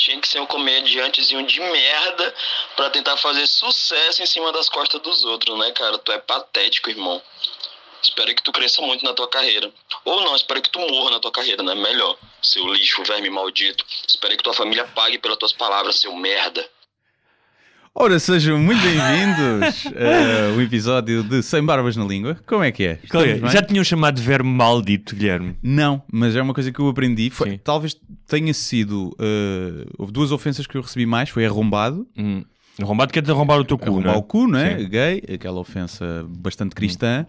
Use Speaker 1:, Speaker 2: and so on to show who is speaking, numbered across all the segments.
Speaker 1: tinha que ser um comediantezinho de merda pra tentar fazer sucesso em cima das costas dos outros, né, cara? Tu é patético, irmão. Espero que tu cresça muito na tua carreira. Ou não, espero que tu morra na tua carreira, né? Melhor. Seu lixo, verme maldito. Espero que tua família pague pelas tuas palavras, seu merda.
Speaker 2: Ora, sejam muito bem-vindos a um episódio de Sem Barbas na Língua. Como é que é?
Speaker 3: Claro,
Speaker 2: bem?
Speaker 3: já tinham chamado de verme maldito, Guilherme.
Speaker 2: Não, mas é uma coisa que eu aprendi. Foi,
Speaker 3: Sim.
Speaker 2: talvez tenha sido. eh, houve duas ofensas que eu recebi mais: foi arrombado,
Speaker 3: Hum. Arrombado quer dizer arrombar o teu cu,
Speaker 2: arrombar
Speaker 3: não é?
Speaker 2: o cu, não é?
Speaker 3: Sim.
Speaker 2: Gay, aquela ofensa bastante cristã,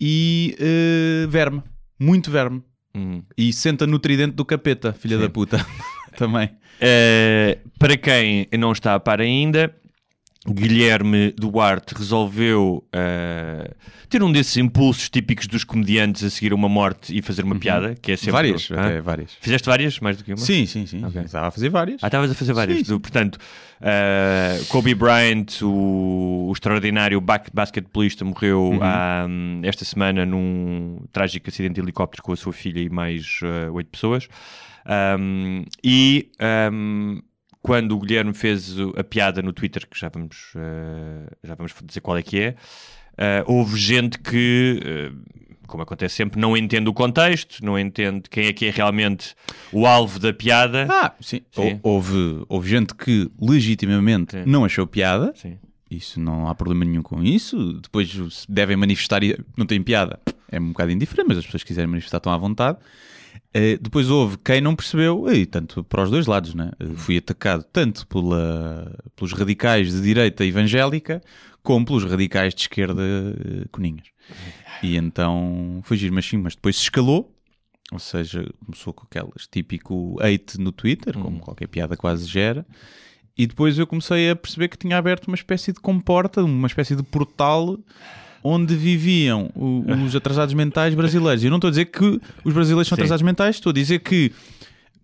Speaker 2: e eh, verme, muito verme.
Speaker 3: Hum.
Speaker 2: E senta no tridente do capeta, filha
Speaker 3: Sim.
Speaker 2: da puta. Também.
Speaker 3: Eh, para quem não está a par ainda, Guilherme Duarte resolveu eh, ter um desses impulsos típicos dos comediantes a seguir uma morte e fazer uma piada, que é sempre...
Speaker 2: várias, até várias.
Speaker 3: Fizeste várias? Mais do que uma?
Speaker 2: Sim, sim, sim.
Speaker 3: Ok.
Speaker 2: Estava a fazer várias.
Speaker 3: Ah, estavas a fazer várias.
Speaker 2: Sim, sim.
Speaker 3: Portanto, eh, Kobe Bryant, o, o extraordinário ba- basquetebolista, morreu
Speaker 2: Uhum.
Speaker 3: há, hum, esta semana num trágico acidente de helicóptero com a sua filha e mais eh, oito pessoas. Um, e um, quando o Guilherme fez a piada no Twitter, que já vamos, eh, já vamos dizer qual é que é, eh, houve gente que. eh, como acontece sempre, não entende o contexto, não entende quem é que é realmente o alvo da piada.
Speaker 2: Ah, sim.
Speaker 3: Sim.
Speaker 2: Hou- Houve, houve gente que legitimamente
Speaker 3: Sim.
Speaker 2: não achou piada.
Speaker 3: Sim.
Speaker 2: Isso não há problema nenhum com isso. Depois devem manifestar e não tem piada. É um bocado indiferente, mas as pessoas que quiserem manifestar estão à vontade. Eh, depois houve quem não percebeu, e tanto para os dois lados, né? Eh, fui atacado tanto pela, pelos radicais de direita evangélica como pelos radicais de esquerda eh, coninhas. E então foi giro, mas sim, mas depois se escalou, ou seja, começou com aquelas típico hate no Twitter, como qualquer piada quase gera. E depois eu comecei a perceber que tinha aberto uma espécie de comporta, uma espécie de portal onde viviam o- os atrasados mentais brasileiros. E eu não estou a dizer que os brasileiros são
Speaker 3: Sim.
Speaker 2: atrasados mentais, estou a dizer que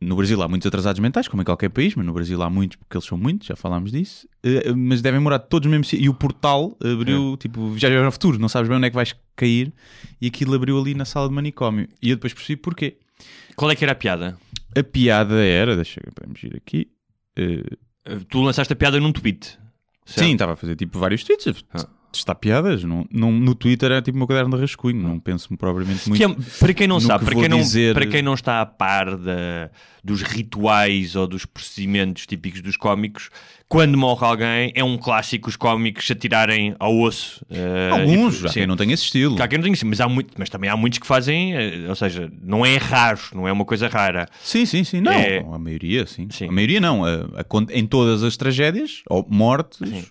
Speaker 2: no Brasil há muitos atrasados mentais, como em qualquer país, mas no Brasil há muitos, porque eles são muitos, já falámos disso, eh, mas devem morar todos no mesmo sítio. E o portal abriu, tipo, já é o futuro, não sabes bem onde é que vais cair, e aquilo abriu ali na sala de manicômio. E eu depois percebi porquê.
Speaker 3: Qual é que era a piada?
Speaker 2: A piada era, deixa vamos ir aqui.
Speaker 3: Uh, Tu lançaste a piada num tweet. certo?
Speaker 2: sim, estava a fazer tipo vários tweets,
Speaker 3: Ah.
Speaker 2: Testar piadas. Não, não, no Twitter é tipo o meu caderno de rascunho, não penso propriamente muito.
Speaker 3: Que é- para quem não
Speaker 2: no
Speaker 3: sabe,
Speaker 2: que
Speaker 3: para quem não,
Speaker 2: dizer-
Speaker 3: para quem não está a par da- dos rituais ou dos procedimentos típicos dos cómicos, quando morre alguém, é um clássico os cómicos se atirarem ao osso. eh,
Speaker 2: Alguns,
Speaker 3: e-
Speaker 2: há
Speaker 3: sim.
Speaker 2: quem não tem esse estilo.
Speaker 3: Há quem não isso, mas, há muito, mas também há muitos que fazem, eh, ou seja, não é raro, não é uma coisa rara.
Speaker 2: Sim, sim, sim. Não,
Speaker 3: É-
Speaker 2: a maioria, sim.
Speaker 3: Sim.
Speaker 2: A maioria não. A- a em todas as tragédias, ou mortes,
Speaker 3: Sim.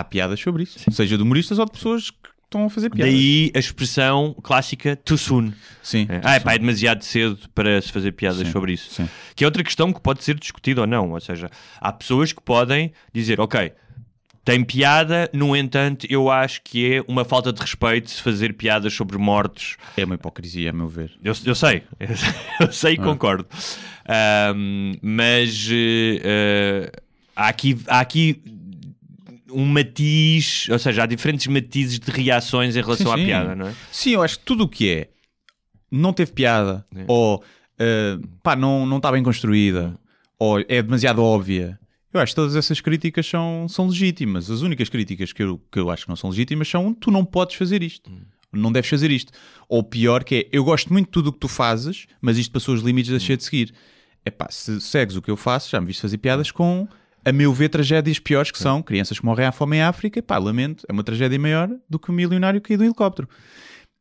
Speaker 2: Há piadas sobre isso. Seja de humoristas ou de pessoas que estão a fazer piadas.
Speaker 3: Daí a expressão clássica too soon.
Speaker 2: Sim.
Speaker 3: É, ah, é, pá, é demasiado cedo para se fazer piadas
Speaker 2: Sim,
Speaker 3: sobre isso.
Speaker 2: sim.
Speaker 3: Que é outra questão que pode ser discutida ou não. Ou seja, há pessoas que podem dizer, ok, tem piada, no entanto, eu acho que é uma falta de respeito se fazer piadas sobre mortos.
Speaker 2: É uma hipocrisia, a meu ver.
Speaker 3: Eu, eu sei, eu sei
Speaker 2: Ah.
Speaker 3: e concordo. Ahm, mas eh, há, aqui, há aqui um matiz, ou seja, há diferentes matizes de reações em relação
Speaker 2: Sim,
Speaker 3: à
Speaker 2: sim.
Speaker 3: piada, não é?
Speaker 2: Sim, eu acho que tudo o que é não teve piada,
Speaker 3: É.
Speaker 2: ou eh, pá, não não está bem construída, ou é demasiado óbvia. Eu acho que todas essas críticas são, são legítimas. As únicas críticas que eu, que eu acho que não são legítimas são tu não podes fazer isto. Não deves fazer isto. Ou pior que é, eu gosto muito de tudo o que tu fazes, mas isto passou os limites, deixei de seguir. É pá, se segues o que eu faço, já me viste fazer piadas com, a meu ver, tragédias piores que são crianças que morrem à fome em África. Pá, lamento, é uma tragédia maior do que o milionário cair do helicóptero.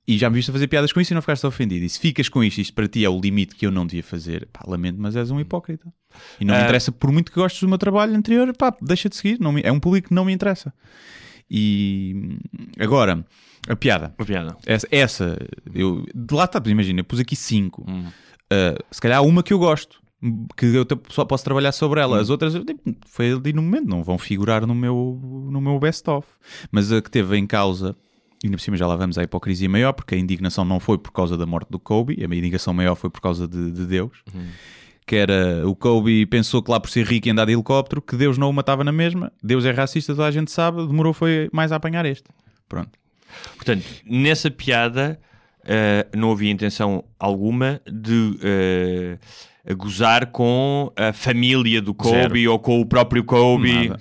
Speaker 2: E já me viste a fazer piadas com isso e não ficaste ofendido. E se ficas com isto, isto para ti é o limite que eu não devia fazer, pá, lamento, mas és um hipócrita. E não me
Speaker 3: Ah.
Speaker 2: interessa, por muito que gostes do meu trabalho anterior, pá, deixa de seguir. Não me- é um público que não me interessa. E agora, a piada.
Speaker 3: Uma piada.
Speaker 2: Essa, essa eu, de lá está, imagina, eu pus aqui cinco.
Speaker 3: Hum.
Speaker 2: Uh, se calhar há uma que eu gosto, que eu só posso trabalhar sobre ela. As outras, tipo, foi ali no momento, não vão figurar no meu, no meu best-of. Mas a que teve em causa, e ainda por cima já lá vamos à hipocrisia maior, porque a indignação não foi por causa da morte do Kobe, a minha indignação maior foi por causa de, de Deus. Que era o Kobe pensou que lá por ser rico e andar de helicóptero, que Deus não o matava na mesma. Deus é racista, toda a gente sabe, demorou foi mais a apanhar este. Pronto.
Speaker 3: Portanto, nessa piada eh, não havia intenção alguma de eh, a gozar com a família do Kobe
Speaker 2: Zero.
Speaker 3: ou com o próprio Kobe.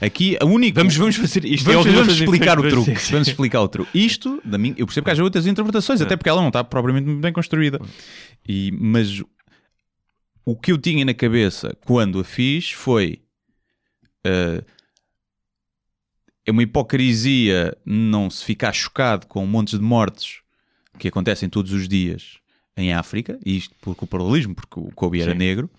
Speaker 2: Aqui, a única.
Speaker 3: Vamos, vamos fazer isto.
Speaker 2: Vamos,
Speaker 3: É
Speaker 2: vamos explicar o truque.
Speaker 3: Sim, sim.
Speaker 2: Vamos explicar o truque. Isto, da minha, eu percebo que haja outras interpretações, até porque ela não está propriamente bem construída. E, mas o que eu tinha na cabeça quando a fiz foi. eh, é uma hipocrisia não se ficar chocado com montes de mortes que acontecem todos os dias em África, e isto porque o paralelismo, porque o Kobe era
Speaker 3: Sim.
Speaker 2: negro,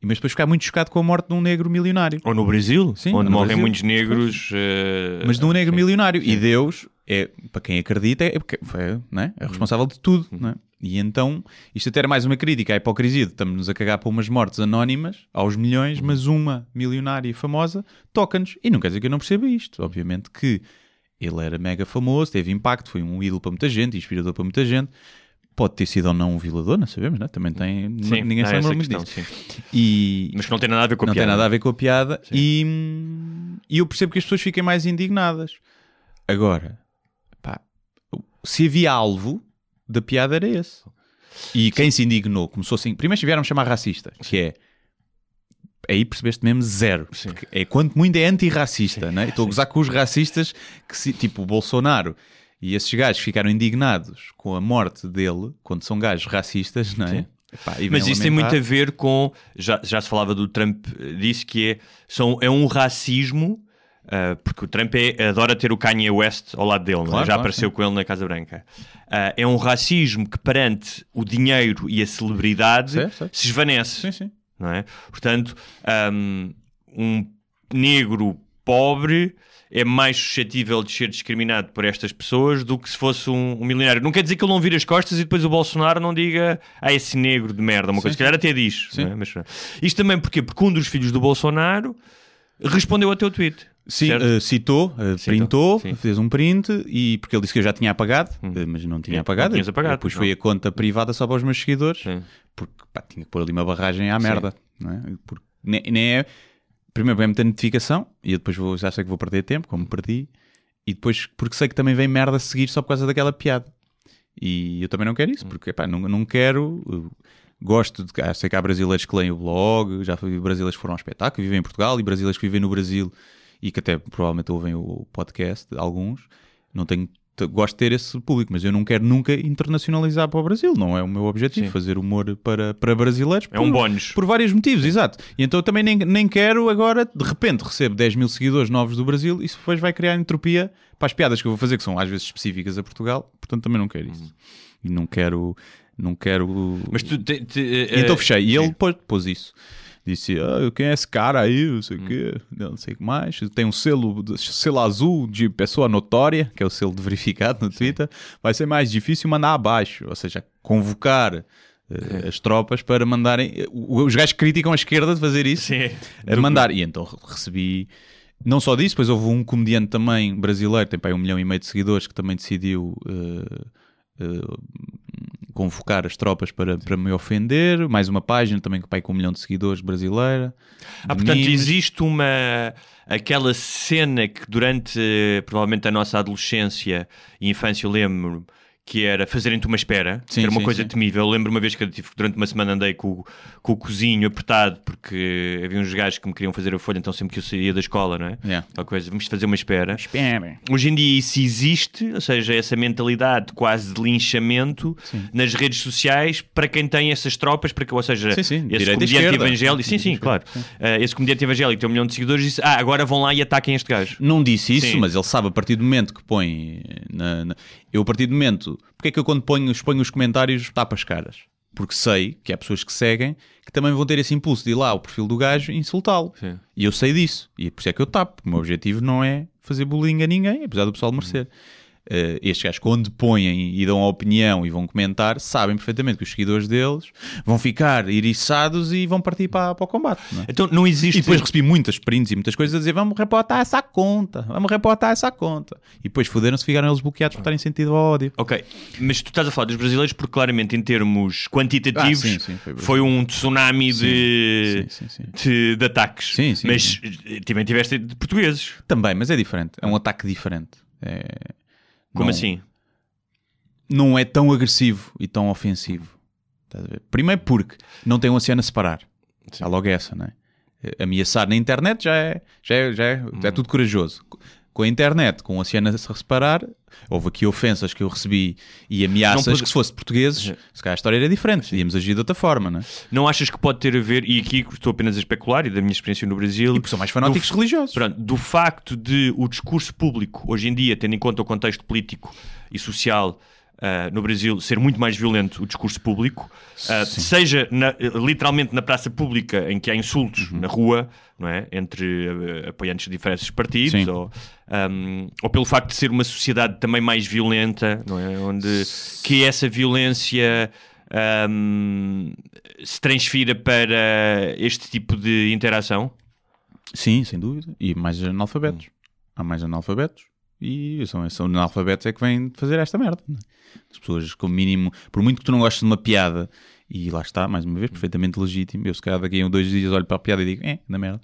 Speaker 2: mas depois ficar muito chocado com a morte de um negro milionário.
Speaker 3: Ou no Brasil,
Speaker 2: Sim,
Speaker 3: onde morrem
Speaker 2: Brasil.
Speaker 3: muitos negros. eh,
Speaker 2: mas de um negro
Speaker 3: sim.
Speaker 2: milionário. E Deus, é, para quem acredita, é, porque foi, né? é responsável de tudo. Né? E então, isto até era mais uma crítica à hipocrisia de estamos-nos a cagar para umas mortes anónimas, aos milhões, mas uma milionária e famosa toca-nos. E não quer dizer que eu não perceba isto. Obviamente que ele era mega famoso, teve impacto, foi um ídolo para muita gente, inspirador para muita gente. Pode ter sido ou não um violador, não sabemos, né? Também tem.
Speaker 3: Sim,
Speaker 2: ninguém se lembra muito
Speaker 3: questão,
Speaker 2: disso.
Speaker 3: sim.
Speaker 2: E,
Speaker 3: Mas que não tem nada a ver com a
Speaker 2: não
Speaker 3: piada.
Speaker 2: tem nada a ver com a piada e, e eu percebo que as pessoas fiquem mais indignadas. Agora, pá, se havia alvo da piada era esse. E quem se indignou começou assim. Primeiro vieram chamar racista, que é. Aí percebeste mesmo zero. É quanto muito é antirracista, né? Estou a gozar com os racistas que, se- tipo o Bolsonaro e esses gajos ficaram indignados com a morte dele, quando são gajos racistas, não é?
Speaker 3: Sim.
Speaker 2: Epá,
Speaker 3: Mas isso tem muito a ver com. Já, já se falava do Trump, eh, disse que é, são, é um racismo. ah, porque o Trump é- adora ter o Kanye West ao lado dele, é?
Speaker 2: Claro,
Speaker 3: já
Speaker 2: claro,
Speaker 3: apareceu com ele na Casa Branca. Ah, é um racismo que perante o dinheiro e a celebridade
Speaker 2: Certo, certo.
Speaker 3: se esvanece.
Speaker 2: Sim, sim.
Speaker 3: não é? Portanto, um, um negro pobre é mais suscetível de ser discriminado por estas pessoas do que se fosse um, um milionário. Não quer dizer que ele não vire as costas e depois o Bolsonaro não diga ah, esse negro de merda, uma coisa. Se calhar até diz.
Speaker 2: Sim.
Speaker 3: é? Mas, isto também porquê? Porque um dos filhos do Bolsonaro respondeu ao teu tweet.
Speaker 2: Sim, eh, citou, eh, printou,
Speaker 3: sim. Hum.
Speaker 2: fez um print e porque ele disse que eu já tinha apagado, eh, mas não tinha
Speaker 3: Sim,
Speaker 2: apagado.
Speaker 3: não apagado,
Speaker 2: Depois
Speaker 3: não.
Speaker 2: foi a conta privada só para os meus seguidores,
Speaker 3: Sim.
Speaker 2: porque pá, tinha que pôr ali uma barragem à merda. Não é? Porque nem, nem é. Primeiro vem muita notificação e eu depois vou, já sei que vou perder tempo, como perdi, e depois porque sei que também vem merda a seguir só por causa daquela piada. E eu também não quero
Speaker 3: Hum.
Speaker 2: isso, porque pá, não, não quero. Gosto de. ah, sei que há brasileiros que leem o blog, já fui brasileiros que foram ao espetáculo, vivem em Portugal e brasileiros que vivem no Brasil e que até provavelmente ouvem o podcast, alguns. Não tenho. Gosto de ter esse público, mas eu não quero nunca internacionalizar para o Brasil. Não é o meu objetivo,
Speaker 3: Sim.
Speaker 2: fazer humor para, para brasileiros.
Speaker 3: É um bónus.
Speaker 2: Por vários motivos, exato. E então eu também nem, nem quero agora, de repente, recebo 10 mil seguidores novos do Brasil e isso depois vai criar entropia para as piadas que eu vou fazer, que são às vezes específicas a Portugal. Portanto, também não quero isso. E não quero. Não quero.
Speaker 3: Mas tu. te- te-
Speaker 2: E então
Speaker 3: eh,
Speaker 2: fechei. E
Speaker 3: sim.
Speaker 2: ele pôs, pôs isso. Disse, ah, quem é esse cara aí, não sei o quê, não sei o que mais. Tem um selo, selo azul de pessoa notória, que é o selo de verificado no Twitter. Vai ser mais difícil mandar abaixo, ou seja, convocar eh, as tropas para mandarem... Os gajos criticam a esquerda de fazer isso,
Speaker 3: Sim.
Speaker 2: a mandar. E então recebi... Não só disso, depois houve um comediante também brasileiro, tem para aí um milhão e meio de seguidores, que também decidiu eh, eh, convocar as tropas para, para me ofender. Mais uma página também que pai com um milhão de seguidores brasileira.
Speaker 3: Ah, portanto,
Speaker 2: memes.
Speaker 3: existe uma. aquela cena que durante eh, provavelmente a nossa adolescência e infância eu lembro que era fazerem-te uma espera,
Speaker 2: Sim,
Speaker 3: era uma
Speaker 2: sim,
Speaker 3: coisa
Speaker 2: sim.
Speaker 3: temível. Eu lembro uma vez que eu tive, durante uma semana andei com, o- com o cozinho apertado porque havia uns gajos que me queriam fazer a folha, então sempre que eu saía da escola, não é?
Speaker 2: Yeah.
Speaker 3: Aquela coisa, vamos fazer uma espera.
Speaker 2: Espera.
Speaker 3: Hoje em dia isso existe, ou seja, essa mentalidade quase de linchamento nas redes sociais para quem tem essas tropas, para que, ou seja,
Speaker 2: Sim, sim,
Speaker 3: esse
Speaker 2: direita
Speaker 3: comediante evangélico, sim, sim, claro, Eh, esse comediante evangélico tem um milhão de seguidores disse, ah, agora vão lá e ataquem este gajo.
Speaker 2: Não disse isso, mas ele sabe a partir do momento que põe. Na, na- Eu, a partir do momento. Porque é que eu, quando ponho, exponho os comentários, tapo as caras? Porque sei que há pessoas que seguem que também vão ter esse impulso de ir lá ao perfil do gajo e insultá-lo. E eu sei disso. E por isso é que eu tapo. O meu objetivo não é fazer bullying a ninguém, apesar do pessoal merecer. Eh, estes gajos, quando põem e dão a opinião e vão comentar, sabem perfeitamente que os seguidores deles vão ficar eriçados e vão partir para, para o combate. não é?
Speaker 3: Então não existe...
Speaker 2: E depois recebi muitas prints e muitas coisas a dizer vamos reportar essa conta, vamos reportar essa conta. E depois fuderam-se, ficaram eles bloqueados por estarem sentido ao ódio.
Speaker 3: Ok, mas tu estás a falar dos brasileiros porque claramente em termos quantitativos
Speaker 2: Ah, sim, sim, foi
Speaker 3: foi um tsunami de,
Speaker 2: Sim,
Speaker 3: de, de ataques.
Speaker 2: Sim, sim,
Speaker 3: mas eh, também tiveste de portugueses.
Speaker 2: Também, mas é diferente. É um ataque diferente. É-
Speaker 3: Como
Speaker 2: não-
Speaker 3: assim?
Speaker 2: Não é tão agressivo e tão ofensivo. Primeiro porque não tem um oceano a separar.
Speaker 3: Sim.
Speaker 2: Há logo essa, não é? Ameaçar na internet já é, já é, já é, é tudo corajoso. Com a internet, com a se separar, houve aqui ofensas que eu recebi e ameaças
Speaker 3: pode-
Speaker 2: que se fosse portugueses, se calhar a história era diferente. Íamos agir de outra forma, não é?
Speaker 3: Não achas que pode ter a ver, e aqui estou apenas a especular, e da minha experiência no Brasil,
Speaker 2: E porque são mais fanáticos
Speaker 3: do,
Speaker 2: religiosos.
Speaker 3: pronto, do facto de o discurso público, hoje em dia, tendo em conta o contexto político e social ah, no Brasil, ser muito mais violento o discurso público, ah, seja na- literalmente na praça pública, em que há insultos
Speaker 2: Uhum.
Speaker 3: na rua, não é? Entre apoiantes de diferentes partidos, ou, ahm, ou pelo facto de ser uma sociedade também mais violenta, não é? Onde que essa violência ahm, se transfira para este tipo de interação?
Speaker 2: Sim, sem dúvida. E mais analfabetos. Há mais analfabetos e são, são analfabetos é que vêm fazer esta merda. é? As pessoas, com o mínimo, por muito que tu não gostes de uma piada, e lá está, mais uma vez, perfeitamente legítimo. Eu, se calhar, daqui a um, dois dias olho para a piada e digo, é, na merda.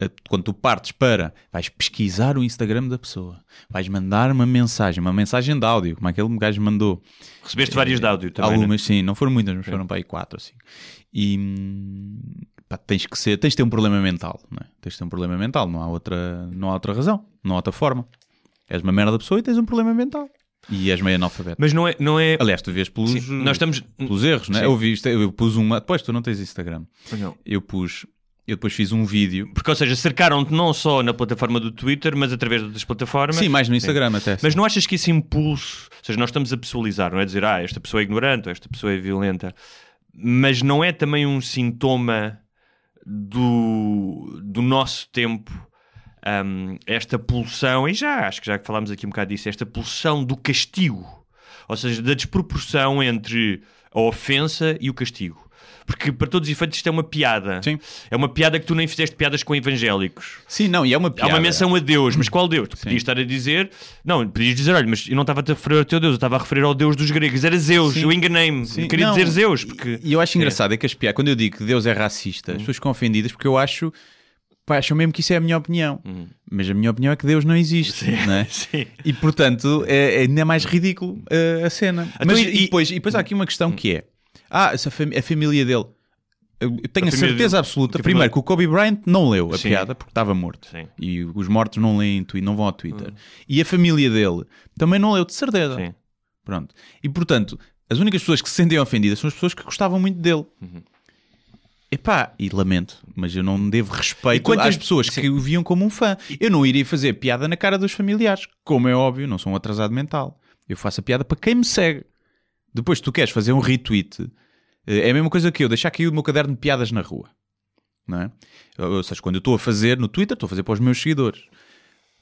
Speaker 2: Eh, Quando tu partes para, vais pesquisar o Instagram da pessoa, vais mandar uma mensagem, uma mensagem de áudio, como aquele gajo mandou,
Speaker 3: Recebeste várias de áudio também, é?
Speaker 2: Algumas, sim, não foram muitas, mas foram para aí quatro, assim. E hum, pá, tens que ser, tens de ter um problema mental, não é? Tens de ter um problema mental, não há outra, não há outra razão, não há outra forma. És uma merda da pessoa e tens um problema mental. E és meio analfabeto.
Speaker 3: Mas não é... Não é...
Speaker 2: Aliás, tu vês pelos,
Speaker 3: Sim, nós estamos...
Speaker 2: pelos erros, não é?
Speaker 3: Sim.
Speaker 2: Eu vi eu pus uma. Depois tu não tens Instagram.
Speaker 3: Não.
Speaker 2: Eu pus, eu depois fiz um vídeo.
Speaker 3: Porque, ou seja, cercaram-te não só na plataforma do Twitter, mas através de outras plataformas.
Speaker 2: Sim, mais no Instagram até.
Speaker 3: Mas não achas que esse impulso, ou seja, nós estamos a pessoalizar, não é dizer, ah, esta pessoa é ignorante, ou esta pessoa é violenta, mas não é também um sintoma do, do nosso tempo hum, esta pulsão, e já acho que já falámos aqui um bocado disso, esta pulsão do castigo, ou seja, da desproporção entre a ofensa e o castigo. Porque para todos os efeitos isto é uma piada.
Speaker 2: Sim.
Speaker 3: É uma piada que tu nem fizeste piadas com evangélicos.
Speaker 2: Sim, não, e é uma
Speaker 3: Há
Speaker 2: piada.
Speaker 3: uma menção a Deus, mas qual Deus? Tu podias estar a dizer, não, podias dizer, olha, mas eu não estava a referir ao teu Deus, eu estava a referir ao Deus dos gregos, era Zeus,
Speaker 2: Sim.
Speaker 3: eu enganei-me,
Speaker 2: Sim,
Speaker 3: eu queria
Speaker 2: não,
Speaker 3: dizer Zeus, porque
Speaker 2: E, eu acho engraçado é que as piadas, quando eu digo que Deus é racista, as pessoas ficam ofendidas porque eu acho, pá, acham mesmo que isso é a minha opinião. Mas a minha opinião é que Deus não existe, não é?
Speaker 3: Sim.
Speaker 2: E portanto é, é ainda mais ridículo uh, a cena.
Speaker 3: Então,
Speaker 2: Mas,
Speaker 3: e-
Speaker 2: e, depois, e depois há aqui uma questão que é: ah, essa fami- a família dele. Eu tenho
Speaker 3: A
Speaker 2: a, certeza
Speaker 3: dele.
Speaker 2: absoluta,
Speaker 3: Que a
Speaker 2: primeiro, que o Kobe Bryant não leu a
Speaker 3: Sim.
Speaker 2: piada porque estava morto.
Speaker 3: Sim. Hum.
Speaker 2: E os mortos não leem, twi- não vão ao Twitter. E a família dele também não leu, de certeza.
Speaker 3: Sim.
Speaker 2: Pronto. E portanto, as únicas pessoas que se sentem ofendidas são as pessoas que gostavam muito dele.
Speaker 3: Uhum.
Speaker 2: Epá, e lamento, mas eu não devo respeito
Speaker 3: quantas-
Speaker 2: às pessoas
Speaker 3: Sim.
Speaker 2: que o viam como um fã. Eu não iria fazer piada na cara dos familiares, como é óbvio, não sou um atrasado mental. Eu faço a piada para quem me segue. Depois, tu queres fazer um retweet, eh, é a mesma coisa que eu, deixar cair o meu caderno de piadas na rua. Não é? Ou seja, quando eu estou a fazer no Twitter, estou a fazer para os meus seguidores.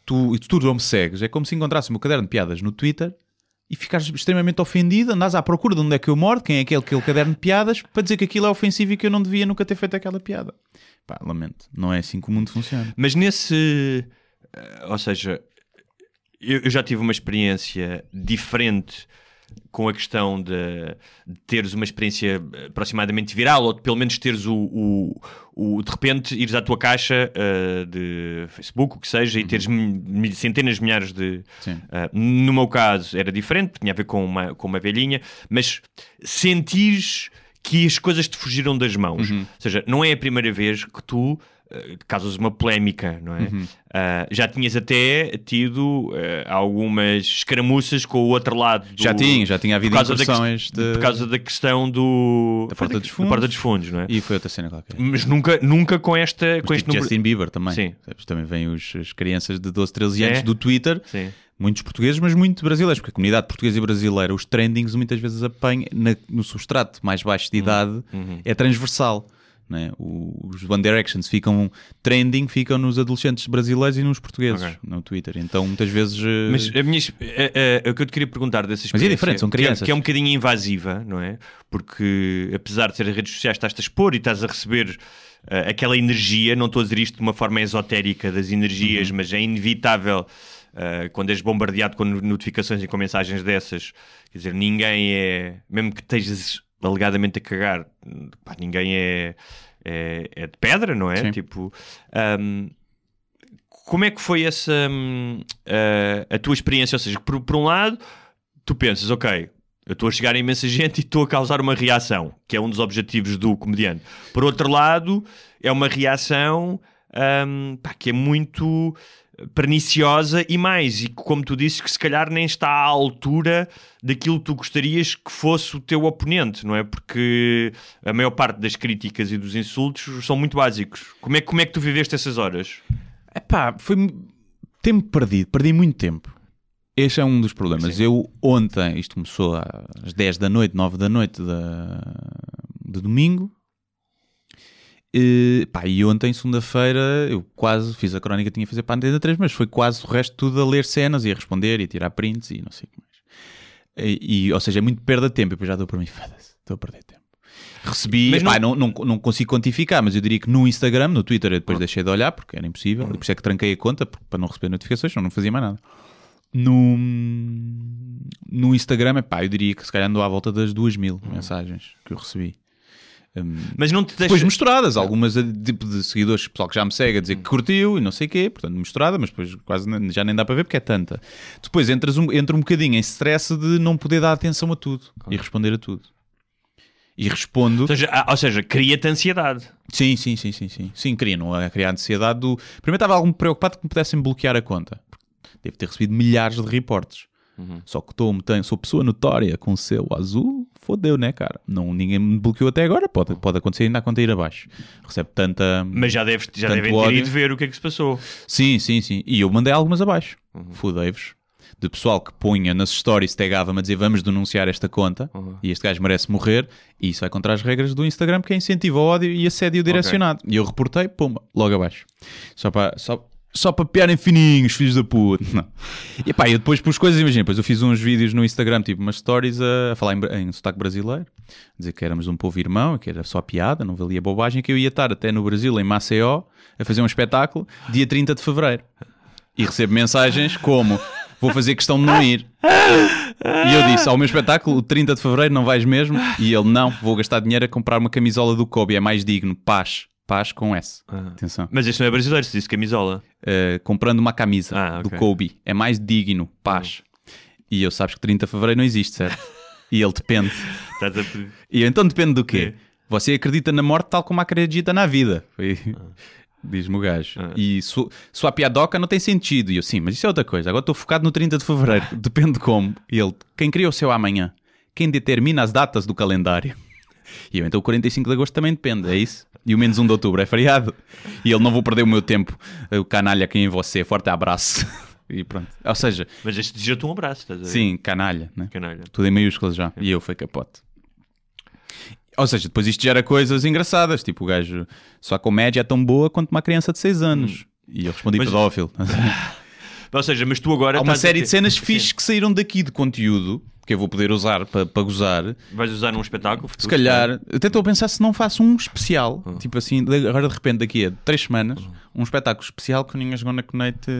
Speaker 2: Tu, e tu não me segues, é como se encontrasse o meu caderno de piadas no Twitter e ficares extremamente ofendido, andas à procura de onde é que eu moro, quem é aquele, aquele caderno de piadas, para dizer que aquilo é ofensivo e que eu não devia nunca ter feito aquela piada. Pá, lamento. Não é assim que o mundo funciona.
Speaker 3: Mas nesse, eh, ou seja, eu, já tive uma experiência diferente com a questão de, de teres uma experiência eh, aproximadamente viral, ou de pelo menos teres o, o, o- de repente ires à tua caixa eh, de Facebook, o que seja, e teres centenas de milhares de. Eh, no meu caso era diferente, tinha a ver com uma, com uma velhinha, mas sentires que as coisas te fugiram das mãos. Ou seja, não é a primeira vez que tu causas uma polémica, não é? Ah, já tinhas até tido eh, algumas escaramuças com o outro lado. do-
Speaker 2: Já tinha, já tinha havido
Speaker 3: da ques-
Speaker 2: de-
Speaker 3: Por causa da questão do...
Speaker 2: Da porta
Speaker 3: da-
Speaker 2: dos
Speaker 3: da
Speaker 2: fundos.
Speaker 3: porta dos fundos, não é?
Speaker 2: E foi outra cena qualquer.
Speaker 3: Mas nunca, nunca com, esta, com
Speaker 2: Mas
Speaker 3: este
Speaker 2: tipo
Speaker 3: número...
Speaker 2: Justin Bieber também.
Speaker 3: Sim.
Speaker 2: Também vêm os, as crianças de 12, 13 anos
Speaker 3: É?
Speaker 2: do Twitter,
Speaker 3: Sim.
Speaker 2: muitos portugueses, mas muito brasileiros, porque a comunidade portuguesa e brasileira, os trendings muitas vezes apanham na- no substrato mais baixo de idade,
Speaker 3: Uhum.
Speaker 2: é transversal. Né? O- Os One Directions ficam trending, ficam nos adolescentes brasileiros e nos portugueses
Speaker 3: Ok.
Speaker 2: no Twitter. Então muitas vezes. eh,
Speaker 3: Mas a minha, a, a- o que eu te queria perguntar dessa
Speaker 2: Mas é diferente, são
Speaker 3: que é-
Speaker 2: crianças.
Speaker 3: Que é, um bocadinho invasiva, não é? Porque apesar de ser as redes sociais, estás-te a expor e estás a receber ah, aquela energia, não estou a dizer isto de uma forma esotérica das
Speaker 2: Uhum.
Speaker 3: energias, mas é inevitável ah, quando és bombardeado com notificações e com mensagens dessas. Quer dizer, ninguém é... Mesmo que estejas alegadamente a cagar, pá, ninguém é... É, é de pedra, não é?
Speaker 2: Sim.
Speaker 3: Tipo, ahm, como é que foi essa hum, a, a tua experiência? Ou seja, por, por um lado, tu pensas, ok, Eu estou a chegar a imensa gente e estou a causar uma reação, que é um dos objetivos do comediante. Por outro lado, é uma reação hum, pá, que é muito perniciosa e mais, e como tu disse, que se calhar nem está à altura daquilo que tu gostarias que fosse o teu oponente, não é? Porque a maior parte das críticas e dos insultos são muito básicos. Como é, como é que tu viveste essas horas?
Speaker 2: Epá, foi tempo perdido, perdi muito tempo. Este é um dos problemas.
Speaker 3: Sim.
Speaker 2: Eu ontem, isto começou às 10 da noite, 9 da noite da, de domingo. E, pá, e ontem, segunda-feira, eu quase fiz a crónica que tinha a fazer para a Antena 3, mas foi quase o resto tudo a ler cenas e a responder e a tirar prints e não sei o que mais. E, e, ou seja, é muito perda de tempo. E depois já deu para mim, foda-se, estou a perder tempo. Recebi,
Speaker 3: Mas
Speaker 2: pá, não... Não, não, consigo quantificar, mas eu diria que no Instagram, no Twitter, eu depois deixei de olhar porque era impossível. E por isso é que tranquei a conta para não receber notificações, senão não fazia mais nada. No, no Instagram, pá, eu diria que se calhar andou à volta das duas mil mensagens que eu recebi. Um,
Speaker 3: Mas não te deixa...
Speaker 2: depois misturadas, algumas tipo de seguidores, pessoal que já me segue a dizer que curtiu e não sei o quê, portanto misturada, mas depois quase já nem dá para ver porque é tanta. Depois entras um, entra um bocadinho em stress de não poder dar atenção a tudo e responder a tudo. E respondo.
Speaker 3: Ou seja, ah, ou seja, cria-te ansiedade.
Speaker 2: Sim, sim, sim, sim, sim. Sim, queria, não a criar ansiedade do. Primeiro estava algo preocupado que me pudessem bloquear a conta. Devo ter recebido milhares de reportes. Só que estou, sou pessoa notória com selo azul, fodeu, né, cara? Não, ninguém me bloqueou até agora, pode, pode acontecer ainda a conta ir abaixo. Recebe tanta.
Speaker 3: Mas já, deves, já devem ter
Speaker 2: ódio.
Speaker 3: ido ver o que é que se passou.
Speaker 2: Sim, sim, sim. E eu mandei algumas abaixo.
Speaker 3: Uhum.
Speaker 2: Fudei-vos. De pessoal que punha nas stories, tagava-me a dizer vamos denunciar esta conta
Speaker 3: Uhum.
Speaker 2: e este gajo merece morrer. E isso vai contra as regras do Instagram, que é incentivo ao ódio e assédio direcionado. E eu reportei, pumba, logo abaixo. Só para. Só... Só para piarem fininhos, filhos da puta. Não. E pá, eu depois pus coisas, imagina, depois eu fiz uns vídeos no Instagram, tipo umas stories a, a falar em, em sotaque brasileiro, dizer que éramos um povo irmão, que era só piada, não valia bobagem, que eu ia estar até no Brasil, em Maceió, a fazer um espetáculo, dia 30 de fevereiro. E recebo mensagens como: vou fazer questão de não ir. E eu disse: ao meu espetáculo, o 30 de fevereiro não vais mesmo? E ele: não, vou gastar dinheiro a comprar uma camisola do Kobe, é mais digno. Paz, paz com S. Atenção.
Speaker 3: Mas isso não é brasileiro, se disse camisola.
Speaker 2: Uh, comprando uma camisa
Speaker 3: Ah,
Speaker 2: do
Speaker 3: ok.
Speaker 2: Kobe, é mais digno. Paz. E eu sabes que 30 de fevereiro não existe, certo? E ele depende. E então depende do quê?
Speaker 3: É.
Speaker 2: Você acredita na morte tal como acredita na vida. Foi-
Speaker 3: Ah.
Speaker 2: Diz-me o gajo. E su- sua piadoca não tem sentido. E eu, sim, mas isso é outra coisa. Agora estou focado no 30 de fevereiro. Depende como. E ele, quem criou o seu amanhã? Quem determina as datas do calendário? E eu, então o 45 de agosto também depende, é isso? E o menos 1 de outubro é feriado. E ele, não vou perder o meu tempo. O canalha aqui em você. Forte abraço. E pronto. Ou seja,
Speaker 3: Mas este deseja-te um abraço, estás a ver?
Speaker 2: sim, canalha, né?
Speaker 3: Canalha.
Speaker 2: Tudo em maiúsculas já. E eu fui capote. Ou seja, depois isto gera coisas engraçadas. Tipo, o gajo, só a comédia é tão boa quanto uma criança de 6 anos. E eu respondi
Speaker 3: Mas-
Speaker 2: pedófilo.
Speaker 3: Ou seja, mas tu agora
Speaker 2: Há uma série de cenas
Speaker 3: Sim.
Speaker 2: fixes que saíram daqui de conteúdo que eu vou poder usar para para gozar.
Speaker 3: Vais usar num espetáculo?
Speaker 2: Se calhar, até estou a pensar se não faço um especial.
Speaker 3: Hum.
Speaker 2: Tipo assim, agora de repente, daqui a 3 semanas, um espetáculo especial com Ninhas Gonna Connect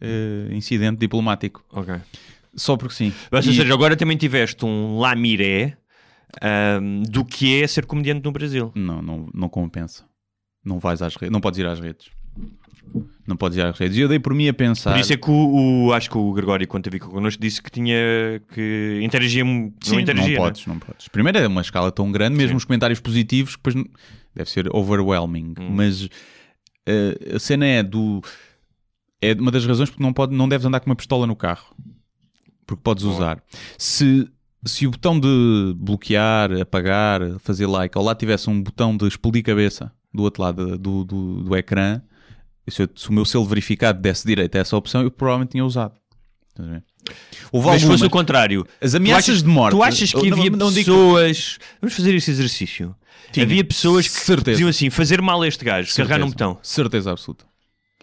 Speaker 2: eh, incidente diplomático.
Speaker 3: Ok.
Speaker 2: Só porque sim.
Speaker 3: Mas, ou
Speaker 2: E-
Speaker 3: seja, agora também tiveste um lamiré ahm, do que é ser comediante no Brasil.
Speaker 2: Não, não, não compensa. Não vais às redes, não podes ir às redes. Não podes ir às redes. E eu dei por mim a pensar.
Speaker 3: Por isso é que o, o- acho que o Gregório, quando aqui connosco, disse que tinha que interagia,
Speaker 2: Sim,
Speaker 3: não interagia.
Speaker 2: não
Speaker 3: né?
Speaker 2: podes, não podes. Primeiro é uma escala tão grande, mesmo
Speaker 3: Sim.
Speaker 2: os comentários positivos, depois não- deve ser overwhelming.
Speaker 3: Hum.
Speaker 2: Mas eh, a cena é do. É uma das razões porque não, pode, não deves andar com uma pistola no carro. Porque podes usar. Se, se o botão de bloquear, apagar, fazer like, ao lado tivesse um botão de explodir cabeça do outro lado do, do, do ecrã, se, eu- se o meu selo verificado desse direito a essa opção, eu provavelmente tinha usado. Houve
Speaker 3: Mas fosse o contrário,
Speaker 2: as ameaças
Speaker 3: achas,
Speaker 2: de morte.
Speaker 3: tu achas que
Speaker 2: Não-
Speaker 3: havia
Speaker 2: não digo-
Speaker 3: pessoas. Vamos fazer esse exercício.
Speaker 2: Tinha.
Speaker 3: Havia pessoas que
Speaker 2: Certeza.
Speaker 3: diziam assim: fazer mal a este gajo, carregar num botão.
Speaker 2: Certeza absoluta.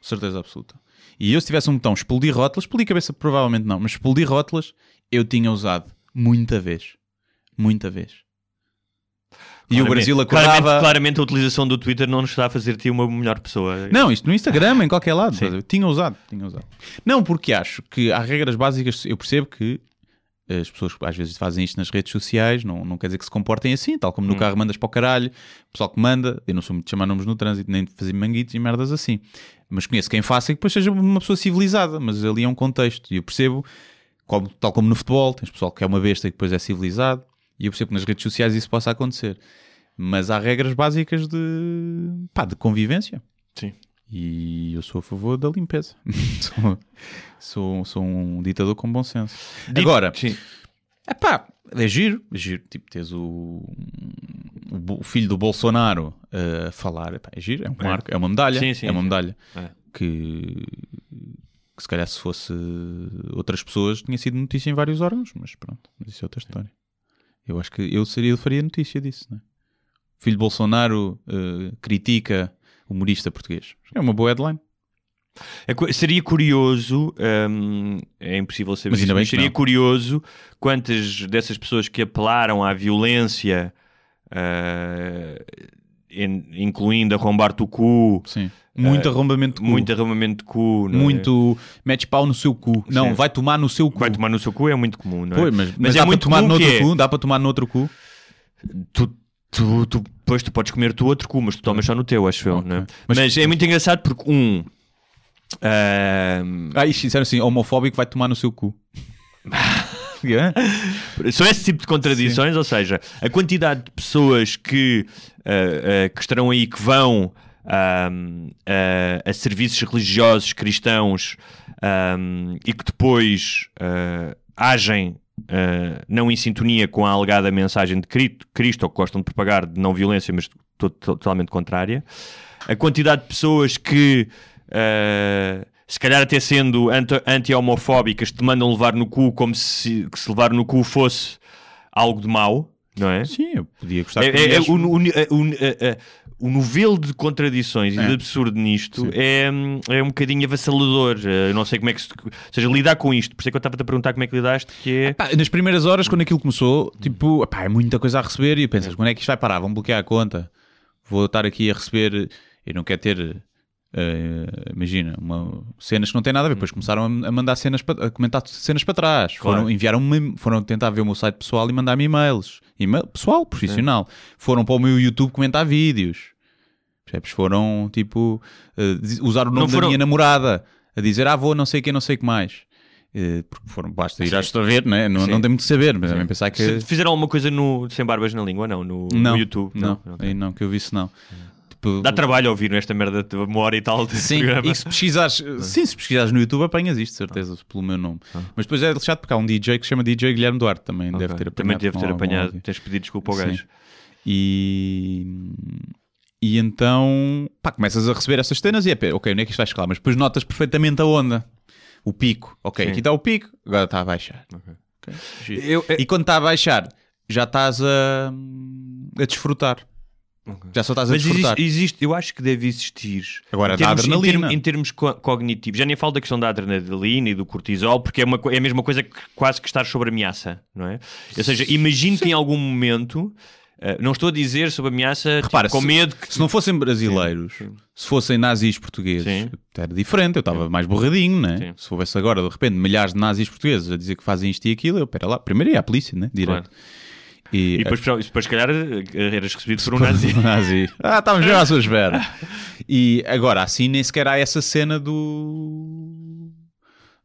Speaker 2: Certeza absoluta. E eu, se tivesse um botão explodir rótulas, explodir cabeça provavelmente não, mas explodir rótulas eu tinha usado muita vez. Muita vez. E o
Speaker 3: Claramente-
Speaker 2: Brasil
Speaker 3: claramente,
Speaker 2: acordava.
Speaker 3: claramente a utilização do Twitter não nos está a fazer-te uma melhor pessoa.
Speaker 2: Não, isto no Instagram, em qualquer lado.
Speaker 3: Sim.
Speaker 2: Tinha usado, tinha usado. Não, porque acho que há regras básicas. Eu percebo que as pessoas às vezes fazem isto nas redes sociais, não, não quer dizer que se comportem assim, tal como no
Speaker 3: Hum.
Speaker 2: carro mandas para o caralho, o pessoal que manda, eu não sou muito de chamar nomes no trânsito, nem de fazer manguitos e merdas assim. Mas conheço quem faça e que depois seja uma pessoa civilizada, mas ali é um contexto. E eu percebo como- tal como no futebol, tens pessoal que é uma besta e que depois é civilizado, e eu percebo que nas redes sociais isso possa acontecer. Mas há regras básicas de, pá, de convivência.
Speaker 3: Sim.
Speaker 2: E eu sou a favor da limpeza. sou, sou, sou um ditador com bom senso. Agora,
Speaker 3: Sim.
Speaker 2: é pá, é giro, é giro. Tipo, tens o, o, filho do Bolsonaro uh, a falar, epá, é giro, é um
Speaker 3: É.
Speaker 2: marco, é uma medalha.
Speaker 3: Sim, sim,
Speaker 2: é uma medalha
Speaker 3: É.
Speaker 2: que, que se calhar se fosse outras pessoas tinha sido notícia em vários órgãos, mas pronto, mas isso é outra história. Eu acho que eu seria, eu faria notícia disso, né? Filho de Bolsonaro uh, critica humorista português. É uma boa headline.
Speaker 3: É seria curioso, hum, é impossível saber,
Speaker 2: Mas ainda
Speaker 3: isso,
Speaker 2: bem
Speaker 3: mas seria
Speaker 2: não.
Speaker 3: curioso quantas dessas pessoas que apelaram à violência, in- incluindo arrombar-te o cu,
Speaker 2: Sim. Muito arrombamento de cu.
Speaker 3: muito arrumamento de cu, é?
Speaker 2: muito mete pau no seu cu. Não,
Speaker 3: Sim.
Speaker 2: vai tomar no seu cu.
Speaker 3: vai tomar no seu cu é muito comum, não é?
Speaker 2: Pois, mas, mas,
Speaker 3: Mas é
Speaker 2: dá para tomar no outro
Speaker 3: é-
Speaker 2: cu? Dá para tomar no outro cu?
Speaker 3: tu, tu, tu, depois tu podes comer tu outro cu, mas tu tomas só no teu, acho eu,
Speaker 2: Ok.
Speaker 3: não é?
Speaker 2: Mas-
Speaker 3: Mas, é muito engraçado porque, um, ahm,
Speaker 2: Ah, isto disseram assim, homofóbico vai tomar no seu cu. É?
Speaker 3: São esse tipo de contradições, ou seja, a quantidade de pessoas que, ah, ah, que estarão aí, que vão ahm, a- a serviços religiosos cristãos e que depois ah, agem não em sintonia com a alegada mensagem de Cri- Cristo, ou que gostam de propagar de não violência, mas to- to- totalmente contrária. A quantidade de pessoas que se calhar até sendo anti- anti-homofóbicas, te mandam levar no cu como se, se levar no cu fosse algo de mau, não é?
Speaker 2: Sim, eu podia gostar
Speaker 3: É, é- é o, o, o, a- a- o novelo de contradições
Speaker 2: É.
Speaker 3: e de absurdo nisto é, é um bocadinho avassalador. Eh, Eu não sei como é que se. Ou seja, lidar com isto. Por isso é que eu estava-te a perguntar como é que lidaste, que é.
Speaker 2: Pá, nas primeiras horas, quando aquilo começou, tipo, pá, é muita coisa a receber e pensas, quando é que isto vai parar? Vão bloquear a conta? Vou estar aqui a receber. Eu não quero ter. Eh, imagina, uma, cenas que não têm nada a ver. Depois começaram a, a mandar cenas, a comentar cenas para trás.
Speaker 3: Claro.
Speaker 2: Foram, enviaram foram tentar ver o meu site pessoal e mandar-me e-mails. E-mail, pessoal, profissional. Foram para o meu YouTube comentar vídeos. Percebes? Foram tipo diz- usar o nome
Speaker 3: Não foram-
Speaker 2: da minha namorada a dizer ah, vou não sei o que, não sei o que mais. Eh, porque foram, basta ir a ver, né? não,
Speaker 3: Sim.
Speaker 2: não tem muito de saber, mas devem pensar que.
Speaker 3: Se fizeram alguma coisa no Sem Barbas na Língua, não? No,
Speaker 2: não,
Speaker 3: no YouTube?
Speaker 2: Não,
Speaker 3: Ok.
Speaker 2: aí não, que eu vi isso não. Tipo,
Speaker 3: Dá trabalho a ouvir nesta merda de uma hora e tal de
Speaker 2: Sim,
Speaker 3: programa.
Speaker 2: e se pesquisares, sim, se pesquisares no YouTube apanhas isto, certeza, pelo meu nome. Mas depois é chato porque há um DJ que se chama DJ Guilherme Duarte também,
Speaker 3: Ok.
Speaker 2: deve ter apanhado.
Speaker 3: Também deve ter apanhado. Tens pedido desculpa ao
Speaker 2: Sim.
Speaker 3: gajo.
Speaker 2: E, e então, pá, começas a receber essas cenas e é, ok, onde é que isto vai escalar? Mas depois notas perfeitamente a onda, o pico. Ok,
Speaker 3: Sim.
Speaker 2: aqui está o pico, agora está a baixar.
Speaker 3: Ok.
Speaker 2: Ok, giro.
Speaker 3: Eu,
Speaker 2: E quando está a baixar, já estás a, a desfrutar. Já só estás a
Speaker 3: Mas
Speaker 2: desfrutar.
Speaker 3: existe, existe- eu acho que deve existir.
Speaker 2: Agora,
Speaker 3: em
Speaker 2: da
Speaker 3: termos, em
Speaker 2: adrenalina.
Speaker 3: termos- Em termos, co- cognitivos, já nem falo da questão da adrenalina e do cortisol, porque é, uma, é a mesma coisa que quase que estar sobre ameaça, não é? Ou seja, imagino que em algum momento, eh, não estou a dizer sobre ameaça tipo,
Speaker 2: Repara,
Speaker 3: com
Speaker 2: se-
Speaker 3: medo que.
Speaker 2: Se não fossem brasileiros,
Speaker 3: Sim, sim.
Speaker 2: se fossem nazis portugueses,
Speaker 3: Sim.
Speaker 2: era diferente, eu estava mais borradinho, né? Se houvesse agora, de repente, milhares de nazis portugueses a dizer que fazem isto e aquilo, eu, pera lá, primeiro ia à polícia, né? Direto.
Speaker 3: Claro. E depois, depois, se calhar, eh, eras recebido por um nazi.
Speaker 2: nazi. Ah, estávamos já à sua espera. E agora, assim, nem sequer há essa cena do.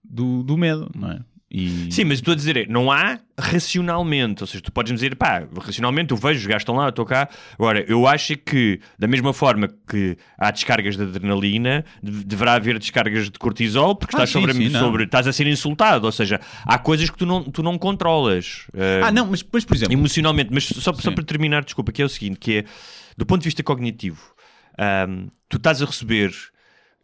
Speaker 2: do, do medo, não é? E...
Speaker 3: Sim, mas estou a dizer, é, não há racionalmente. Ou seja, tu podes dizer, pá, racionalmente eu vejo, os gajos estão lá, eu estou cá. Agora, eu acho que, da mesma forma que há descargas de adrenalina, de- deverá haver descargas de cortisol, porque
Speaker 2: Ah,
Speaker 3: estás,
Speaker 2: sim,
Speaker 3: sobre,
Speaker 2: sim,
Speaker 3: sobre- estás a ser insultado. Ou seja, há coisas que tu não, tu não controlas. eh,
Speaker 2: Ah, não, mas, mas por exemplo,
Speaker 3: emocionalmente. Mas só, só para terminar, desculpa, que é o seguinte, que é, do ponto de vista cognitivo, ahm, tu estás a receber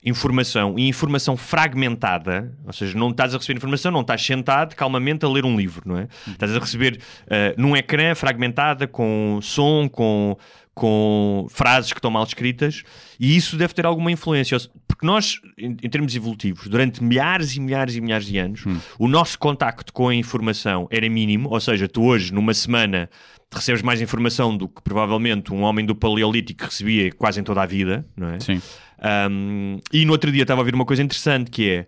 Speaker 3: informação e informação fragmentada, ou seja, não estás a receber informação, não estás sentado calmamente a ler um livro, não é? Estás a receber ah, num ecrã fragmentada, com som, com, com frases que estão mal escritas, e isso deve ter alguma influência, porque nós, em, em termos evolutivos, durante milhares e milhares e milhares de anos, o nosso contacto com a informação era mínimo, ou seja, tu hoje, numa semana, recebes mais informação do que provavelmente um homem do Paleolítico recebia quase em toda a vida, não é?
Speaker 2: sim.
Speaker 3: Um, e no outro dia estava a ouvir uma coisa interessante que é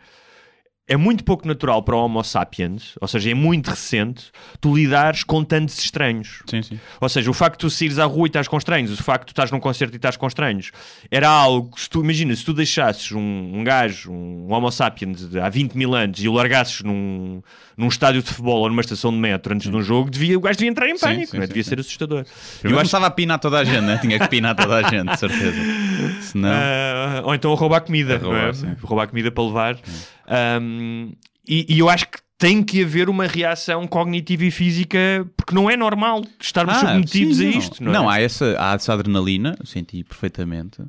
Speaker 3: é muito pouco natural para o Homo sapiens, ou seja, é muito recente, tu lidares com tantos estranhos.
Speaker 2: Sim, sim.
Speaker 3: Ou seja, o facto de tu saíres à rua e estás com estranhos, o facto de tu estás num concerto e estás com estranhos, era algo que, se tu, imagina, se tu deixasses um, um gajo, um Homo sapiens de há 20 mil anos e o largasses num, num estádio de futebol ou numa estação de metro antes de um jogo, devia, o gajo devia entrar em
Speaker 2: Sim,
Speaker 3: pânico,
Speaker 2: sim,
Speaker 3: é?
Speaker 2: sim,
Speaker 3: devia
Speaker 2: sim.
Speaker 3: ser assustador.
Speaker 2: Eu
Speaker 3: Eu acho
Speaker 2: começava a pinar toda a gente, né? Tinha que pinar toda a gente, de certeza. Senão.
Speaker 3: Ah, ou então a roubar comida,
Speaker 2: A roubar,
Speaker 3: não é?
Speaker 2: sim.
Speaker 3: roubar comida para levar. Ahm, e, e eu acho que tem que haver uma reação cognitiva e física, porque não é normal estarmos submetidos
Speaker 2: sim,
Speaker 3: a
Speaker 2: não.
Speaker 3: isto, não, é?
Speaker 2: há, essa, há essa adrenalina, senti perfeitamente,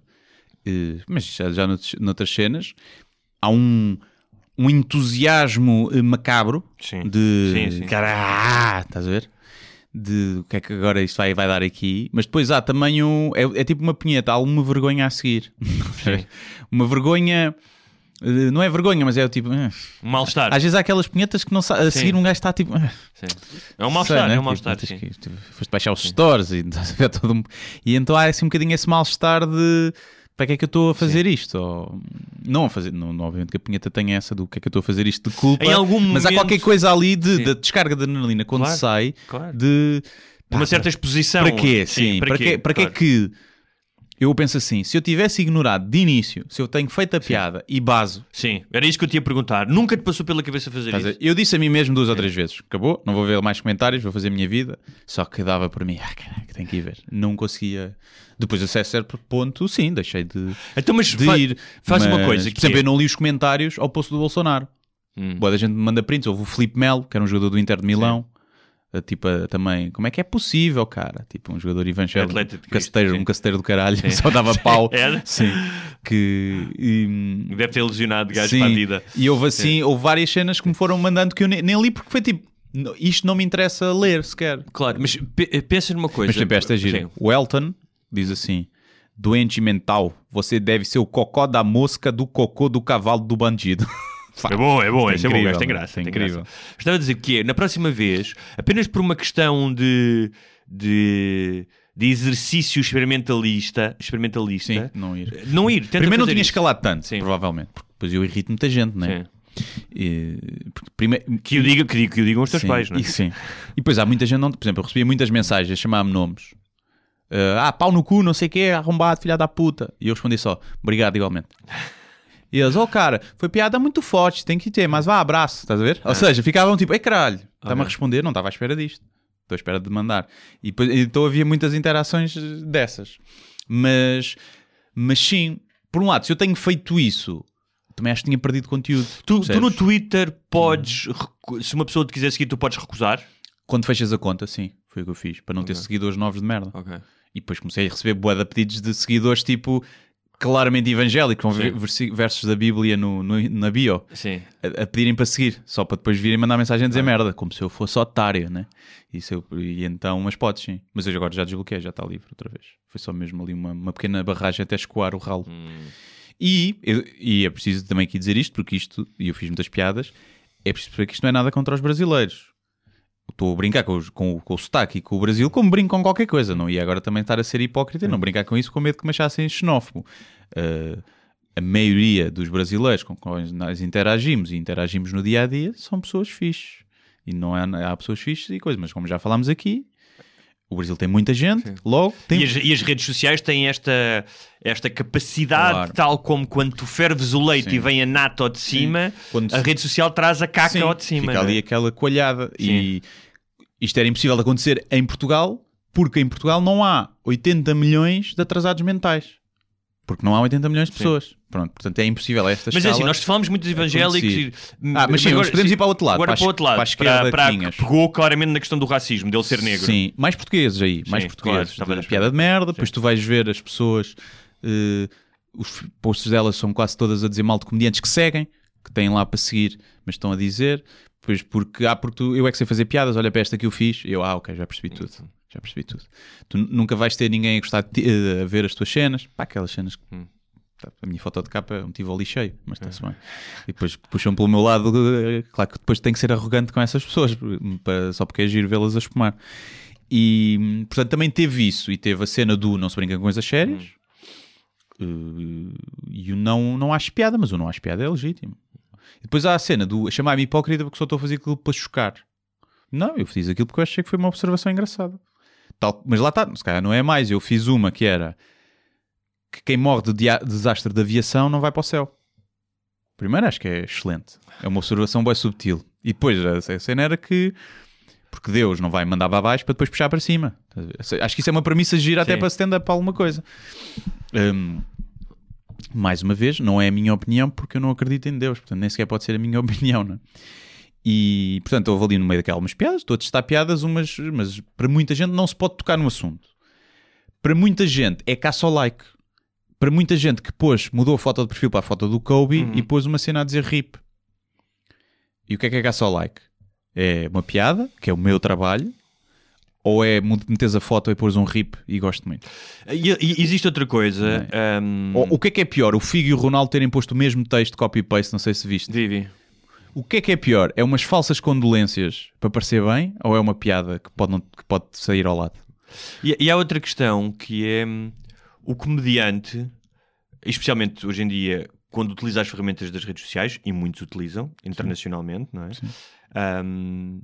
Speaker 2: eh, mas já, já noutras, cenas, há um, um entusiasmo eh, macabro
Speaker 3: Sim.
Speaker 2: de
Speaker 3: Sim, sim.
Speaker 2: cara, ah, estás a ver? De o que é que agora isto vai, vai dar aqui, mas depois há também um. É, é tipo uma punheta, há uma vergonha a seguir. uma vergonha. Eh, Não é vergonha, mas é o tipo. eh.
Speaker 3: Um mal-estar.
Speaker 2: Às vezes há aquelas punhetas que não sa- a
Speaker 3: Sim.
Speaker 2: seguir um gajo está tipo. eh.
Speaker 3: Sim. É um mal-estar,
Speaker 2: né?
Speaker 3: é um
Speaker 2: Tipo,
Speaker 3: mal-estar. sim.
Speaker 2: que- tu Foste baixar os stores e, estás a ver todo um- e então há assim um bocadinho esse mal-estar de para que é que eu estou a fazer isto? Ou, não a fazer, não, não, obviamente que a punheta tem essa do que é que eu estou a fazer isto de culpa, mas há
Speaker 3: momento-
Speaker 2: qualquer coisa ali de,
Speaker 3: Sim.
Speaker 2: da descarga de adrenalina quando
Speaker 3: Claro,
Speaker 2: sai
Speaker 3: claro.
Speaker 2: de
Speaker 3: Uma certa exposição.
Speaker 2: para quê? Sim, para, quê? Para quê
Speaker 3: Claro.
Speaker 2: que eu penso assim, se eu tivesse ignorado de início, se eu tenho feito a piada e baso,
Speaker 3: Sim, era isso que eu te ia perguntar. Nunca te passou pela cabeça fazer
Speaker 2: Estás a
Speaker 3: isso?
Speaker 2: Eu disse a mim mesmo duas ou três vezes: acabou, não vou ver mais comentários, vou fazer a minha vida. Só que dava por mim, ah, caraca, tenho que ir ver. Não conseguia. Depois, a certo ponto, sim, deixei de,
Speaker 3: Então, mas
Speaker 2: de
Speaker 3: fa-
Speaker 2: ir.
Speaker 3: faz uma
Speaker 2: Mas,
Speaker 3: coisa.
Speaker 2: Por
Speaker 3: que
Speaker 2: exemplo,
Speaker 3: é-
Speaker 2: eu não li os comentários ao posto do Bolsonaro.
Speaker 3: Hum.
Speaker 2: Boa da gente me manda prints. Houve o Felipe Melo, que era um jogador do Inter de Milão. a, Tipo, a- também, como é que é possível, cara? Tipo, um jogador evangélico,
Speaker 3: de
Speaker 2: um
Speaker 3: sim.
Speaker 2: um caceteiro do caralho, só dava pau.
Speaker 3: Era?
Speaker 2: Sim. Que. e-
Speaker 3: Deve ter lesionado gajos
Speaker 2: Sim,
Speaker 3: para a vida.
Speaker 2: E houve assim, houve várias cenas que me foram mandando que eu nem, nem li porque foi tipo, "Não, isto não me interessa ler sequer.
Speaker 3: Claro, mas pe- pensa numa coisa.
Speaker 2: Mas sempre esta é
Speaker 3: Sim.
Speaker 2: gira. O Elton diz assim: doente mental, você deve ser o cocó da mosca do cocô do cavalo do bandido.
Speaker 3: É bom, é bom, é bom,
Speaker 2: incrível,
Speaker 3: gajo tem graça.
Speaker 2: é incrível.
Speaker 3: graça. Estava a dizer que é, na próxima vez, apenas por uma questão de, de, de exercício experimentalista, experimentalista
Speaker 2: Sim, não ir.
Speaker 3: não ir.
Speaker 2: Primeiro não tinha
Speaker 3: isso.
Speaker 2: escalado tanto,
Speaker 3: Sim.
Speaker 2: provavelmente, porque depois eu irrito muita gente, né?
Speaker 3: Sim.
Speaker 2: E, primeiro,
Speaker 3: Que o digam que, diga- que o digam os teus
Speaker 2: Sim,
Speaker 3: pais, não é?
Speaker 2: e sim. E depois há muita gente, não, por exemplo, eu recebia muitas mensagens a chamar-me nomes. Uh, ah, pau no cu, não sei o quê, arrombado, filha da puta. E eu respondi só, obrigado igualmente. E eles, oh cara, foi piada muito forte, tem que ter, mas vá, abraço, estás a ver? Ou seja, ficavam tipo, ei caralho, está-me a responder, não estava à espera disto. Estou à espera de mandar. E então havia muitas interações dessas. Mas, mas sim, por um lado, se eu tenho feito isso, também acho que tinha perdido conteúdo.
Speaker 3: Tu, tu no Twitter podes, recu- se uma pessoa te quiser seguir, tu podes recusar.
Speaker 2: Quando fechas a conta, sim, foi o que eu fiz, para não ter
Speaker 3: Ok.
Speaker 2: seguidores novos de merda. E depois comecei a receber boa de pedidos de seguidores tipo claramente evangélicos, com
Speaker 3: Sim.
Speaker 2: versos da Bíblia no, no- na bio, a, a pedirem para seguir, só para depois virem mandar mensagem a dizer merda, como se eu fosse otário, né? Isso eu, e então, mas podes sim. Mas eu agora já desbloqueei, já está livre outra vez. Foi só mesmo ali uma, uma pequena barragem até escoar o ralo.
Speaker 3: Hum.
Speaker 2: E, e é preciso também aqui dizer isto, porque isto, e eu fiz muitas piadas, é preciso perceber que isto não é nada contra os brasileiros. Estou a brincar com, os- com, o- com o sotaque e com o Brasil como brinco com qualquer coisa, não ia agora também estar a ser hipócrita e não brincar com isso com medo que me achassem xenófobo. Uh, a maioria dos brasileiros com quem nós interagimos e interagimos no dia a dia são pessoas fixes. E não há, há pessoas fixes e coisas, mas como já falámos aqui, o Brasil tem muita gente,
Speaker 3: Sim.
Speaker 2: logo tem.
Speaker 3: E, as, e as redes sociais têm esta, esta capacidade,
Speaker 2: Claro.
Speaker 3: tal como quando tu ferves o leite
Speaker 2: Sim.
Speaker 3: e vem a nata ao de cima,
Speaker 2: Quando
Speaker 3: a rede social traz a caca
Speaker 2: Sim,
Speaker 3: ao de cima.
Speaker 2: Fica
Speaker 3: é?
Speaker 2: ali aquela coalhada. E isto era impossível de acontecer em Portugal, porque em Portugal não há 80 milhões de atrasados mentais. Porque não há 80 milhões de pessoas. Pronto, portanto é impossível esta
Speaker 3: Mas é assim, nós falamos muito dos evangélicos. E,
Speaker 2: Ah, mas sim,
Speaker 3: agora-
Speaker 2: podemos ir para o outro lado,
Speaker 3: Agora
Speaker 2: para
Speaker 3: para o outro lado,
Speaker 2: para a esquerda
Speaker 3: para,
Speaker 2: que
Speaker 3: pegou claramente na questão do racismo, dele ser negro.
Speaker 2: Sim, mais portugueses aí, mais
Speaker 3: Sim,
Speaker 2: portugueses.
Speaker 3: claro,
Speaker 2: de piada de merda, depois tu vais ver as pessoas, eh, os posts delas são quase todas a dizer mal de comediantes que seguem, que têm lá para seguir, mas estão a dizer, depois porque, ah, porque tu, eu é que sei fazer piadas, olha para esta que eu fiz, eu, ah, ok, já percebi tudo. Já percebi tudo. Tu nu- nunca vais ter ninguém a gostar de ti- eh, a ver as tuas cenas, pá, aquelas cenas que
Speaker 3: Hum.
Speaker 2: Tá, A minha foto de capa é um tivoli cheio, mas está-se bem. E depois puxam pelo meu lado, eh, claro que depois tem que ser arrogante com essas pessoas, para- só porque é giro vê-las a espumar. E portanto também teve isso, e teve a cena do não se brinca com coisas sérias,
Speaker 3: Hum.
Speaker 2: eh, e o não, não acho piada, mas o não acho piada é legítimo. E depois há a cena do chamar-me hipócrita porque só estou a fazer aquilo para chocar. Não, eu fiz aquilo porque eu achei que foi uma observação engraçada. Tal, mas lá está, se calhar não é mais. Eu fiz uma que era que quem morre de desastre de aviação não vai para o céu. Primeiro acho que é excelente. É uma observação bem subtil. E depois a cena era que porque Deus não vai mandar para baixo para depois puxar para cima. Acho que isso é uma premissa gira até
Speaker 3: Sim.
Speaker 2: para stand-up para alguma coisa. Hum, mais uma vez, não é a minha opinião porque eu não acredito em Deus, portanto nem sequer pode ser a minha opinião, não é? E portanto houve ali no meio daquelas piadas, estou a testar piadas, umas, mas para muita gente não se pode tocar no assunto. Para muita gente é caça ao like. Para muita gente que pôs, mudou a foto de perfil para a foto do Kobe
Speaker 3: Uhum.
Speaker 2: e pôs uma cena a dizer RIP. E o que é que é ao like? É uma piada, que é o meu trabalho, ou é meteres a foto e pôres um RIP e gosto muito?
Speaker 3: E, e existe outra coisa. um,
Speaker 2: Ou, o que é que é pior? O Figo e o Ronaldo terem posto o mesmo texto copy-paste, não sei se viste.
Speaker 3: Vivi.
Speaker 2: O que é que é pior? É umas falsas condolências para parecer bem ou é uma piada que pode, não- que pode sair ao lado?
Speaker 3: E, e há outra questão que é hum, o comediante, especialmente hoje em dia, quando utiliza as ferramentas das redes sociais, e muitos utilizam internacionalmente, não é?
Speaker 2: Sim.
Speaker 3: Hum,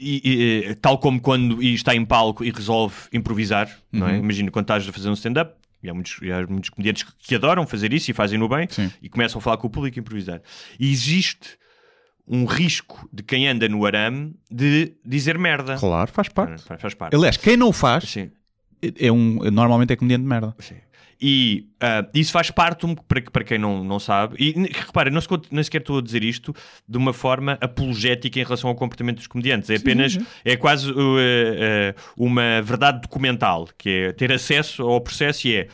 Speaker 3: e- e- tal como quando está em palco e resolve improvisar, não é?
Speaker 2: Uhum.
Speaker 3: Imagina quando estás a fazer um stand-up, e há muitos, há muitos comediantes que, que adoram fazer isso e fazem no bem,
Speaker 2: Sim.
Speaker 3: e começam a falar com o público e improvisar. E existe um risco de quem anda no arame de dizer merda.
Speaker 2: Claro, faz parte.
Speaker 3: Faz, faz parte.
Speaker 2: Aliás, quem não faz
Speaker 3: Sim,
Speaker 2: é um, normalmente é comediante de merda.
Speaker 3: sim. E ah, isso faz parte, um- para, para quem não, não sabe, e repara, não, nem sequer estou a dizer isto de uma forma apologética em relação ao comportamento dos comediantes, é apenas, é quase uh, uh, uma verdade documental, que é ter acesso ao processo e é,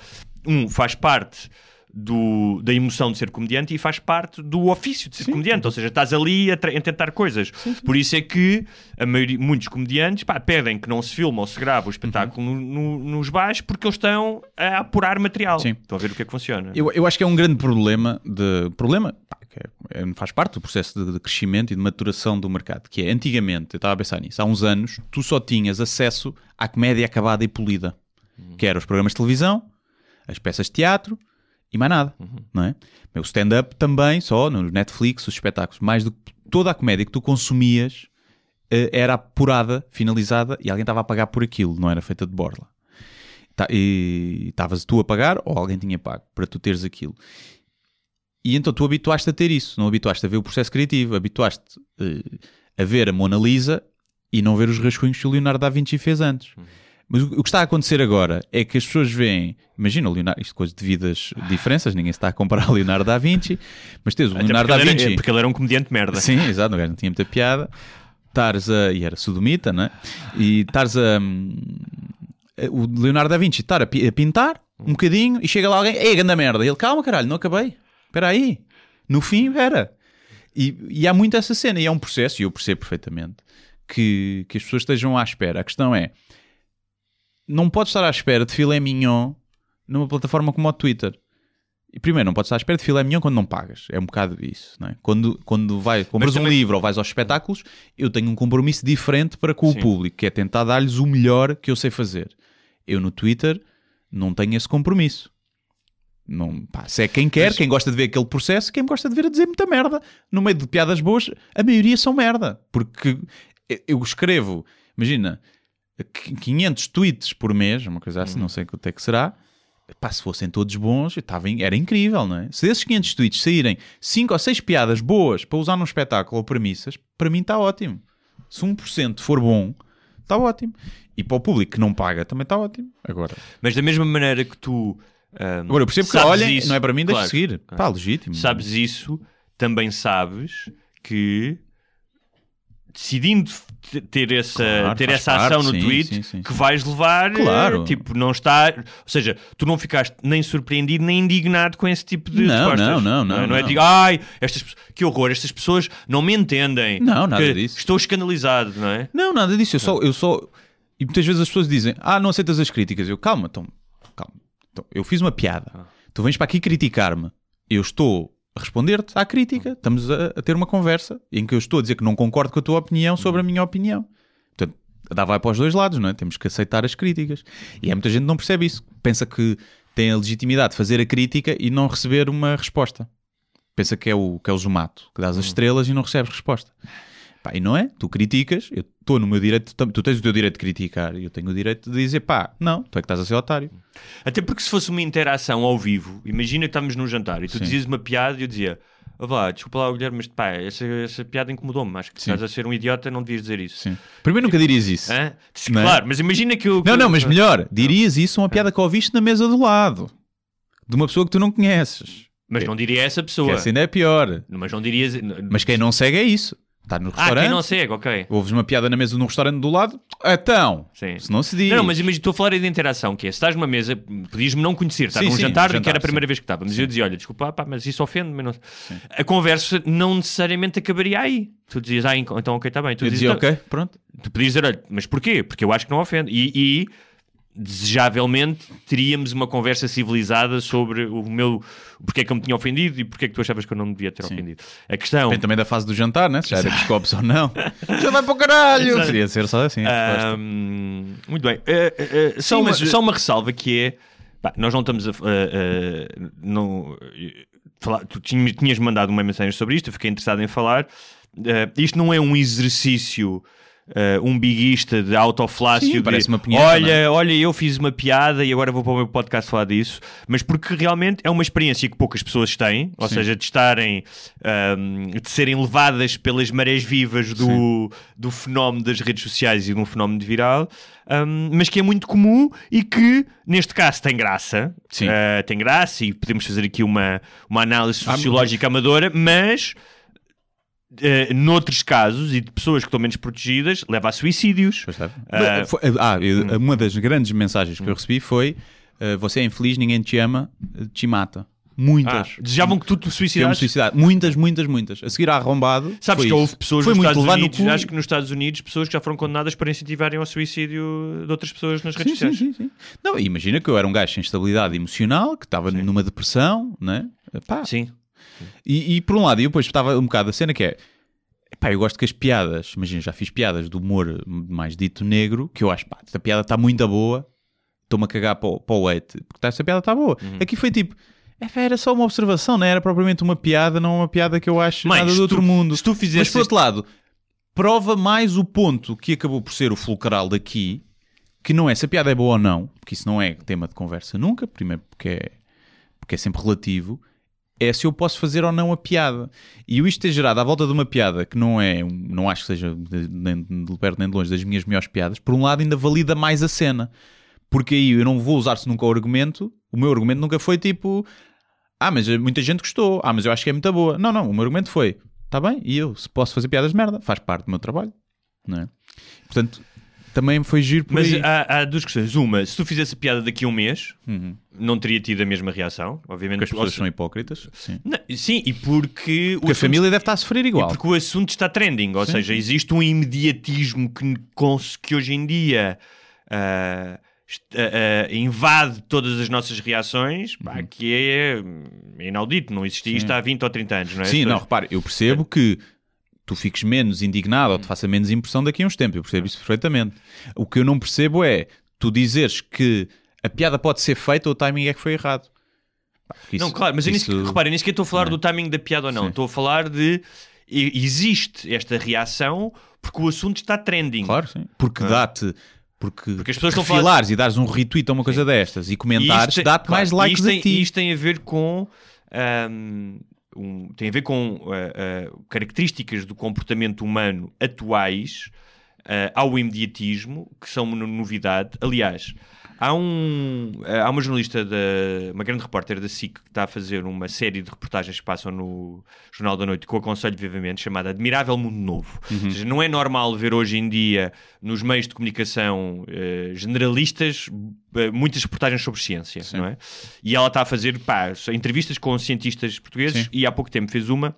Speaker 3: um, faz parte do, da emoção de ser comediante e faz parte do ofício de ser comediante, ou seja, estás ali a, a tentar coisas. Por isso é que a maioria, muitos comediantes pá, pedem que não se filme ou se grave o espetáculo no- no- nos bares porque eles estão a apurar material.
Speaker 2: Sim.
Speaker 3: Estão a ver o que é que funciona.
Speaker 2: Eu, eu acho que é um grande problema de problema pá, que é- é- faz parte do processo de, de crescimento e de maturação do mercado, que é antigamente, eu estava a pensar nisso, há uns anos, tu só tinhas acesso à comédia acabada e polida, que eram os programas de televisão, as peças de teatro e mais nada, não é? O stand-up também, só no Netflix, os espetáculos, mais do que toda a comédia que tu consumias eh, era apurada, finalizada e alguém estava a pagar por aquilo, não era feita de borla. Tá- e estavas tu a pagar ou alguém tinha pago para tu teres aquilo. E então tu habituaste a ter isso, não habituaste a ver o processo criativo, habituaste eh, a ver a Mona Lisa e não ver os rascunhos que o Leonardo da Vinci fez antes. Mas o, o que está a acontecer agora é que as pessoas veem, imagina o Leonardo, isto coisa de vidas diferenças, ninguém se está a comparar ao Leonardo da Vinci, mas tens o
Speaker 3: Até
Speaker 2: Leonardo da
Speaker 3: ele era-
Speaker 2: Vinci.
Speaker 3: porque ele era um comediante de merda.
Speaker 2: Sim, exato, o gajo não tinha muita piada. Estares a. E era sodomita, não é? E estares a. hum, O Leonardo da Vinci estar a, a pintar um bocadinho e chega lá alguém, ei, grande merda. E ele, calma, caralho, não acabei. Espera aí. No fim, era. E, e há muito essa cena, e é um processo, e eu percebo perfeitamente, que, que as pessoas estejam à espera. A questão é: não podes estar à espera de filé mignon numa plataforma como o Twitter. E primeiro, não podes estar à espera de filé mignon quando não pagas. É um bocado isso, não é? Quando, quando vai, compras um
Speaker 3: também-
Speaker 2: livro ou vais aos espetáculos, eu tenho um compromisso diferente para com
Speaker 3: Sim.
Speaker 2: o público, que é tentar dar-lhes o melhor que eu sei fazer. Eu no Twitter não tenho esse compromisso. Não, pá, se é quem quer,
Speaker 3: Mas-
Speaker 2: quem gosta de ver aquele processo, quem gosta de ver a dizer muita merda. No meio de piadas boas, a maioria são merda. Porque eu escrevo, imagina, 500 tweets por mês, uma coisa assim, não sei quanto é que será. Pá, se fossem todos bons, estava em- era incrível, não é? Se desses 500 tweets saírem 5 ou 6 piadas boas para usar num espetáculo ou premissas, para mim está ótimo. Se 1% for bom, está ótimo. E para o público que não paga, também está ótimo. Agora,
Speaker 3: Mas da mesma maneira que tu. ahm,
Speaker 2: agora eu percebo que, olhem,
Speaker 3: isso-
Speaker 2: não é para mim, deixa
Speaker 3: Claro,
Speaker 2: seguir.
Speaker 3: claro.
Speaker 2: Pá, legítimo.
Speaker 3: Sabes isso, também sabes que decidindo ter essa,
Speaker 2: Claro,
Speaker 3: ter essa ação
Speaker 2: parte,
Speaker 3: no
Speaker 2: sim,
Speaker 3: tweet
Speaker 2: sim, sim,
Speaker 3: que vais levar, eh,
Speaker 2: Claro.
Speaker 3: tipo, não está, ou seja, tu não ficaste nem surpreendido nem indignado com esse tipo de
Speaker 2: Não,
Speaker 3: respostas.
Speaker 2: não, não, não,
Speaker 3: Não é
Speaker 2: não.
Speaker 3: digo, ai, estas, que horror, estas pessoas não me entendem.
Speaker 2: Não, nada disso.
Speaker 3: Estou escandalizado, não é?
Speaker 2: Não, nada disso. Eu só, eu só. E muitas vezes as pessoas dizem: Ah, não aceitas as críticas. Eu, calma, então, calma. Então, eu fiz uma piada.
Speaker 3: Ah.
Speaker 2: Tu vens para aqui criticar-me. Eu estou responder-te à crítica. Estamos a, a ter uma conversa em que eu estou a dizer que não concordo com a tua opinião sobre a minha opinião. Portanto, dá vai para os dois lados, não é? Temos que aceitar as críticas. E há muita gente que não percebe isso. Pensa que tem a legitimidade de fazer a crítica e não receber uma resposta. pensa que é o, que é o zumato, que dás as estrelas e não recebes resposta. Pá, e não é? Tu criticas, eu estou no meu direito, tu tens o teu direito de criticar e eu tenho o direito de dizer, pá, não, tu é que estás a ser otário.
Speaker 3: Até porque se fosse uma interação ao vivo, imagina que estamos num jantar e tu
Speaker 2: Sim.
Speaker 3: dizias uma piada e eu dizia. "Ah vá, desculpa lá, Guilherme, mas pá, essa, essa piada incomodou-me. Acho que
Speaker 2: Sim.
Speaker 3: estás a ser um idiota, não devias dizer isso.
Speaker 2: Sim. Primeiro nunca dirias isso.
Speaker 3: Hã? Claro, mas imagina que eu. que
Speaker 2: Não,
Speaker 3: eu-
Speaker 2: não, mas melhor, dirias isso a uma piada que ouviste na mesa do lado. De uma pessoa que tu não conheces.
Speaker 3: Mas não diria essa
Speaker 2: Que
Speaker 3: pessoa.
Speaker 2: essa ainda é pior.
Speaker 3: Mas não dirias.
Speaker 2: Mas quem não segue é isso. Está no
Speaker 3: Ah,
Speaker 2: restaurante,
Speaker 3: quem não segue, ok.
Speaker 2: ouves uma piada na mesa de um restaurante do lado, então,
Speaker 3: Sim.
Speaker 2: se não se diz.
Speaker 3: Não, mas imagina, estou a falar aí de interação, que é, se estás numa mesa, podias-me não conhecer, estar
Speaker 2: Sim,
Speaker 3: num
Speaker 2: sim,
Speaker 3: jantar,
Speaker 2: jantar,
Speaker 3: que era a primeira
Speaker 2: sim.
Speaker 3: vez que estávamos, e eu dizia, olha, desculpa, pá, mas isso ofende, mas não... A conversa não necessariamente acabaria aí. Tu dizias, ah, então ok, está bem. Tu
Speaker 2: eu
Speaker 3: dizias,
Speaker 2: dizia,
Speaker 3: "Não."
Speaker 2: ok, pronto.
Speaker 3: Tu podias dizer, olha, mas porquê? Porque eu acho que não ofende. E, e, desejavelmente teríamos uma conversa civilizada sobre o meu porque é que eu me tinha ofendido e porque é que tu achavas que eu não me devia ter ofendido. A questão.
Speaker 2: Depende também da fase do jantar, né? Se já era descobres ou não. já vai para o caralho!
Speaker 3: Exato.
Speaker 2: Podia ser só assim. resposta.
Speaker 3: Ahm, muito bem. Eh, eh, eh, só,
Speaker 2: Sim,
Speaker 3: uma,
Speaker 2: mas-
Speaker 3: só uma ressalva que é. pá, nós não estamos a. não, falar, tu tinhas, mandado uma mensagem sobre isto, eu fiquei interessado em falar. Isto não é um exercício. Eh, um biguista de autoflácio
Speaker 2: parece uma punheta,
Speaker 3: olha,
Speaker 2: é?
Speaker 3: olha, eu fiz uma piada e agora vou para o meu podcast falar disso, mas porque realmente é uma experiência que poucas pessoas têm, ou
Speaker 2: Sim.
Speaker 3: seja, de estarem, ahm, de serem levadas pelas marés vivas do, do fenómeno das redes sociais e de um fenómeno de viral, ahm, mas que é muito comum e que, neste caso, tem graça. Ah, tem graça e podemos fazer aqui uma, uma análise
Speaker 2: Ah,
Speaker 3: sociológica amadora, mas. Eh, noutros casos, e de pessoas que estão menos protegidas, leva a suicídios.
Speaker 2: Pois sabe.
Speaker 3: Ah,
Speaker 2: Foi- ah, eu- uma das grandes mensagens que eu recebi foi: uh, Você é infeliz, ninguém te ama, uh, te mata.
Speaker 3: Ah,
Speaker 2: Muitas.
Speaker 3: desejavam que tu te suicidares.
Speaker 2: suicidar. Muitas, muitas, muitas. A seguir a arrombado.
Speaker 3: Sabes
Speaker 2: foi
Speaker 3: que
Speaker 2: isso.
Speaker 3: houve pessoas
Speaker 2: foi
Speaker 3: nos
Speaker 2: muito
Speaker 3: Estados
Speaker 2: no
Speaker 3: Unidos,
Speaker 2: cu.
Speaker 3: acho que nos Estados Unidos, pessoas que já foram condenadas por incentivarem ao suicídio de outras pessoas nas redes
Speaker 2: Sim, sim,
Speaker 3: sociais.
Speaker 2: sim, sim. Não, imagina que eu era um gajo sem estabilidade emocional, que estava numa depressão, né? Pá,
Speaker 3: Sim.
Speaker 2: E, e por um lado, eu depois estava um bocado a cena que é. Pá, eu gosto que as piadas, imagina, já fiz piadas do humor mais dito negro, que eu acho, pá, esta piada está muito boa, estou-me a cagar para o, para o porque esta piada está boa.
Speaker 3: Uhum.
Speaker 2: Aqui foi tipo, era só uma observação, não era propriamente uma piada, não uma piada que eu acho
Speaker 3: Mãe,
Speaker 2: nada do outro
Speaker 3: tu-
Speaker 2: mundo.
Speaker 3: se tu
Speaker 2: Mas
Speaker 3: fizesses
Speaker 2: por outro lado, prova mais o ponto que acabou por ser o fulcral daqui, que não é se a piada é boa ou não, porque isso não é tema de conversa nunca, primeiro porque é, porque é sempre relativo, é se eu posso fazer ou não a piada. E o isto ter gerado à volta de uma piada que não é, não acho que seja nem de perto nem de longe das minhas melhores piadas, por um lado ainda valida mais a cena. Porque aí eu não vou usar-se nunca o argumento, o meu argumento nunca foi tipo, ah, mas muita gente gostou, ah, mas eu acho que é muito boa. Não, não, o meu argumento foi, está bem, e eu, se posso fazer piadas de merda, faz parte do meu trabalho, não é? Portanto, também foi giro por
Speaker 3: Mas
Speaker 2: aí.
Speaker 3: há, há duas questões. Uma, se tu fizesse a piada daqui a um mês,
Speaker 2: Uhum.
Speaker 3: não teria tido a mesma reação, obviamente.
Speaker 2: Porque as pessoas são hipócritas, sim.
Speaker 3: Não, sim, e porque,
Speaker 2: Porque a família deve estar a sofrer
Speaker 3: e
Speaker 2: igual.
Speaker 3: porque o assunto está trending, ou seja, existe um imediatismo que, que hoje em dia ah, ah, invade todas as nossas reações, pá, que é é inaudito, não existia isto há 20 ou 30 anos, não é?
Speaker 2: Sim, não, repare, eu percebo que tu fiques menos indignado ou te faça menos impressão daqui a uns tempos, eu percebo isso perfeitamente. O que eu não percebo é tu dizeres que a piada pode ser feita ou o timing é que foi errado. Porque
Speaker 3: Não,
Speaker 2: isso-
Speaker 3: claro, mas eu nem
Speaker 2: isso-
Speaker 3: sequer- repare, eu nem sequer estou a falar
Speaker 2: não é?
Speaker 3: do timing da piada ou não.
Speaker 2: Sim.
Speaker 3: Estou a falar de. Existe esta reação porque o assunto está trending.
Speaker 2: Claro, sim. Porque
Speaker 3: Ah.
Speaker 2: dá-te. Porque,
Speaker 3: Porque as pessoas estão falar-
Speaker 2: e dares um retweet a uma coisa destas e comentares, dá-te
Speaker 3: claro,
Speaker 2: mais likes
Speaker 3: isto tem,
Speaker 2: a ti.
Speaker 3: Isto tem a ver com. ahm, um- tem a ver com ah, ah, características do comportamento humano atuais ah, ao imediatismo, que são uma novidade. Aliás, há, um, ah, há uma jornalista, da, uma grande repórter da SIC, que está a fazer uma série de reportagens que passam no Jornal da Noite, que eu aconselho vivamente, chamada Admirável Mundo Novo. Ou seja, não é normal ver hoje em dia nos meios de comunicação eh, generalistas eh, muitas reportagens sobre ciência, não é? E ela está a fazer pá, entrevistas com cientistas portugueses
Speaker 2: Sim.
Speaker 3: e há pouco tempo fez uma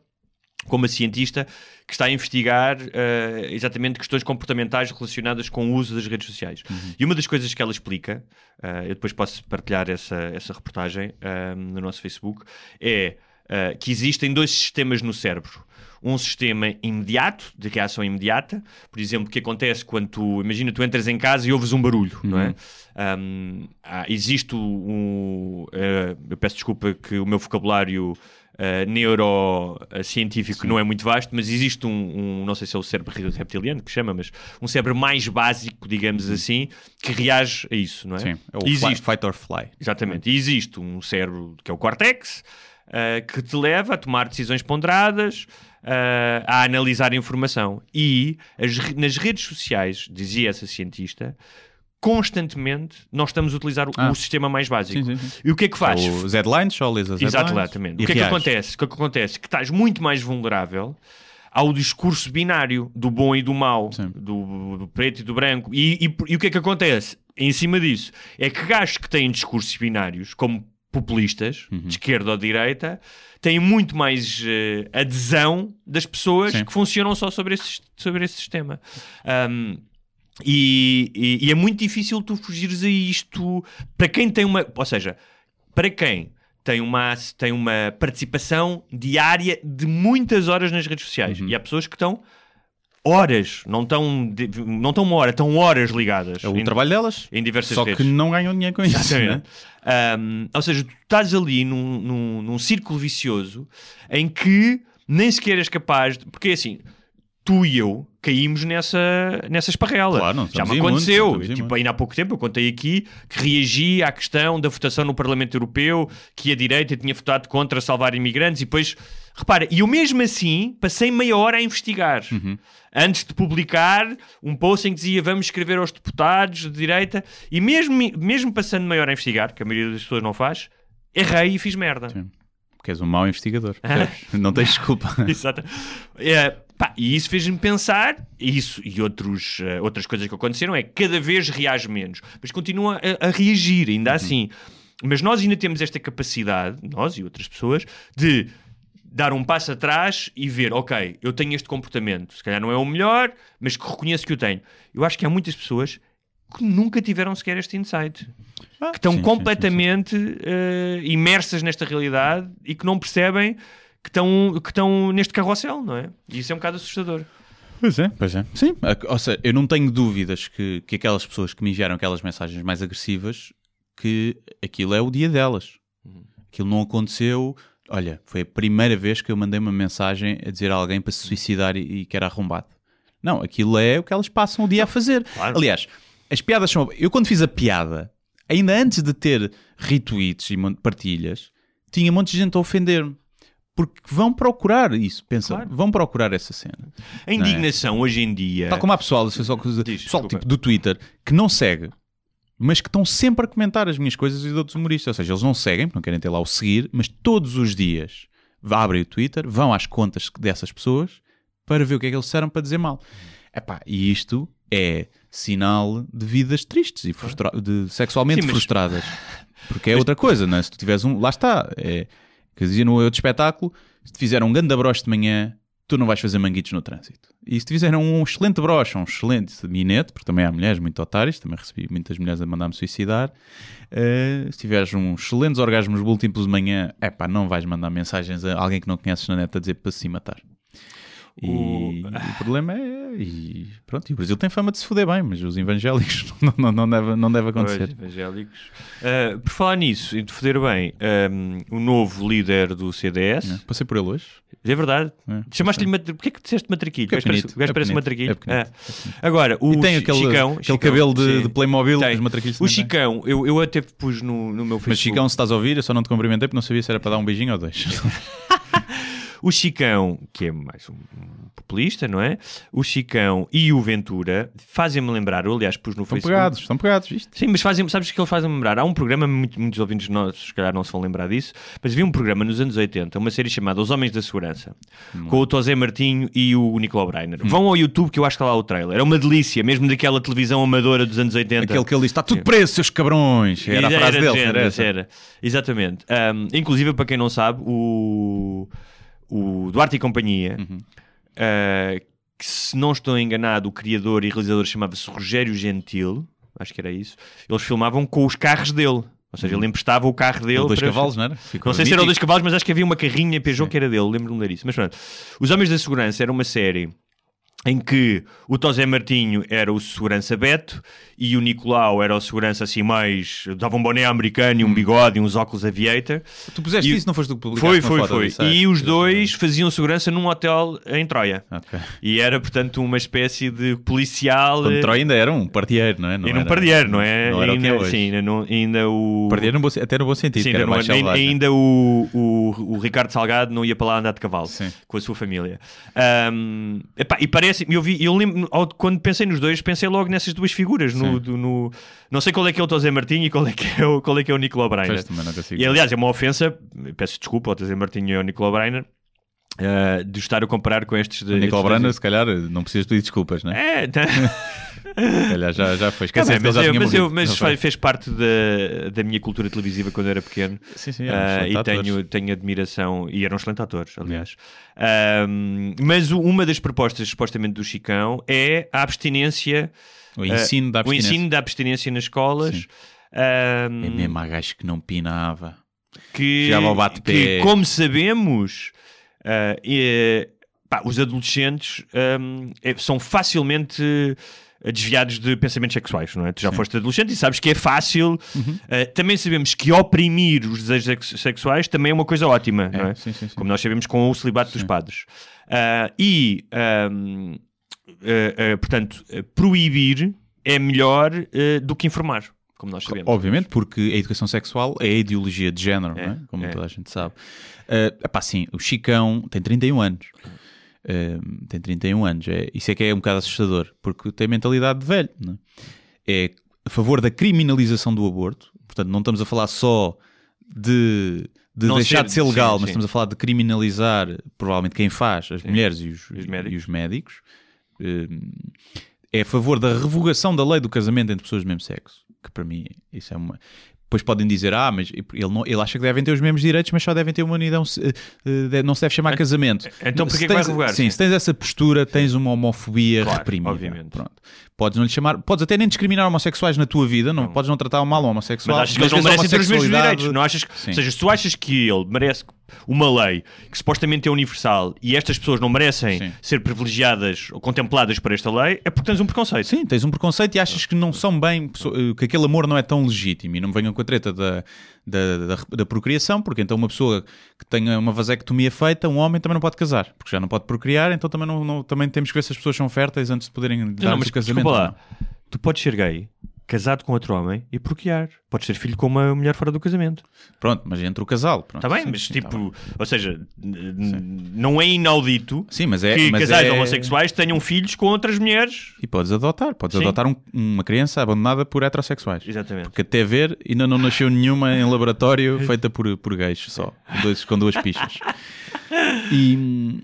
Speaker 3: com uma cientista que está a investigar eh, exatamente questões comportamentais relacionadas com o uso das redes sociais. E uma das coisas que ela explica, eh, eu depois posso partilhar essa, essa reportagem eh, no nosso Facebook, é que existem dois sistemas no cérebro. Um sistema imediato, de reação imediata, por exemplo, o que acontece quando tu, imagina, tu entras em casa e ouves um barulho, não é? Um, há- existe um, eh, eu peço desculpa que o meu vocabulário uh, neurocientífico que não é muito vasto, mas existe um, um, não sei se é o cérebro reptiliano que chama, mas um cérebro mais básico, digamos
Speaker 2: Uhum.
Speaker 3: assim, que reage a isso, não é?
Speaker 2: Sim, é o
Speaker 3: existe,
Speaker 2: fight or fly.
Speaker 3: Exatamente. E existe um cérebro que é o córtex, uh, que te leva a tomar decisões ponderadas, uh, a analisar informação. E as nas redes sociais, dizia essa cientista, constantemente nós estamos a utilizar o,
Speaker 2: Ah.
Speaker 3: o sistema mais básico.
Speaker 2: Sim, sim.
Speaker 3: E o que é que faz?
Speaker 2: Os headlines, só lês as headlines.
Speaker 3: Exatamente.
Speaker 2: e
Speaker 3: O que é que acontece? O que é que acontece? Que estás muito mais vulnerável ao discurso binário do bom e do mau, do, do preto e do branco. E, e- e o que é que acontece? Em cima disso, é que gajos que têm discursos binários, como populistas,
Speaker 2: Uhum.
Speaker 3: de esquerda ou de direita, têm muito mais eh, adesão das pessoas
Speaker 2: Sim.
Speaker 3: que funcionam só sobre esse, sobre esse sistema. Um, e, e- e é muito difícil tu fugires a isto para quem tem uma. Ou seja, para quem tem uma, tem uma participação diária de muitas horas nas redes sociais.
Speaker 2: Uhum.
Speaker 3: E há pessoas que estão horas, não estão, não estão uma hora, estão horas ligadas
Speaker 2: É o
Speaker 3: em,
Speaker 2: trabalho delas.
Speaker 3: em diversas
Speaker 2: Só
Speaker 3: redes.
Speaker 2: que não ganham dinheiro com isso. né?
Speaker 3: Um, ou seja, tu estás ali num, num, num círculo vicioso em que nem sequer és capaz de. Porque assim, tu e eu caímos nessa, nessa esparrela.
Speaker 2: Claro, não
Speaker 3: Já me aconteceu.
Speaker 2: estamos
Speaker 3: tipo, ainda há pouco tempo eu contei aqui que reagi à questão da votação no Parlamento Europeu, que a direita tinha votado contra salvar imigrantes e depois. Repara, e eu mesmo assim passei meia hora a investigar.
Speaker 2: Uhum.
Speaker 3: Antes de publicar um post em que dizia vamos escrever aos deputados de direita, e mesmo, mesmo passando meia hora a investigar, que a maioria das pessoas não faz, errei e fiz merda.
Speaker 2: Sim. Porque és um mau investigador. Não tens desculpa.
Speaker 3: Exato. É, pá, e isso fez-me pensar, isso e outros, eh, outras coisas que aconteceram, é que cada vez reage menos, mas continua a, a reagir, ainda assim. Mas nós ainda temos esta capacidade, nós e outras pessoas, de dar um passo atrás e ver, ok, eu tenho este comportamento, se calhar não é o melhor, mas que reconheço que o tenho. Eu acho que há muitas pessoas que nunca tiveram sequer este insight. que estão
Speaker 2: sim, sim,
Speaker 3: completamente eh, imersas nesta realidade e que não percebem que estão, que estão neste carrossel, não é? E isso é um bocado assustador.
Speaker 2: Pois é, pois é. Sim, ou seja, eu não tenho dúvidas que, que aquelas pessoas que me enviaram aquelas mensagens mais agressivas, que aquilo é o dia delas. Aquilo não aconteceu. Olha, foi a primeira vez que eu mandei uma mensagem a dizer a alguém para se suicidar e, e que era arrombado. Não, aquilo é o que elas passam o dia a fazer.
Speaker 3: claro.
Speaker 2: Aliás, as piadas são. Eu, quando fiz a piada, ainda antes de ter retweets e partilhas, tinha um monte de gente a ofender-me. Porque vão procurar isso, pensa,
Speaker 3: Claro.
Speaker 2: vão procurar essa cena.
Speaker 3: A indignação hoje em dia.
Speaker 2: Tal como há pessoal, é só coisa-
Speaker 3: Diz,
Speaker 2: pessoal
Speaker 3: desculpa.
Speaker 2: tipo do Twitter que não segue, mas que estão sempre a comentar as minhas coisas e de outros humoristas. Ou seja, eles não seguem, porque não querem ter lá o seguir, mas todos os dias abrem o Twitter, vão às contas dessas pessoas para ver o que é que eles disseram para dizer mal. Epá, e isto é sinal de vidas tristes e frustra- de sexualmente
Speaker 3: Sim, mas-
Speaker 2: frustradas. Porque é outra coisa, não é? Se tu tiveres um. Lá está. É, que eu dizia no outro espetáculo: se te fizeram um grande broche de manhã, tu não vais fazer manguitos no trânsito. E se te fizeram um excelente broche, um excelente minete, porque também há mulheres muito otárias, também recebi muitas mulheres a mandar-me suicidar. eh, se tiveres uns excelentes orgasmos múltiplos de manhã, é pá, não vais mandar mensagens a alguém que não conheces na net a dizer para se matar. E
Speaker 3: O-
Speaker 2: o problema é. E pronto, e o Brasil tem fama de se foder bem, mas os evangélicos não, não, não, deve, não deve acontecer.
Speaker 3: Pois, evangélicos. Ah, por falar nisso, e de foder bem, ahm, o novo líder do CDS,
Speaker 2: É, Passei por ele hoje.
Speaker 3: é verdade.
Speaker 2: É,
Speaker 3: Chamaste-lhe matri... Porquê que disseste matraquilho?
Speaker 2: É
Speaker 3: O gajo parece-
Speaker 2: pequenito,
Speaker 3: o gajo
Speaker 2: é
Speaker 3: parece matraquilho.
Speaker 2: é
Speaker 3: Ah. Agora, o
Speaker 2: e tem aquele,
Speaker 3: Chicão,
Speaker 2: aquele
Speaker 3: Chicão,
Speaker 2: cabelo de, de Playmobil
Speaker 3: Tem.
Speaker 2: os matraquilhos
Speaker 3: O. Chicão, eu, eu até pus no, no meu Facebook.
Speaker 2: Mas Chicão, se estás a ouvir, eu só não te cumprimentei porque não sabia se era para dar um beijinho ou dois.
Speaker 3: O Chicão, que é mais um um populista, não é? O Chicão e o Ventura fazem-me lembrar, eu aliás pus no
Speaker 2: Estão
Speaker 3: Facebook.
Speaker 2: pegados, estão pegados, viste?
Speaker 3: Sim, mas fazem, sabes o que eles fazem lembrar? Há um programa, muito- muitos ouvintes nossos, se calhar não se vão lembrar disso, mas havia um programa nos anos 80, uma série chamada Os Homens da Segurança,
Speaker 2: Hum.
Speaker 3: com o Tosé Martinho e o Nicolau Breiner. Vão ao YouTube que eu acho que está lá o trailer. É uma delícia, mesmo daquela televisão amadora dos anos 80.
Speaker 2: Aquele que ele diz: está tudo preso, seus cabrões. Era a frase
Speaker 3: de
Speaker 2: dele. era
Speaker 3: era. Exatamente. Um, inclusive, para quem não sabe, o, o Duarte e Companhia,
Speaker 2: Uhum.
Speaker 3: uh, que se não estou enganado, o criador e realizador chamava-se Rogério Gentil, acho que era isso, eles filmavam com os carros dele. Ou seja, ele emprestava o carro dele.
Speaker 2: Ele dois
Speaker 3: para-
Speaker 2: cavalos, não era? Ficou
Speaker 3: não sei se era o
Speaker 2: mítico.
Speaker 3: dois cavalos, mas acho que havia uma carrinha Peugeot que era dele, lembro-me disso. Mas pronto, Os Homens da Segurança era uma série em que o Tosé Martinho era o segurança Beto e o Nicolau era o segurança assim mais. dava um boné americano e um bigode e uns óculos aviator.
Speaker 2: Tu puseste
Speaker 3: E-
Speaker 2: isso, não foste tu que publicaste
Speaker 3: Foi, foi, foi.
Speaker 2: disso?
Speaker 3: E os dois faziam segurança num hotel em Troia.
Speaker 2: Ok.
Speaker 3: E era, portanto, uma espécie de policial.
Speaker 2: Quando
Speaker 3: eh,
Speaker 2: Troia ainda era um pardieiro, não é? Não
Speaker 3: era um
Speaker 2: era-
Speaker 3: pardieiro, não é?
Speaker 2: Não era o é
Speaker 3: ainda,
Speaker 2: hoje.
Speaker 3: sim, ainda, não- ainda o.
Speaker 2: Pardieiro no bom até no bom sentido,
Speaker 3: Sim, ainda, não-
Speaker 2: selvagem.
Speaker 3: ainda o, o, o Ricardo Salgado não ia para lá andar de cavalo
Speaker 2: Sim.
Speaker 3: com a sua família. Ahm, epá, e parece, eu vi, eu lembro, quando pensei nos dois, pensei logo nessas duas figuras. No, do- no- não sei qual é que é o Tosé Martinho e qual é que é o, qual é, que é o Nicolau Breiner. E aliás, é uma ofensa, peço desculpa ao Tosé Martinho e ao Nicolau Breiner, ah, de estar a comparar com estes. De,
Speaker 2: O Nicolau
Speaker 3: estes
Speaker 2: Brana, se calhar, não precisas pedir desculpas, não é?
Speaker 3: É, tá.
Speaker 2: Calhar já, já foi.
Speaker 3: Tá
Speaker 2: que ele
Speaker 3: mas
Speaker 2: tinha
Speaker 3: mas eu- mas
Speaker 2: foi?
Speaker 3: fez parte da, da minha cultura televisiva quando era pequeno.
Speaker 2: Sim, sim,
Speaker 3: Ah,
Speaker 2: eram
Speaker 3: e tenho, tenho admiração, e eram excelentes atores, aliás. Ahm, mas o- uma das propostas, supostamente, do Chicão é a abstinência,
Speaker 2: O ensino da
Speaker 3: o
Speaker 2: abstinência.
Speaker 3: ensino da abstinência nas escolas. Ahm,
Speaker 2: É mesmo há gajo que não pinava.
Speaker 3: que, que, como sabemos, ah, é- pá, os adolescentes ahm, é- são facilmente eh, desviados de pensamentos sexuais, não é? Tu já
Speaker 2: Sim.
Speaker 3: foste adolescente e sabes que é fácil. Ah, também sabemos que oprimir os desejos sex- sexuais também é uma coisa ótima, não é?
Speaker 2: sim, sim.
Speaker 3: Como nós sabemos com o celibato dos padres. Ah, e, ah, ah, portanto, ah, proibir é melhor ah, do que informar, como nós sabemos.
Speaker 2: Obviamente, porque a educação sexual é a ideologia de género,
Speaker 3: É,
Speaker 2: é? como
Speaker 3: é.
Speaker 2: toda a gente sabe. Uh, epá, sim, o Chicão tem 31 anos. Uh, tem 31 anos. É, isso é que é um bocado assustador, porque tem mentalidade de velho. É? é a favor da criminalização do aborto. Portanto, não estamos a falar só de, de deixar
Speaker 3: ser-
Speaker 2: de ser legal,
Speaker 3: sim,
Speaker 2: mas
Speaker 3: sim.
Speaker 2: estamos a falar de criminalizar, provavelmente, quem faz, as mulheres e os,
Speaker 3: os médicos.
Speaker 2: e os médicos. Uh, é a favor da revogação da lei do casamento entre pessoas do mesmo sexo. Que para mim, isso é uma. Depois podem dizer, ah, mas ele, não, ele acha que devem ter os mesmos direitos, mas só devem ter uma unidade, eh, eh, não se deve chamar casamento.
Speaker 3: então porquê que vai revogar?
Speaker 2: Sim,
Speaker 3: Sim.
Speaker 2: se tens essa postura, tens uma homofobia
Speaker 3: Claro,
Speaker 2: reprimida.
Speaker 3: obviamente.
Speaker 2: Pronto. Podes não lhe chamar, podes até nem discriminar homossexuais na tua vida, não, podes não tratar mal um
Speaker 3: Mas
Speaker 2: homossexual.
Speaker 3: achas que eles não merecem ter os mesmos direitos? Não achas
Speaker 2: Sim.
Speaker 3: ou seja, se tu achas que ele merece uma lei que supostamente é universal e estas pessoas não merecem
Speaker 2: Sim.
Speaker 3: ser privilegiadas ou contempladas por esta lei, é porque tens um preconceito.
Speaker 2: Sim, tens um preconceito e achas que não são bem, que aquele amor não é tão legítimo e não me venham com a treta da, da, da, da procriação, porque então uma pessoa que tenha uma vasectomia feita, um homem também não pode casar, porque já não pode procriar, então também, não, não- também temos que ver se as pessoas são férteis antes de poderem dar
Speaker 3: Não, mas
Speaker 2: casamento.
Speaker 3: desculpa lá. Tu podes ser gay, casado com outro homem e procriar. Podes ser filho com uma mulher fora do casamento.
Speaker 2: Pronto, mas entre o casal.
Speaker 3: Está bem, mas
Speaker 2: sim,
Speaker 3: tipo,
Speaker 2: tá
Speaker 3: ou seja, não é inaudito
Speaker 2: Sim, mas é.
Speaker 3: que
Speaker 2: mas
Speaker 3: casais
Speaker 2: é-
Speaker 3: homossexuais tenham filhos com outras mulheres.
Speaker 2: E podes adotar, podes
Speaker 3: Sim.
Speaker 2: adotar um- uma criança abandonada por heterossexuais.
Speaker 3: Exatamente.
Speaker 2: Porque até ver ainda não nasceu nenhuma em laboratório feita por, por gays só, dois- com duas pichas. E,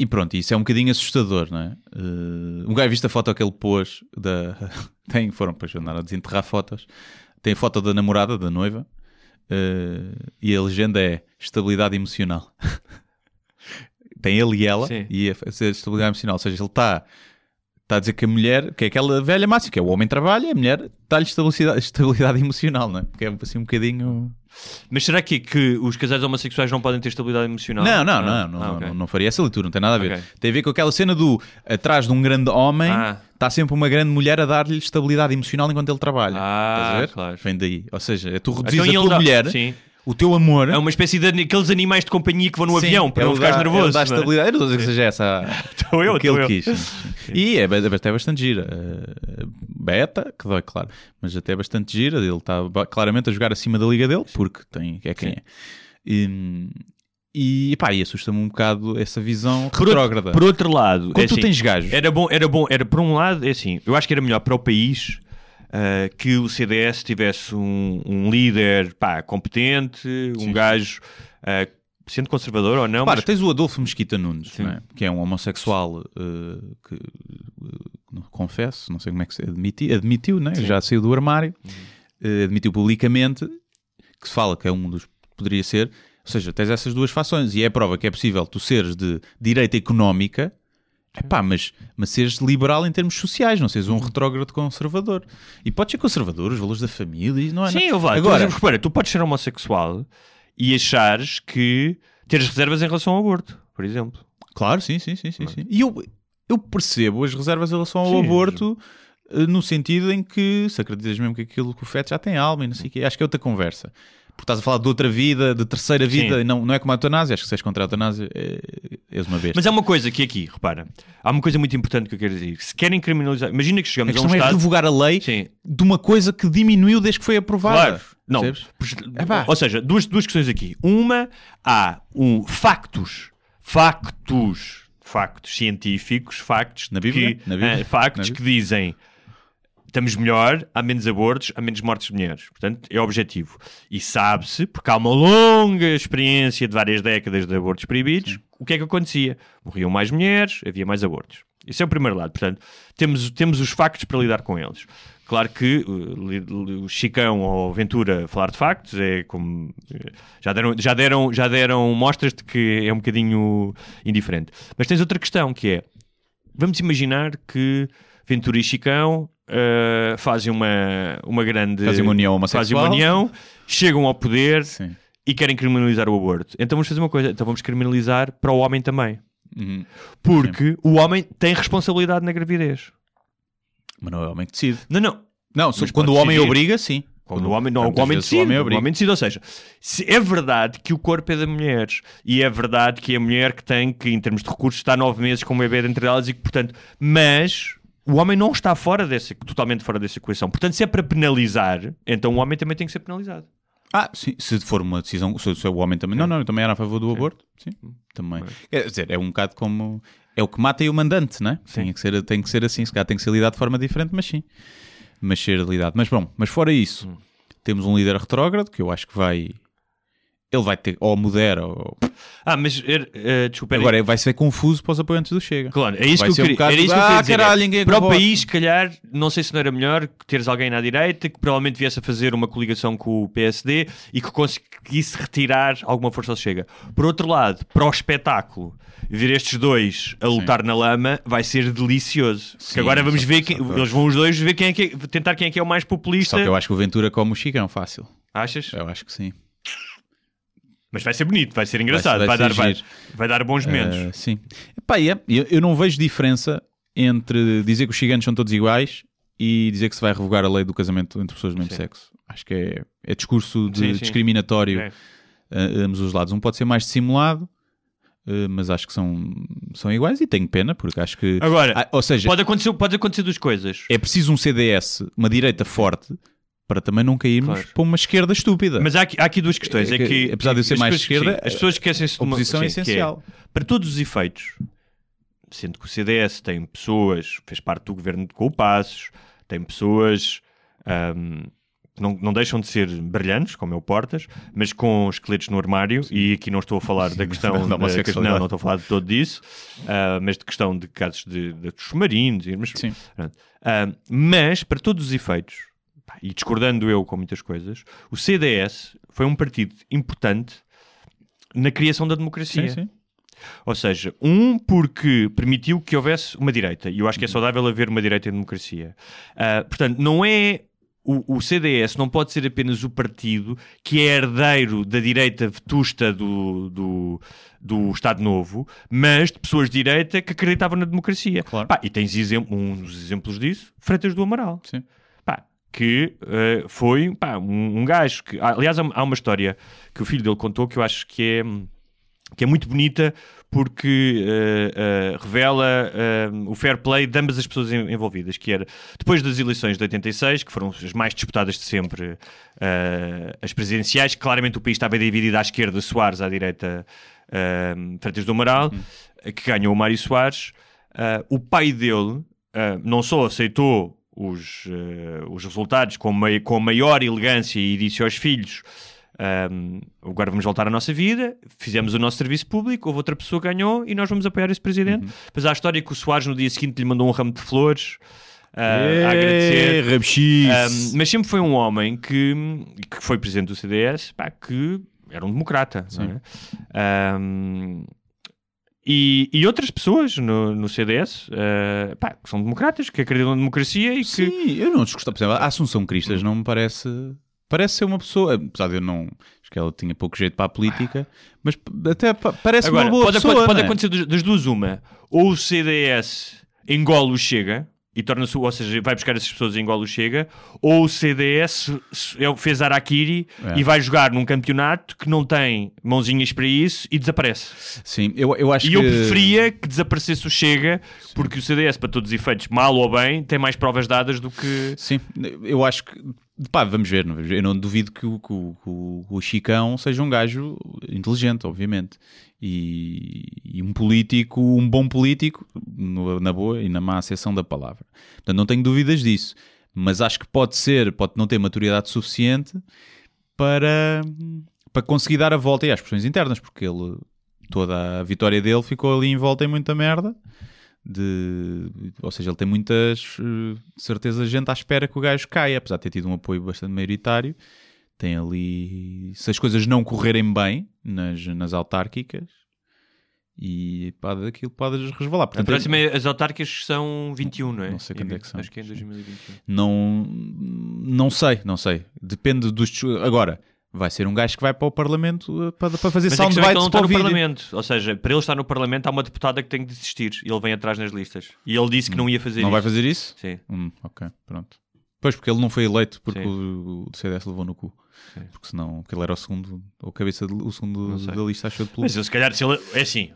Speaker 2: e pronto, isso é um bocadinho assustador, não é? Eh, um gajo viste a foto que ele pôs da. Tem, foram depois andar a desenterrar fotos. Tem a foto da namorada, da noiva, eh, e a legenda é estabilidade emocional. Tem ele e ela,
Speaker 3: Sim.
Speaker 2: e a fazer estabilidade emocional. Ou seja, ele está está a dizer que a mulher, que é aquela velha máxima, que é o homem trabalha, a mulher dá-lhe estabilidade, estabilidade emocional, não é? Que é assim um bocadinho.
Speaker 3: Mas será que, que os casais homossexuais não podem ter estabilidade emocional?
Speaker 2: Não, não, não, não,
Speaker 3: ah,
Speaker 2: não,
Speaker 3: ok.
Speaker 2: não, não faria essa leitura, não tem nada a ver.
Speaker 3: Ok.
Speaker 2: Tem a ver com aquela cena do atrás de um grande homem
Speaker 3: Ah.
Speaker 2: está sempre uma grande mulher a dar-lhe estabilidade emocional enquanto ele trabalha.
Speaker 3: Ah,
Speaker 2: Estás a ver?
Speaker 3: claro.
Speaker 2: Vem daí. Ou seja, é tu reduzis
Speaker 3: Então
Speaker 2: a tua
Speaker 3: dá-
Speaker 2: mulher,
Speaker 3: Sim.
Speaker 2: O teu amor.
Speaker 3: É uma espécie de aqueles animais de companhia que vão no
Speaker 2: Sim,
Speaker 3: avião para
Speaker 2: ele
Speaker 3: não ficares
Speaker 2: dá-
Speaker 3: nervoso.
Speaker 2: Ele dá
Speaker 3: é?
Speaker 2: estabilidade. Eu não estou a dizer que seja essa
Speaker 3: Estou eu,
Speaker 2: o que ele
Speaker 3: eu.
Speaker 2: quis. E é, até bastante gira. Uh, beta, que dói, claro, mas até bastante gira. Ele está claramente a jogar acima da liga dele, porque tem, é quem
Speaker 3: Sim.
Speaker 2: é. E, e, pá, e assusta-me um bocado essa visão
Speaker 3: Por
Speaker 2: retrógrada.
Speaker 3: outro, por outro lado,
Speaker 2: Quando
Speaker 3: é
Speaker 2: tu
Speaker 3: assim,
Speaker 2: tens gajos,
Speaker 3: era bom, era bom, era por um lado, é assim, eu acho que era melhor para o país ah, que o CDS tivesse um, um líder pá, competente, um
Speaker 2: Sim.
Speaker 3: gajo ah, sendo conservador ou não,
Speaker 2: Repara,
Speaker 3: mas
Speaker 2: tens o Adolfo Mesquita Nunes, é? que é um homossexual uh, que, uh, confesso, não sei como é que se admiti, admitiu, né? Já saiu do armário, uh, admitiu publicamente que se fala que é um dos poderia ser. Ou seja, tens essas duas fações e é a prova que é possível tu seres de direita económica, epá, mas, mas seres liberal em termos sociais, não seres um
Speaker 3: Uhum.
Speaker 2: retrógrado conservador. E podes ser conservador, os valores da família, e não é?
Speaker 3: sim, eu vou.
Speaker 2: Agora-
Speaker 3: repara, tu podes ser homossexual e achares que teres reservas em relação ao aborto, por exemplo.
Speaker 2: Claro, sim, sim, sim, sim. sim. E eu, eu percebo as reservas em relação ao
Speaker 3: Sim.
Speaker 2: aborto eh, no sentido em que se acreditas mesmo que aquilo que o feto já tem alma e não sei o quê, acho que é outra conversa. Porque estás a falar de outra vida, de terceira vida,
Speaker 3: Sim.
Speaker 2: e não, não é como a eutanásia. Acho que se és contra a eutanásia, é, és uma besta.
Speaker 3: Mas há uma coisa que aqui, repara, há uma coisa muito importante que eu quero dizer. Se querem criminalizar, imagina que
Speaker 2: a
Speaker 3: chegamos a um
Speaker 2: questão é
Speaker 3: estado.
Speaker 2: revogar a lei
Speaker 3: Sim,
Speaker 2: de uma coisa que diminuiu desde que foi aprovada.
Speaker 3: Claro, não.
Speaker 2: Percebes?
Speaker 3: Ou seja, duas, duas questões aqui. Uma, há um factos, factos, factos científicos, factos
Speaker 2: Na Bíblia?
Speaker 3: que,
Speaker 2: Na Bíblia?
Speaker 3: eh, factos
Speaker 2: Na
Speaker 3: que dizem estamos melhor, há menos abortos, há menos mortes de mulheres. Portanto, é objetivo. E sabe-se, porque há uma longa experiência de várias décadas de abortos proibidos, o que é que acontecia? Morriam mais mulheres, havia mais abortos. Isso é o primeiro lado. Portanto, temos, temos os factos para lidar com eles. Claro que li- o Chicão ou Ventura falar de factos é como. eh, Já deram, já, deram, já deram mostras de que é um bocadinho indiferente. Mas tens outra questão que é: vamos imaginar que Ventura e Chicão uh, fazem uma, uma grande.
Speaker 2: Fazem uma união
Speaker 3: fazem
Speaker 2: homossexual.
Speaker 3: uma união, chegam ao poder
Speaker 2: Sim.
Speaker 3: e querem criminalizar o aborto. Então vamos fazer uma coisa: então vamos criminalizar para o homem também.
Speaker 2: Uhum.
Speaker 3: Porque o homem tem responsabilidade na gravidez.
Speaker 2: Mas não é o homem que decide.
Speaker 3: Não, não.
Speaker 2: Não, quando o homem
Speaker 3: decidir.
Speaker 2: obriga, sim.
Speaker 3: Quando o homem, não, o homem decide,
Speaker 2: o homem
Speaker 3: o homem decide, ou seja, se é verdade que o corpo é da mulher e é verdade que é a mulher que tem que, em termos de recursos, está nove meses com um bebê entre elas e que, portanto, mas o homem não está fora dessa, totalmente fora dessa equação. Portanto, se é para penalizar, então o homem também tem que ser penalizado.
Speaker 2: Ah, sim, se for uma decisão, se, se o homem também. Não, não, eu também era a favor do aborto. Sim, também. Quer dizer, é um bocado como. É o que mata e o mandante, não é?
Speaker 3: Sim.
Speaker 2: Tem que, ser, tem que ser assim, se calhar tem que ser lidado de forma diferente, mas sim. Mas ser lidado. Mas bom, mas fora isso,
Speaker 3: Hum.
Speaker 2: temos um líder retrógrado que eu acho que vai. Ele vai ter. Ou modera, ou.
Speaker 3: Ah, mas, eh, desculpa,
Speaker 2: Agora vai ser confuso para os apoiantes do Chega.
Speaker 3: Claro, é isso
Speaker 2: Vai
Speaker 3: que eu
Speaker 2: um
Speaker 3: queria,
Speaker 2: bocado
Speaker 3: era isso
Speaker 2: de,
Speaker 3: que eu queria
Speaker 2: "Ah,
Speaker 3: dizer.
Speaker 2: caralho, ninguém
Speaker 3: para o
Speaker 2: vota."
Speaker 3: país, se calhar, não sei se não era melhor teres alguém na direita que provavelmente viesse a fazer uma coligação com o PSD e que conseguisse retirar alguma força ao Chega. Por outro lado, para o espetáculo, ver estes dois a lutar na lama vai ser delicioso. Porque
Speaker 2: Sim,
Speaker 3: agora vamos ver, quem,
Speaker 2: que-
Speaker 3: eles vão os dois ver quem é que é- tentar quem é que é o mais populista.
Speaker 2: Só que eu acho que o Ventura come o Chigão fácil.
Speaker 3: Achas?
Speaker 2: Eu acho que sim.
Speaker 3: Mas vai ser bonito, vai ser engraçado, vai,
Speaker 2: vai ser
Speaker 3: dar, vai, vai dar bons momentos.
Speaker 2: Uh, sim. Epá, é, eu, eu não vejo diferença entre dizer que os ciganos são todos iguais e dizer que se vai revogar a lei do casamento entre pessoas do mesmo
Speaker 3: Sim.
Speaker 2: sexo. Acho que é, é discurso
Speaker 3: Sim, sim.
Speaker 2: discriminatório
Speaker 3: É.
Speaker 2: a ambos os lados. Um pode ser mais dissimulado, uh, mas acho que são, são iguais e tenho pena, porque acho que.
Speaker 3: Agora,
Speaker 2: Ah, ou seja,
Speaker 3: pode, acontecer, pode acontecer duas coisas.
Speaker 2: é preciso um CDS, uma direita forte, para também não cairmos
Speaker 3: Claro.
Speaker 2: para uma esquerda estúpida.
Speaker 3: Mas há aqui, há aqui duas questões.
Speaker 2: É
Speaker 3: É
Speaker 2: que,
Speaker 3: que,
Speaker 2: apesar de eu ser mais esquerda,
Speaker 3: sim, as pessoas esquecem-se de uma
Speaker 2: oposição é
Speaker 3: sim, que
Speaker 2: essencial.
Speaker 3: para todos os efeitos, sendo que o CDS tem pessoas, fez parte do governo com o Passos, tem pessoas ahm, que não, não deixam de ser brilhantes, como é o Portas, mas com esqueletos no armário, e aqui não estou a falar da questão
Speaker 2: da
Speaker 3: da,
Speaker 2: homossexualidade.
Speaker 3: não, não estou a falar de todo disso, ah, mas de questão de casos de, de submarinos, mas,
Speaker 2: Sim.
Speaker 3: Ah, mas, para todos os efeitos, e discordando eu com muitas coisas, o CDS foi um partido importante na criação da democracia.
Speaker 2: Sim, sim.
Speaker 3: Ou seja, um porque permitiu que houvesse uma direita, e eu acho
Speaker 2: Uhum.
Speaker 3: que é saudável haver uma direita em democracia. Ah, portanto, não é. O, o CDS não pode ser apenas o partido que é herdeiro da direita vetusta do, do, do Estado Novo, mas de pessoas de direita que acreditavam na democracia.
Speaker 2: Claro.
Speaker 3: Pá, e tens exemplo, um dos exemplos disso, Freitas do Amaral
Speaker 2: Sim.
Speaker 3: Que eh, foi pá, um, um gajo que, ah, aliás, há, uma história que o filho dele contou que eu acho que é, que é muito bonita porque eh, eh, revela o fair play de ambas as pessoas en- envolvidas, que era depois das eleições de 86, que foram as mais disputadas de sempre, as presidenciais, claramente o país estava dividido à esquerda, Soares, à direita, eh, Freitas do Amaral, que ganhou o Mário Soares. O pai dele não só aceitou os, eh, os resultados com, mai- com maior elegância e disse aos filhos um, agora vamos voltar à nossa vida, fizemos o nosso serviço público, houve outra pessoa que ganhou e nós vamos apoiar esse presidente. Depois há a história que o Soares no dia seguinte lhe mandou um ramo de flores uh, a agradecer. Um, mas sempre foi um homem que, que foi presidente do CDS, pá, que era um democrata. é? Um, e, e outras pessoas no, no CDS uh, pá, que são democratas, que acreditam na democracia e que.
Speaker 2: Sim, eu não desgostava. Por exemplo, a Assunção Cristas não me parece parece ser uma pessoa, apesar de eu não. Acho que ela tinha pouco jeito para a política, mas até pa- parece
Speaker 3: Agora,
Speaker 2: uma boa
Speaker 3: pode,
Speaker 2: pessoa.
Speaker 3: pode- pode
Speaker 2: é?
Speaker 3: acontecer das, das duas uma. Ou o CDS engole o Chega e torna-se, ou seja, vai buscar essas pessoas e engole o Chega, ou o CDS é- fez Araquiri
Speaker 2: É.
Speaker 3: e vai jogar num campeonato que não tem mãozinhas para isso e desaparece.
Speaker 2: Sim, eu, eu acho
Speaker 3: E
Speaker 2: que.
Speaker 3: eu preferia que desaparecesse o Chega, porque o CDS, para todos os efeitos, mal ou bem, tem mais provas dadas do que.
Speaker 2: Sim, eu acho que. Pá, vamos ver. não- Eu não duvido que o, que o- que o Chicão seja um gajo inteligente, obviamente. E, e um político, um bom político, no- na boa e na má acessão da palavra. Portanto, não tenho dúvidas disso. Mas acho que pode ser, pode não ter maturidade suficiente para, para conseguir dar a volta e às pressões internas, porque ele, toda a vitória dele ficou ali em volta em muita merda. De, ou seja, ele tem muitas eh, certeza gente à espera que o gajo caia, apesar de ter tido um apoio bastante maioritário. Tem ali, se as coisas não correrem bem nas, nas autárquicas, e pode, aquilo pode resvalar.
Speaker 3: A
Speaker 2: Portanto,
Speaker 3: próxima, é- as autárquicas são 21, não é?
Speaker 2: Não sei quando é que são.
Speaker 3: Acho que é em 2021.
Speaker 2: não, não sei, não sei. Depende dos. Agora, vai ser um gajo que vai para o Parlamento eh, para, para fazer
Speaker 3: Mas é
Speaker 2: soundbites
Speaker 3: não está
Speaker 2: para o
Speaker 3: no
Speaker 2: vídeo.
Speaker 3: Parlamento. Ou seja, para ele estar no Parlamento há uma deputada que tem que desistir. E ele vem atrás nas listas. E ele disse que não ia fazer
Speaker 2: Não
Speaker 3: isso.
Speaker 2: vai fazer isso?
Speaker 3: Sim.
Speaker 2: Hum, ok, pronto. Pois, porque ele não foi eleito porque o, o CDS levou no cu.
Speaker 3: Sim.
Speaker 2: Porque senão, porque ele era o segundo, ou cabeça, de- o segundo da lista, achou de
Speaker 3: Mas
Speaker 2: pelo.
Speaker 3: ele, se calhar, se ele, é assim,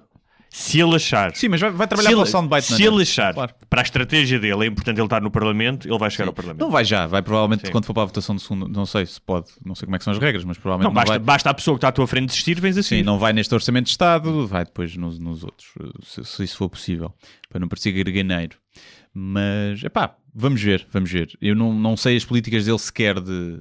Speaker 3: se ele achar,
Speaker 2: Sim, mas vai, vai trabalhar
Speaker 3: se
Speaker 2: para o soundbite,
Speaker 3: se
Speaker 2: é?
Speaker 3: ele achar
Speaker 2: Claro.
Speaker 3: para a estratégia dele é importante ele estar no Parlamento, ele vai chegar
Speaker 2: Sim.
Speaker 3: ao Parlamento.
Speaker 2: Não vai já, vai provavelmente
Speaker 3: Sim.
Speaker 2: quando for para a votação de segundo, não sei se pode, não sei como é que são as regras, mas provavelmente
Speaker 3: Não,
Speaker 2: não,
Speaker 3: basta,
Speaker 2: vai.
Speaker 3: basta a pessoa que está à tua frente desistir, vens assim.
Speaker 2: Sim, não vai neste orçamento de Estado, vai depois nos, nos outros, se, se isso for possível, para não parecer garganeiro. Mas, epá, vamos ver, vamos ver. Eu não, não sei as políticas dele sequer de...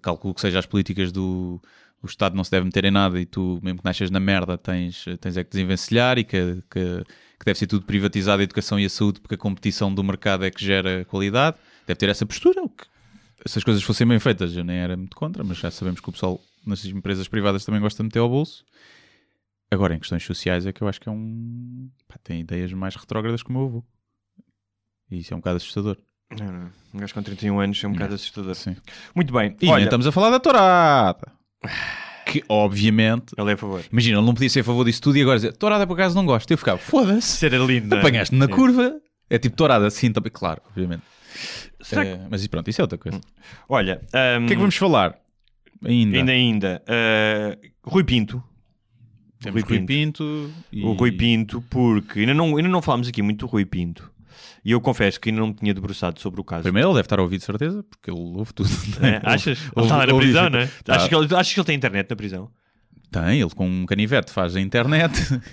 Speaker 2: Calculo que seja as políticas do... O Estado não se deve meter em nada e tu, mesmo que nasces na merda, tens, tens é que desenvencilhar e que, que, que deve ser tudo privatizado, a educação e a saúde, porque a competição do mercado é que gera qualidade. Deve ter essa postura, o que se as coisas fossem bem feitas, eu nem era muito contra, mas já sabemos que o pessoal nas empresas privadas também gosta de meter ao bolso. Agora, em questões sociais, é que eu acho que é um. pá, tem ideias mais retrógradas que o meu avô. E isso é um bocado assustador.
Speaker 3: Não, não. Um gajo com 31 anos é um bocado assustador.
Speaker 2: Sim.
Speaker 3: Muito bem.
Speaker 2: E
Speaker 3: Olha,
Speaker 2: nem estamos a falar da Torada. Que, obviamente.
Speaker 3: ele é a favor.
Speaker 2: Imagina, ele não podia ser a favor disso tudo e agora dizer Torada por acaso não gosto. Eu ficava, foda-se.
Speaker 3: Ser lindo. não é?
Speaker 2: Apanhaste na
Speaker 3: Sim.
Speaker 2: curva. É tipo Torada, sim, também. Claro, obviamente.
Speaker 3: Será que-
Speaker 2: É, mas pronto, isso é outra coisa.
Speaker 3: Olha,
Speaker 2: O que é que vamos falar? Ainda.
Speaker 3: ainda ainda. uh, Rui Pinto.
Speaker 2: Temos
Speaker 3: Rui
Speaker 2: Rui Pinto. e-
Speaker 3: O Rui Pinto, porque ainda não, ainda não falámos aqui muito do Rui Pinto. E eu confesso que ainda não me tinha debruçado sobre o caso.
Speaker 2: Primeiro ele deve estar a ouvir de certeza, porque ele ouve tudo.
Speaker 3: É, achas? Ele
Speaker 2: Ouve-
Speaker 3: está lá na
Speaker 2: ouve-
Speaker 3: prisão, não é?
Speaker 2: Tá.
Speaker 3: Achas, que ele, achas que ele tem internet na prisão?
Speaker 2: Tem, ele com um canivete faz a internet.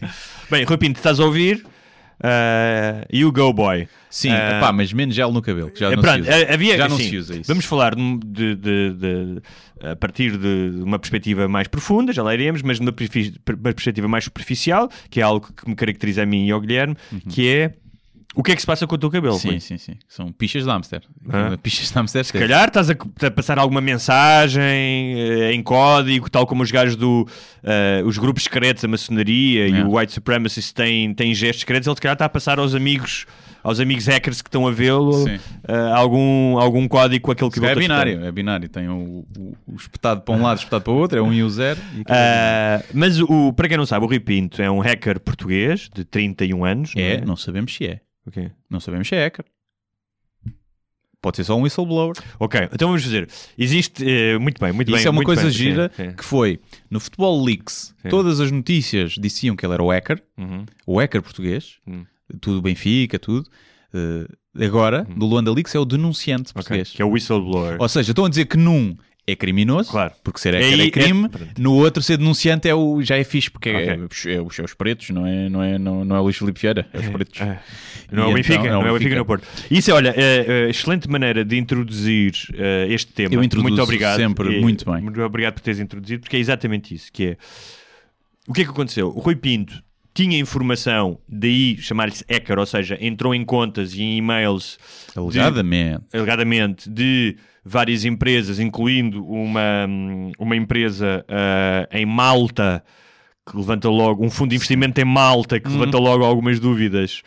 Speaker 3: Bem, Rui Pinto, estás a ouvir? Uh, you go, boy.
Speaker 2: Sim,
Speaker 3: Ah,
Speaker 2: pá, mas menos gel no cabelo, que já
Speaker 3: É,
Speaker 2: não
Speaker 3: pronto,
Speaker 2: se usa.
Speaker 3: eh, havia,
Speaker 2: já não se usa isso.
Speaker 3: Vamos falar de, de- de- a partir de uma perspectiva mais profunda, já lá iremos, mas numa perspectiva mais superficial, que é algo que me caracteriza a mim e ao Guilherme, que é o que é que se passa com o teu cabelo?
Speaker 2: Sim,
Speaker 3: Rui?
Speaker 2: sim, sim. São pichas de hamster.
Speaker 3: Ah.
Speaker 2: Pichas de hamster.
Speaker 3: Se calhar estás a, a passar alguma mensagem eh, em código, tal como os gajos do eh, os grupos secretos, a maçonaria e
Speaker 2: É.
Speaker 3: o white supremacist têm, têm gestos secretos, ele se calhar está a passar aos amigos aos amigos hackers que estão a vê-lo eh, algum, algum código com aquele que
Speaker 2: É binário, é binário. Tem o, o, o espetado para um lado, espetado para o outro, é um e o zero. E é
Speaker 3: Ah, mas o, para quem não sabe, o Rui Pinto é um hacker português de 31 anos.
Speaker 2: binário.
Speaker 3: não
Speaker 2: é, não sabemos se é.
Speaker 3: Ok.
Speaker 2: Não sabemos se é hacker. Pode ser só um whistleblower.
Speaker 3: Ok, então vamos fazer. Existe. eh, muito bem, muito bem.
Speaker 2: Isso é uma
Speaker 3: muito
Speaker 2: coisa
Speaker 3: bem,
Speaker 2: gira
Speaker 3: sim,
Speaker 2: que foi no Futebol Leaks.
Speaker 3: Sim.
Speaker 2: Todas as notícias diziam que ele era o hacker,
Speaker 3: Uhum.
Speaker 2: o hacker português,
Speaker 3: Hum.
Speaker 2: tudo Benfica, tudo. Eh, agora, no Luanda Leaks é o denunciante
Speaker 3: Ok,
Speaker 2: português.
Speaker 3: Que é o whistleblower.
Speaker 2: Ou seja, estão a dizer que num é criminoso,
Speaker 3: Claro.
Speaker 2: porque ser hacker
Speaker 3: Aí
Speaker 2: é
Speaker 3: é-
Speaker 2: crime,
Speaker 3: pronto.
Speaker 2: no outro ser denunciante é o, já é fixe, porque é,
Speaker 3: Ok.
Speaker 2: é os seus pretos, não é, não, é, não, não é o Luís Filipe Vieira, é os pretos.
Speaker 3: É. Não é
Speaker 2: E
Speaker 3: o Benfica,
Speaker 2: então,
Speaker 3: não é o Benfica no Porto. Isso, olha, é, é, excelente maneira de introduzir eh, este tema.
Speaker 2: Eu introduzo
Speaker 3: muito obrigado.
Speaker 2: sempre, muito bem.
Speaker 3: Muito obrigado por teres introduzido, porque é exatamente isso, que é... O que é que aconteceu? O Rui Pinto tinha informação, daí chamar-lhe hacker, ou seja, entrou em contas e em e-mails
Speaker 2: Alegadamente.
Speaker 3: alegadamente, de várias empresas, incluindo uma, uma empresa ah, em Malta, que levanta logo, um fundo de investimento em Malta, que levanta logo algumas dúvidas,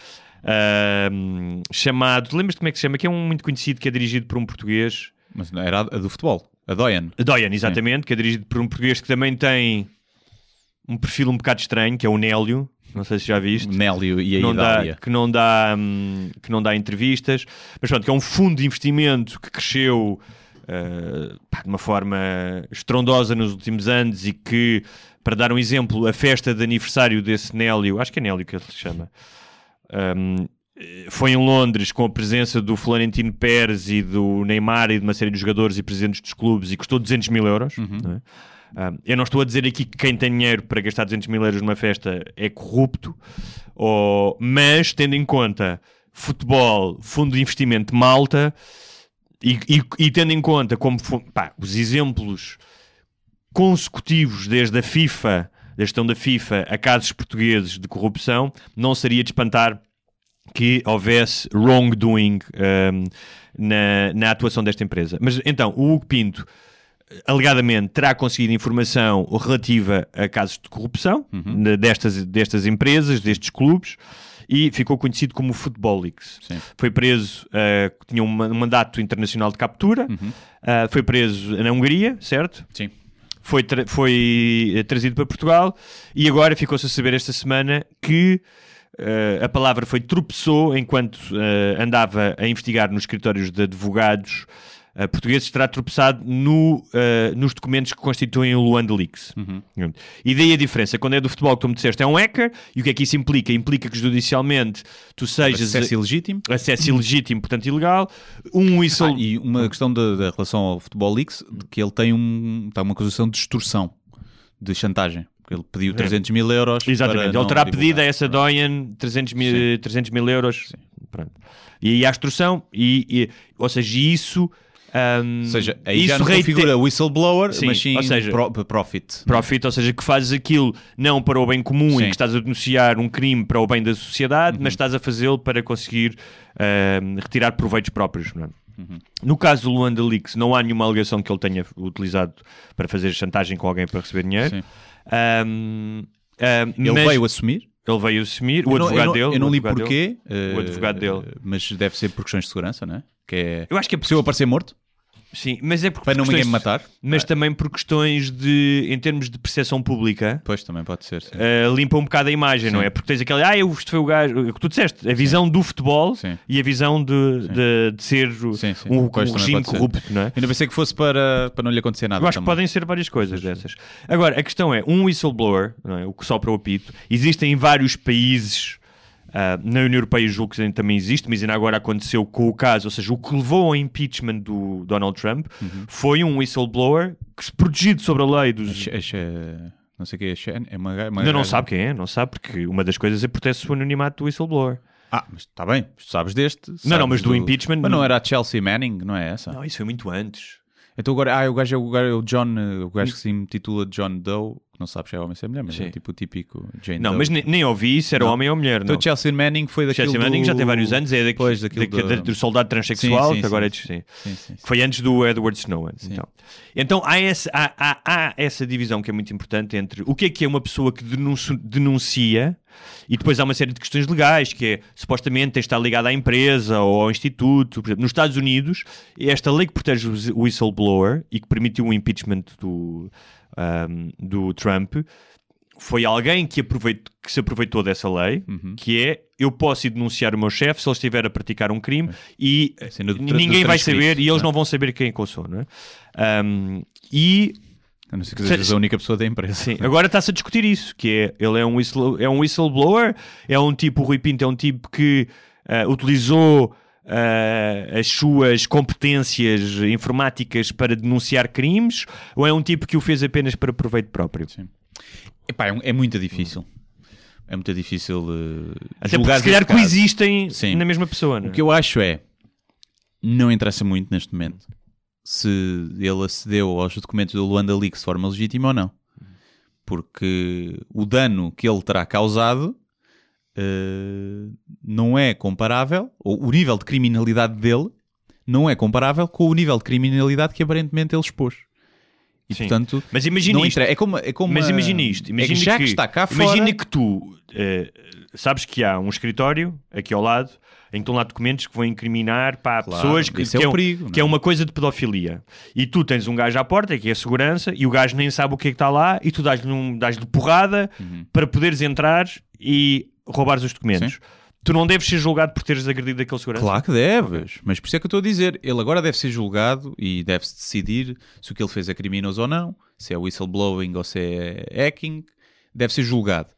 Speaker 3: ah, chamado, lembras-te como é que se chama? Que é um muito conhecido, que é dirigido por um português.
Speaker 2: Mas não era a do futebol. A Doyen.
Speaker 3: A Doyen, exatamente, que é dirigido por um português que também tem um perfil um bocado estranho, que é o Nélio. Não sei se já viste.
Speaker 2: Nélio e a
Speaker 3: não dá, que, não dá, hum, que não dá entrevistas. Mas pronto, que é um fundo de investimento que cresceu uh, pá, de uma forma estrondosa nos últimos anos e que, para dar um exemplo, a festa de aniversário desse Nélio, acho que é Nélio que ele se chama, hum, foi em Londres com a presença do Florentino Pérez e do Neymar e de uma série de jogadores e presidentes dos clubes e custou 200 mil euros. não é? Um, eu não estou a dizer aqui que quem tem dinheiro para gastar 200 mil euros numa festa é corrupto, ou, mas tendo em conta futebol, fundo de investimento malta e, e- e tendo em conta como pá, os exemplos consecutivos desde a FIFA, da gestão da FIFA, a casos portugueses de corrupção, não seria de espantar que houvesse wrongdoing um, na, na atuação desta empresa. Mas então, o Hugo Pinto alegadamente terá conseguido informação relativa a casos de corrupção de- destas, destas empresas, destes clubes, e ficou conhecido como o Football Leaks.
Speaker 2: Sim.
Speaker 3: Foi preso, eh, tinha um, ma- mandato internacional de captura, eh, foi preso na Hungria, certo?
Speaker 2: Sim.
Speaker 3: foi, tra- foi eh, trazido para Portugal e agora ficou-se a saber esta semana que eh, a palavra foi tropeçou enquanto andava a investigar nos escritórios de advogados eh, portugueses, terá tropeçado no, eh, nos documentos que constituem o Luanda Leaks. E daí a diferença, quando é do futebol, como disseste, é um hacker, e o que é que isso implica? Implica que judicialmente tu sejas
Speaker 2: Acesso ilegítimo.
Speaker 3: acesso ilegítimo, portanto ilegal, um whistle...
Speaker 2: Ah, e uma questão da, da relação ao Futebol Leaks, de que ele tem um, está uma acusação de extorsão, de chantagem. Porque ele pediu 300 mil euros.
Speaker 3: Exatamente, ele terá pedido a essa Doyen 300 mil, 300 mil euros. Pronto. E aí há extorsão, e, e- ou seja, isso. Ahm,
Speaker 2: Ou seja, aí
Speaker 3: isso
Speaker 2: já não
Speaker 3: reite-
Speaker 2: configura whistleblower,
Speaker 3: Sim,
Speaker 2: mas sim
Speaker 3: ou seja-
Speaker 2: pro- profit.
Speaker 3: Profit, ou seja, que fazes aquilo não para o bem comum
Speaker 2: Sim.
Speaker 3: e que estás a denunciar um crime para o bem da sociedade,
Speaker 2: Uhum.
Speaker 3: mas estás a fazê-lo para conseguir ahm, retirar proveitos próprios. não é?
Speaker 2: Uhum.
Speaker 3: No caso do Luanda Leaks, não há nenhuma alegação que ele tenha utilizado para fazer chantagem com alguém para receber dinheiro. Ahm, ahm,
Speaker 2: Ele
Speaker 3: mas
Speaker 2: veio assumir.
Speaker 3: ele veio assumir, o
Speaker 2: Eu não-
Speaker 3: advogado
Speaker 2: eu não,
Speaker 3: dele.
Speaker 2: Eu não li
Speaker 3: advogado dele.
Speaker 2: porquê.
Speaker 3: O advogado dele.
Speaker 2: eh, Mas deve ser por questões de segurança, não é? Que é.
Speaker 3: Eu acho que é
Speaker 2: eu aparecer morto,
Speaker 3: Sim, mas é porque
Speaker 2: para não
Speaker 3: questões-
Speaker 2: ninguém me matar.
Speaker 3: Mas também por questões de, em termos de percepção pública,
Speaker 2: Pois também pode ser. Sim.
Speaker 3: eh, limpa um bocado a imagem, não
Speaker 2: Sim.
Speaker 3: é? Porque tens aquele, ah, eu isto foi o gajo, o que tu disseste, a visão do futebol
Speaker 2: Sim.
Speaker 3: e a visão de, de, de ser
Speaker 2: Sim, sim.
Speaker 3: um, um regime
Speaker 2: pode ser.
Speaker 3: corrupto, não é?
Speaker 2: Ainda pensei que fosse para, para não lhe acontecer nada.
Speaker 3: Eu acho que
Speaker 2: também.
Speaker 3: podem ser várias coisas dessas. Agora, a questão é, um whistleblower, não é? o que sopra o apito, existem em vários países, ah, na União Europeia julgo que também existe, mas ainda agora aconteceu com o caso, ou seja, o que levou ao impeachment do Donald Trump
Speaker 2: Uhum.
Speaker 3: foi um whistleblower que, protegido sobre a lei dos...
Speaker 2: Não sei o que é. Shen- É uma, uma
Speaker 3: Ainda não
Speaker 2: gaja-
Speaker 3: sabe quem é, não sabe, porque uma das coisas é proteger o anonimato do whistleblower.
Speaker 2: Ah, mas está bem. Tu sabes deste.
Speaker 3: Não,
Speaker 2: sabes
Speaker 3: não, mas do impeachment-
Speaker 2: Mas não era a Chelsea Manning, não é essa?
Speaker 3: Não, isso foi muito antes.
Speaker 2: Então agora, ah, o gajo é o, gajo é o John, eh, o gajo que se intitula John Doe, que não sabe se é homem ou se é mulher, mas
Speaker 3: Sim.
Speaker 2: é tipo o típico Jane
Speaker 3: Não,
Speaker 2: Doe.
Speaker 3: mas nem, nem ouvi se era
Speaker 2: Não.
Speaker 3: homem ou mulher, não.
Speaker 2: Então Chelsea Manning foi daquilo
Speaker 3: Chelsea Manning
Speaker 2: do...
Speaker 3: já tem vários anos, é daqui,
Speaker 2: Pois, daquilo
Speaker 3: daqui-
Speaker 2: do-
Speaker 3: do soldado transexual,
Speaker 2: Sim, sim,
Speaker 3: que agora
Speaker 2: sim,
Speaker 3: é sim.
Speaker 2: Sim, sim, sim.
Speaker 3: Foi antes do Edward Snowden. Então, então há, esse- há- há- há essa divisão que é muito importante entre o que é que é uma pessoa que denunci- denuncia e depois há uma série de questões legais, que é supostamente tem de estar ligada à empresa ou ao instituto. Por exemplo, nos Estados Unidos, esta lei que protege o whistleblower e que permitiu o impeachment do, ahm, do Trump foi alguém que, que se aproveitou dessa lei,
Speaker 2: Uhum.
Speaker 3: que é eu posso ir denunciar o meu chefe se ele estiver a praticar um crime e
Speaker 2: no tra-
Speaker 3: ninguém vai saber e eles
Speaker 2: não
Speaker 3: não vão saber quem é que eu sou, não é? Ahm, e
Speaker 2: A não ser que sejas a única pessoa da empresa.
Speaker 3: sim, agora está-se a discutir isso, que é ele é um, whistle, é um whistleblower, é um tipo, o Rui Pinto é um tipo que ah, utilizou ah, as suas competências informáticas para denunciar crimes, ou é um tipo que o fez apenas para proveito próprio?
Speaker 2: Sim. Epá, é, é muito difícil. É muito difícil uh,
Speaker 3: Até porque se calhar coexistem
Speaker 2: Sim.
Speaker 3: na mesma pessoa, não é?
Speaker 2: O que eu acho é, não interessa muito neste momento se ele acedeu aos documentos do Luanda Leaks de forma legítima ou não. Porque o dano que ele terá causado eh, não é comparável, ou o nível de criminalidade dele não é comparável com o nível de criminalidade que aparentemente ele expôs. E
Speaker 3: Sim.
Speaker 2: portanto,
Speaker 3: Mas imagina isto.
Speaker 2: É como, é como
Speaker 3: Mas imagina isto.
Speaker 2: é
Speaker 3: Imagina
Speaker 2: que já
Speaker 3: que,
Speaker 2: que está cá fora.
Speaker 3: Imagina que tu eh, sabes que há um escritório aqui ao lado em que estão lá documentos que vão incriminar para
Speaker 2: Claro,
Speaker 3: pessoas que,
Speaker 2: é
Speaker 3: que
Speaker 2: o
Speaker 3: um-
Speaker 2: perigo,
Speaker 3: que é
Speaker 2: é?
Speaker 3: uma coisa de pedofilia. E tu tens um gajo à porta, que é a segurança, e o gajo nem sabe o que é que está lá, e tu dás-lhe um, dás porrada
Speaker 2: Uhum.
Speaker 3: para poderes entrar e roubares os documentos. Tu não deves ser julgado por teres agredido aquele segurança.
Speaker 2: Claro que deves, mas por isso é que eu estou a dizer. Ele agora deve ser julgado e deve-se decidir se o que ele fez é criminoso ou não, se é whistleblowing ou se é hacking. Deve ser julgado.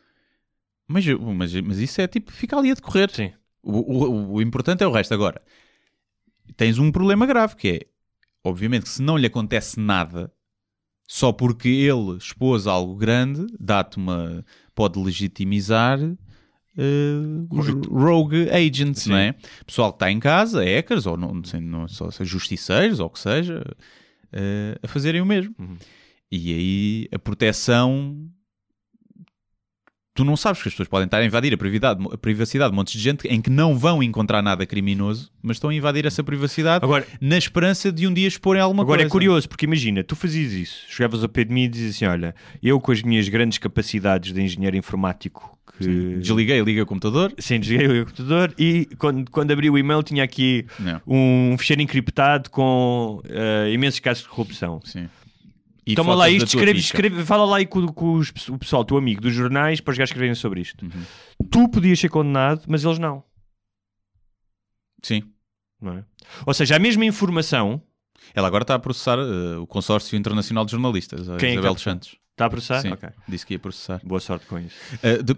Speaker 2: Mas, mas, mas isso é tipo, fica ali a decorrer.
Speaker 3: Sim.
Speaker 2: O, o- o importante é o resto. Agora, tens um problema grave que é, obviamente, que se não lhe acontece nada, só porque ele expôs algo grande, dá-te uma. pode legitimizar. os rogue agents,
Speaker 3: Sim.
Speaker 2: não é? Pessoal que está em casa, hackers, ou não, não sei, não, só justiceiros, ou o que seja, eh, a fazerem o mesmo.
Speaker 3: Uhum.
Speaker 2: E aí a proteção. Tu não sabes que as pessoas podem estar a invadir a privacidade, a privacidade de montes de gente em que não vão encontrar nada criminoso, mas estão a invadir essa privacidade
Speaker 3: Agora,
Speaker 2: na esperança de um dia exporem alguma
Speaker 3: Agora
Speaker 2: coisa.
Speaker 3: é curioso, porque imagina, tu fazias isso, chegavas ao pé de mim e dizias assim: Olha, eu com as minhas grandes capacidades de engenheiro informático que.
Speaker 2: Sim. Desliguei, liguei o computador.
Speaker 3: Sim, desliguei o computador e quando, quando abri o e-mail tinha aqui
Speaker 2: Não.
Speaker 3: um ficheiro encriptado com eh, imensos casos de corrupção.
Speaker 2: Sim. E
Speaker 3: Toma lá isto, escreve, escreve, fala lá aí com, com os- o pessoal, teu amigo dos jornais, para os gajos escreverem sobre isto.
Speaker 2: Uhum.
Speaker 3: Tu podias ser condenado, mas eles não.
Speaker 2: Sim.
Speaker 3: não é? Ou seja, a mesma informação
Speaker 2: Ela agora está a processar eh, o Consórcio Internacional de Jornalistas, a
Speaker 3: Quem é que
Speaker 2: Isabel
Speaker 3: está a
Speaker 2: dos Santos.
Speaker 3: está a processar?
Speaker 2: Sim,
Speaker 3: Ok.
Speaker 2: disse que ia processar.
Speaker 3: Boa sorte com isso.
Speaker 2: Eh, de-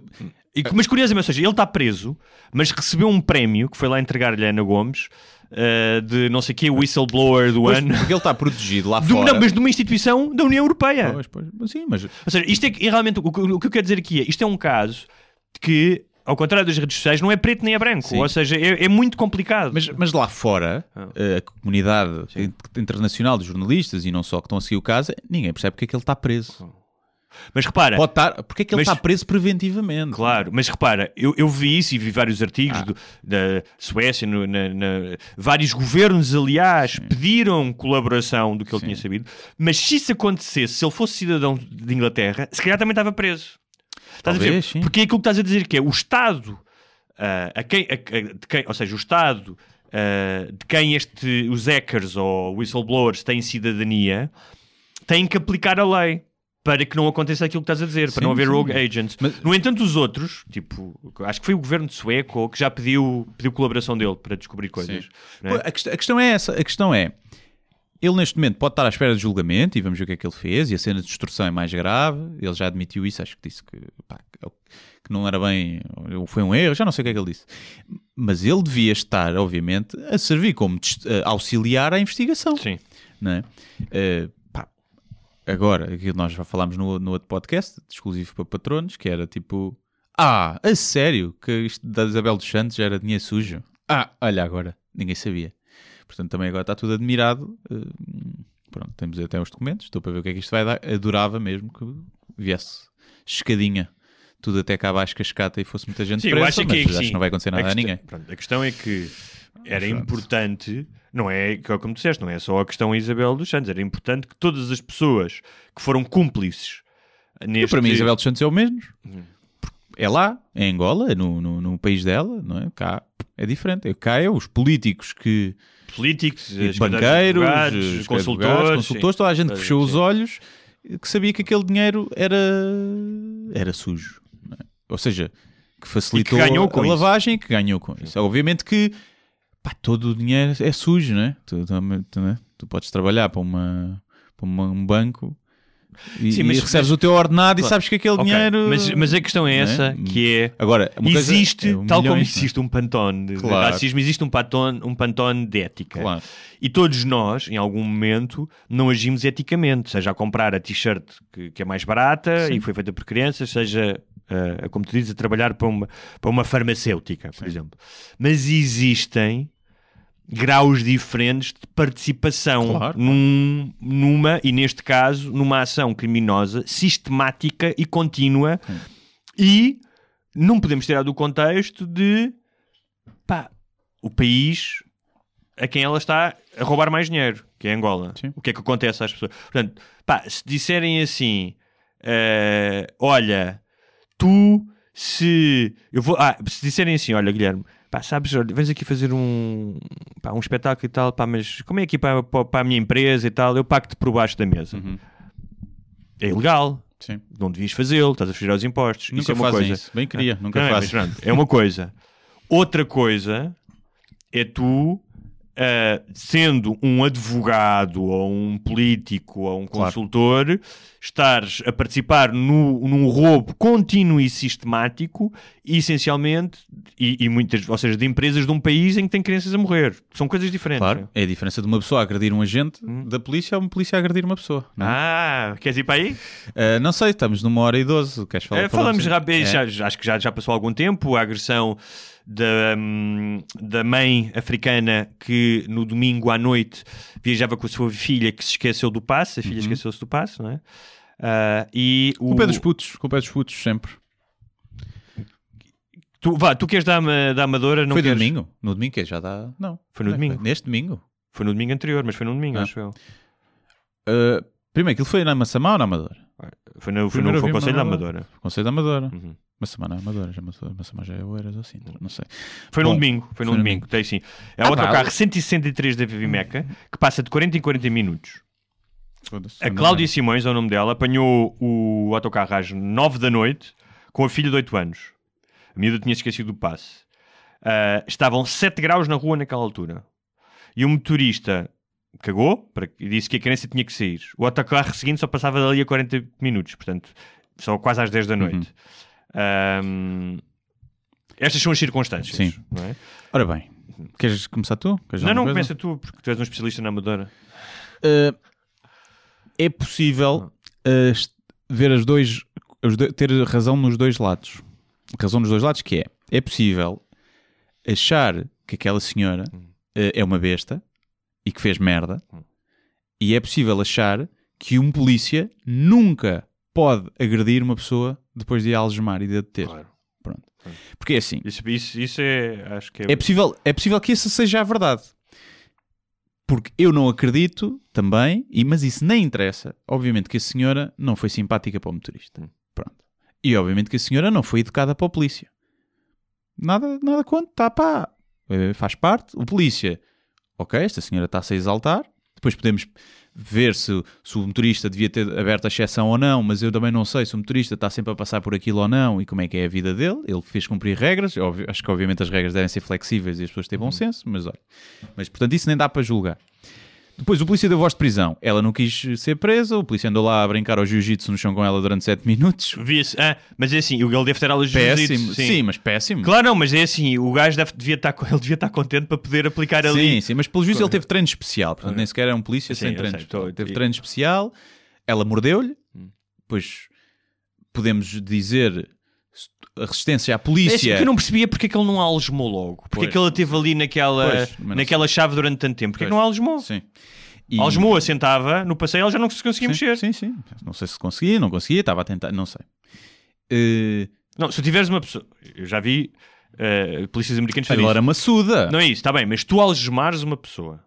Speaker 3: E, mas curiosamente, ou seja, ele está preso, mas recebeu um prémio que foi lá entregar-lhe a Ana Gomes eh, de não sei o que, whistleblower do
Speaker 2: Pois,
Speaker 3: ano.
Speaker 2: porque ele está protegido lá fora.
Speaker 3: não, mas de uma instituição da União Europeia.
Speaker 2: Pois, pois. Sim, mas
Speaker 3: Ou seja, isto é, que- é realmente o, que- o que eu quero dizer aqui é isto é um caso de que, ao contrário das redes sociais, não é preto nem é branco.
Speaker 2: Sim.
Speaker 3: Ou seja, é, é muito complicado.
Speaker 2: Mas, mas lá fora,
Speaker 3: Ah.
Speaker 2: a comunidade in- internacional de jornalistas e não só que estão a seguir o caso, ninguém percebe porque é que ele está preso.
Speaker 3: Mas repara,
Speaker 2: Pode estar, porque é que ele
Speaker 3: Mas-
Speaker 2: está preso preventivamente?
Speaker 3: Claro, mas repara, eu, eu vi isso e vi vários artigos
Speaker 2: Ah.
Speaker 3: do- da Suécia, no- na- na- vários governos, aliás, pediram colaboração do que ele
Speaker 2: Sim.
Speaker 3: tinha sabido, mas se isso acontecesse, se ele fosse cidadão de Inglaterra, se calhar também estava preso. Estás a
Speaker 2: Talvez,
Speaker 3: dizer?
Speaker 2: sim.
Speaker 3: Porque é aquilo que estás a dizer que é o Estado, ah, a quem, a- a- de quem- ou seja, o Estado ah, de quem este, os hackers ou whistleblowers têm cidadania, tem que aplicar a lei. Para que não aconteça aquilo que estás a dizer, para
Speaker 2: Sim,
Speaker 3: não haver
Speaker 2: sim.
Speaker 3: rogue agents.
Speaker 2: Mas-
Speaker 3: No entanto, os outros, tipo, acho que foi o governo de sueco que já pediu, pediu colaboração dele para descobrir coisas. É?
Speaker 2: Pô, A, quest- a questão é essa. A questão é, ele neste momento pode estar à espera de julgamento e vamos ver o que é que ele fez e a cena de destruição é mais grave. Ele já admitiu isso, acho que disse que, pá, que não era bem, ou foi um erro, já não sei o que é que ele disse. Mas ele devia estar, obviamente, a servir como eh, auxiliar à investigação.
Speaker 3: Sim.
Speaker 2: não é? Pá, agora, aquilo nós já falámos no, no outro podcast, exclusivo para patronos, que era tipo: Ah, a sério? Que isto da Isabel dos Santos era dinheiro sujo? Ah, olha agora, ninguém sabia. Portanto, também agora está tudo admirado. Eh, pronto, temos até os documentos, estou para ver o que é que isto vai dar. Adorava mesmo que viesse escadinha. Tudo até cá abaixo cascata e fosse muita gente
Speaker 3: Sim,
Speaker 2: presa,
Speaker 3: que,
Speaker 2: mas
Speaker 3: é que
Speaker 2: acho que não vai acontecer nada a,
Speaker 3: questão,
Speaker 2: ninguém.
Speaker 3: pronto, a questão é que era
Speaker 2: Pronto.
Speaker 3: importante, não é que é como tu disseste, não é só a questão Isabel dos Santos, era importante que todas as pessoas que foram cúmplices
Speaker 2: E
Speaker 3: neste...
Speaker 2: para mim, Isabel dos Santos é o mesmo.
Speaker 3: Uhum.
Speaker 2: É lá, é em Angola, é no, no, no país dela, não é? Cá é diferente. É, cá é os políticos que.
Speaker 3: políticos,
Speaker 2: e
Speaker 3: de
Speaker 2: banqueiros,
Speaker 3: advogados,
Speaker 2: os
Speaker 3: consultores,
Speaker 2: advogados, consultores, toda a gente
Speaker 3: Toda-
Speaker 2: fechou os
Speaker 3: sim.
Speaker 2: olhos que sabia que aquele dinheiro era, era sujo. é? Ou seja, que facilitou
Speaker 3: com
Speaker 2: a
Speaker 3: isso.
Speaker 2: lavagem e que ganhou com isso. Obviamente que pá, todo o dinheiro é sujo, não é? Tu, tu, tu, não é? Tu podes trabalhar para, uma, para uma- um banco e,
Speaker 3: Sim, mas-
Speaker 2: e recebes
Speaker 3: mas-
Speaker 2: o teu ordenado e
Speaker 3: Claro.
Speaker 2: sabes que aquele
Speaker 3: Ok,
Speaker 2: dinheiro.
Speaker 3: Mas, mas a questão é
Speaker 2: não é?
Speaker 3: essa, que é...
Speaker 2: Agora,
Speaker 3: existe,
Speaker 2: é um
Speaker 3: tal como
Speaker 2: é?
Speaker 3: existe um pantone de,
Speaker 2: Claro.
Speaker 3: racismo, existe um pantone, um pantone de ética.
Speaker 2: Claro.
Speaker 3: E todos nós, em algum momento, não agimos eticamente, seja a comprar a t-shirt que, que é mais barata
Speaker 2: Sim.
Speaker 3: e foi feita por crianças, seja, a como tu dizes, a trabalhar para uma, para uma farmacêutica, por exemplo. Mas existem graus diferentes de participação
Speaker 2: Claro.
Speaker 3: num- numa, e neste caso, numa ação criminosa sistemática e contínua e não podemos tirar do contexto de pá, o país a quem ela está a roubar mais dinheiro, que é Angola.
Speaker 2: Sim.
Speaker 3: O que é que acontece às pessoas? Portanto, pá, se disserem assim, eh, olha, tu se eu vou, ah, se disserem assim, olha Guilherme, pá, sabes, olha, vens aqui fazer um, pá, um espetáculo e tal, pá, mas como é aqui para, para, a minha empresa e tal, eu pago-te por baixo da mesa.
Speaker 2: Uhum.
Speaker 3: É ilegal,
Speaker 2: Sim.
Speaker 3: não devias fazê-lo, estás a fugir aos impostos. isso
Speaker 2: Nunca
Speaker 3: é uma coisa.
Speaker 2: isso. Bem queria, nunca
Speaker 3: Não é, é uma coisa. Outra coisa é tu, ah, sendo um advogado ou um político ou um
Speaker 2: Claro.
Speaker 3: consultor, estares a participar no, num roubo contínuo e sistemático, e, essencialmente, e, e muitas, ou seja, de empresas de um país em que tem crianças a morrer. São coisas diferentes.
Speaker 2: Claro, é a diferença de uma pessoa agredir um agente
Speaker 3: Hum.
Speaker 2: da polícia a uma polícia agredir uma pessoa. é?
Speaker 3: Ah, queres ir para aí?
Speaker 2: Ah, não sei, estamos numa hora e doze. Queres falar?
Speaker 3: Eh, falamos
Speaker 2: assim?
Speaker 3: rápido,
Speaker 2: É.
Speaker 3: acho que já, já passou algum tempo. A agressão da, hum, da mãe africana que no domingo à noite viajava com a sua filha que se esqueceu do passe. A filha esqueceu-se do passe, não é? Ah, e o,
Speaker 2: Uhum. Culpa é dos putos, culpa é dos putos, sempre.
Speaker 3: tu, vá, tu queres dar da Amadora? Não
Speaker 2: foi no
Speaker 3: queres...
Speaker 2: domingo? No domingo que é? já dá. Não.
Speaker 3: Foi no
Speaker 2: é
Speaker 3: domingo.
Speaker 2: Neste domingo.
Speaker 3: Foi no domingo anterior, mas foi no domingo,
Speaker 2: Ah.
Speaker 3: acho eu.
Speaker 2: Ah, primeiro, aquilo foi na Massamá ou na Amadora?
Speaker 3: Foi no, foi no, foi Conselho da
Speaker 2: uma-
Speaker 3: Amadora.
Speaker 2: Conselho da Amadora.
Speaker 3: Uhum.
Speaker 2: Massamá não é Amadora, já Massa- Massamá já é Oeiras ou assim, não sei.
Speaker 3: Foi
Speaker 2: Bom,
Speaker 3: domingo, foi no domingo, tem sim. É
Speaker 2: Ah,
Speaker 3: o autocarro
Speaker 2: eu-
Speaker 3: 163 da Vivimeca que passa de 40 em 40 minutos. A Cláudia
Speaker 2: é.
Speaker 3: Simões é o nome dela, apanhou o autocarro às 9 da noite com a filha de 8 anos. A miúda tinha esquecido do passe. Ah, estavam 7 graus na rua naquela altura. E o motorista cagou para- e disse que a criança tinha que sair. O autocarro seguinte só passava dali a 40 minutos, portanto, só quase às 10 da noite. Ahm, estas são as circunstâncias.
Speaker 2: Sim.
Speaker 3: É?
Speaker 2: Ora bem, queres começar tu? Queres
Speaker 3: não, não
Speaker 2: coisa?
Speaker 3: começa tu, porque tu és um especialista na Amadora.
Speaker 2: Uh, é possível uh, ver as dois, os do- ter razão nos dois lados. Razão nos dois lados que é, é possível achar que aquela senhora uh, é uma besta e que fez merda
Speaker 3: Hum.
Speaker 2: e é possível achar que um polícia nunca pode agredir uma pessoa depois de a algemar e de a deter.
Speaker 3: Claro.
Speaker 2: Pronto. Porque é assim,
Speaker 3: Isso, isso, isso é, acho que é...
Speaker 2: é possível, é possível que essa seja a verdade. Porque eu não acredito também, e, mas isso nem interessa. Obviamente que a senhora não foi simpática para o motorista.
Speaker 3: Hum.
Speaker 2: Pronto. E obviamente que a senhora não foi educada para a polícia. Nada, nada contra, tá pá. Eh, faz parte. O polícia, ok, esta senhora está-se a exaltar. Depois podemos ver se, se o motorista devia ter aberto a exceção ou não, mas eu também não sei se o motorista está sempre a passar por aquilo ou não e como é que é a vida dele. Ele fez cumprir regras, óbvio- acho que obviamente as regras devem ser flexíveis e as pessoas têm bom senso, mas olha. Mas portanto isso nem dá para julgar. Depois o polícia deu voz de prisão. Ela não quis ser presa, o polícia andou lá a brincar ao jiu-jitsu no chão com ela durante 7 minutos.
Speaker 3: Ah, mas é assim, ele deve ter aulas de jiu-jitsu,
Speaker 2: Sim. mas péssimo.
Speaker 3: Claro, não, mas é assim, o gajo deve, devia estar, ele devia estar contente para poder aplicar ali.
Speaker 2: Sim, sim, mas pelo juízo ele teve treino especial, portanto nem sequer era um polícia
Speaker 3: Sim,
Speaker 2: sem treino
Speaker 3: sei,
Speaker 2: Teve
Speaker 3: e-
Speaker 2: treino especial, ela mordeu-lhe,
Speaker 3: Hum.
Speaker 2: pois podemos dizer a resistência à
Speaker 3: É
Speaker 2: polícia.
Speaker 3: que eu não percebia porque é que ele não algemou logo. Porque é
Speaker 2: Pois.
Speaker 3: que ela esteve ali naquela,
Speaker 2: Pois,
Speaker 3: naquela chave durante tanto tempo. Porque é que
Speaker 2: Pois.
Speaker 3: não algemou?
Speaker 2: Sim. E-
Speaker 3: Algemou, assentava no passeio, ela já não se conseguia
Speaker 2: sim,
Speaker 3: mexer.
Speaker 2: Sim, sim. Não sei se conseguia, não conseguia, estava a tentar, não sei. Eh,
Speaker 3: Não, se tiveres uma pessoa. Eu já vi eh, polícias americanos fazerem
Speaker 2: ela era maçuda.
Speaker 3: Não é isso, está bem, mas tu algemares uma pessoa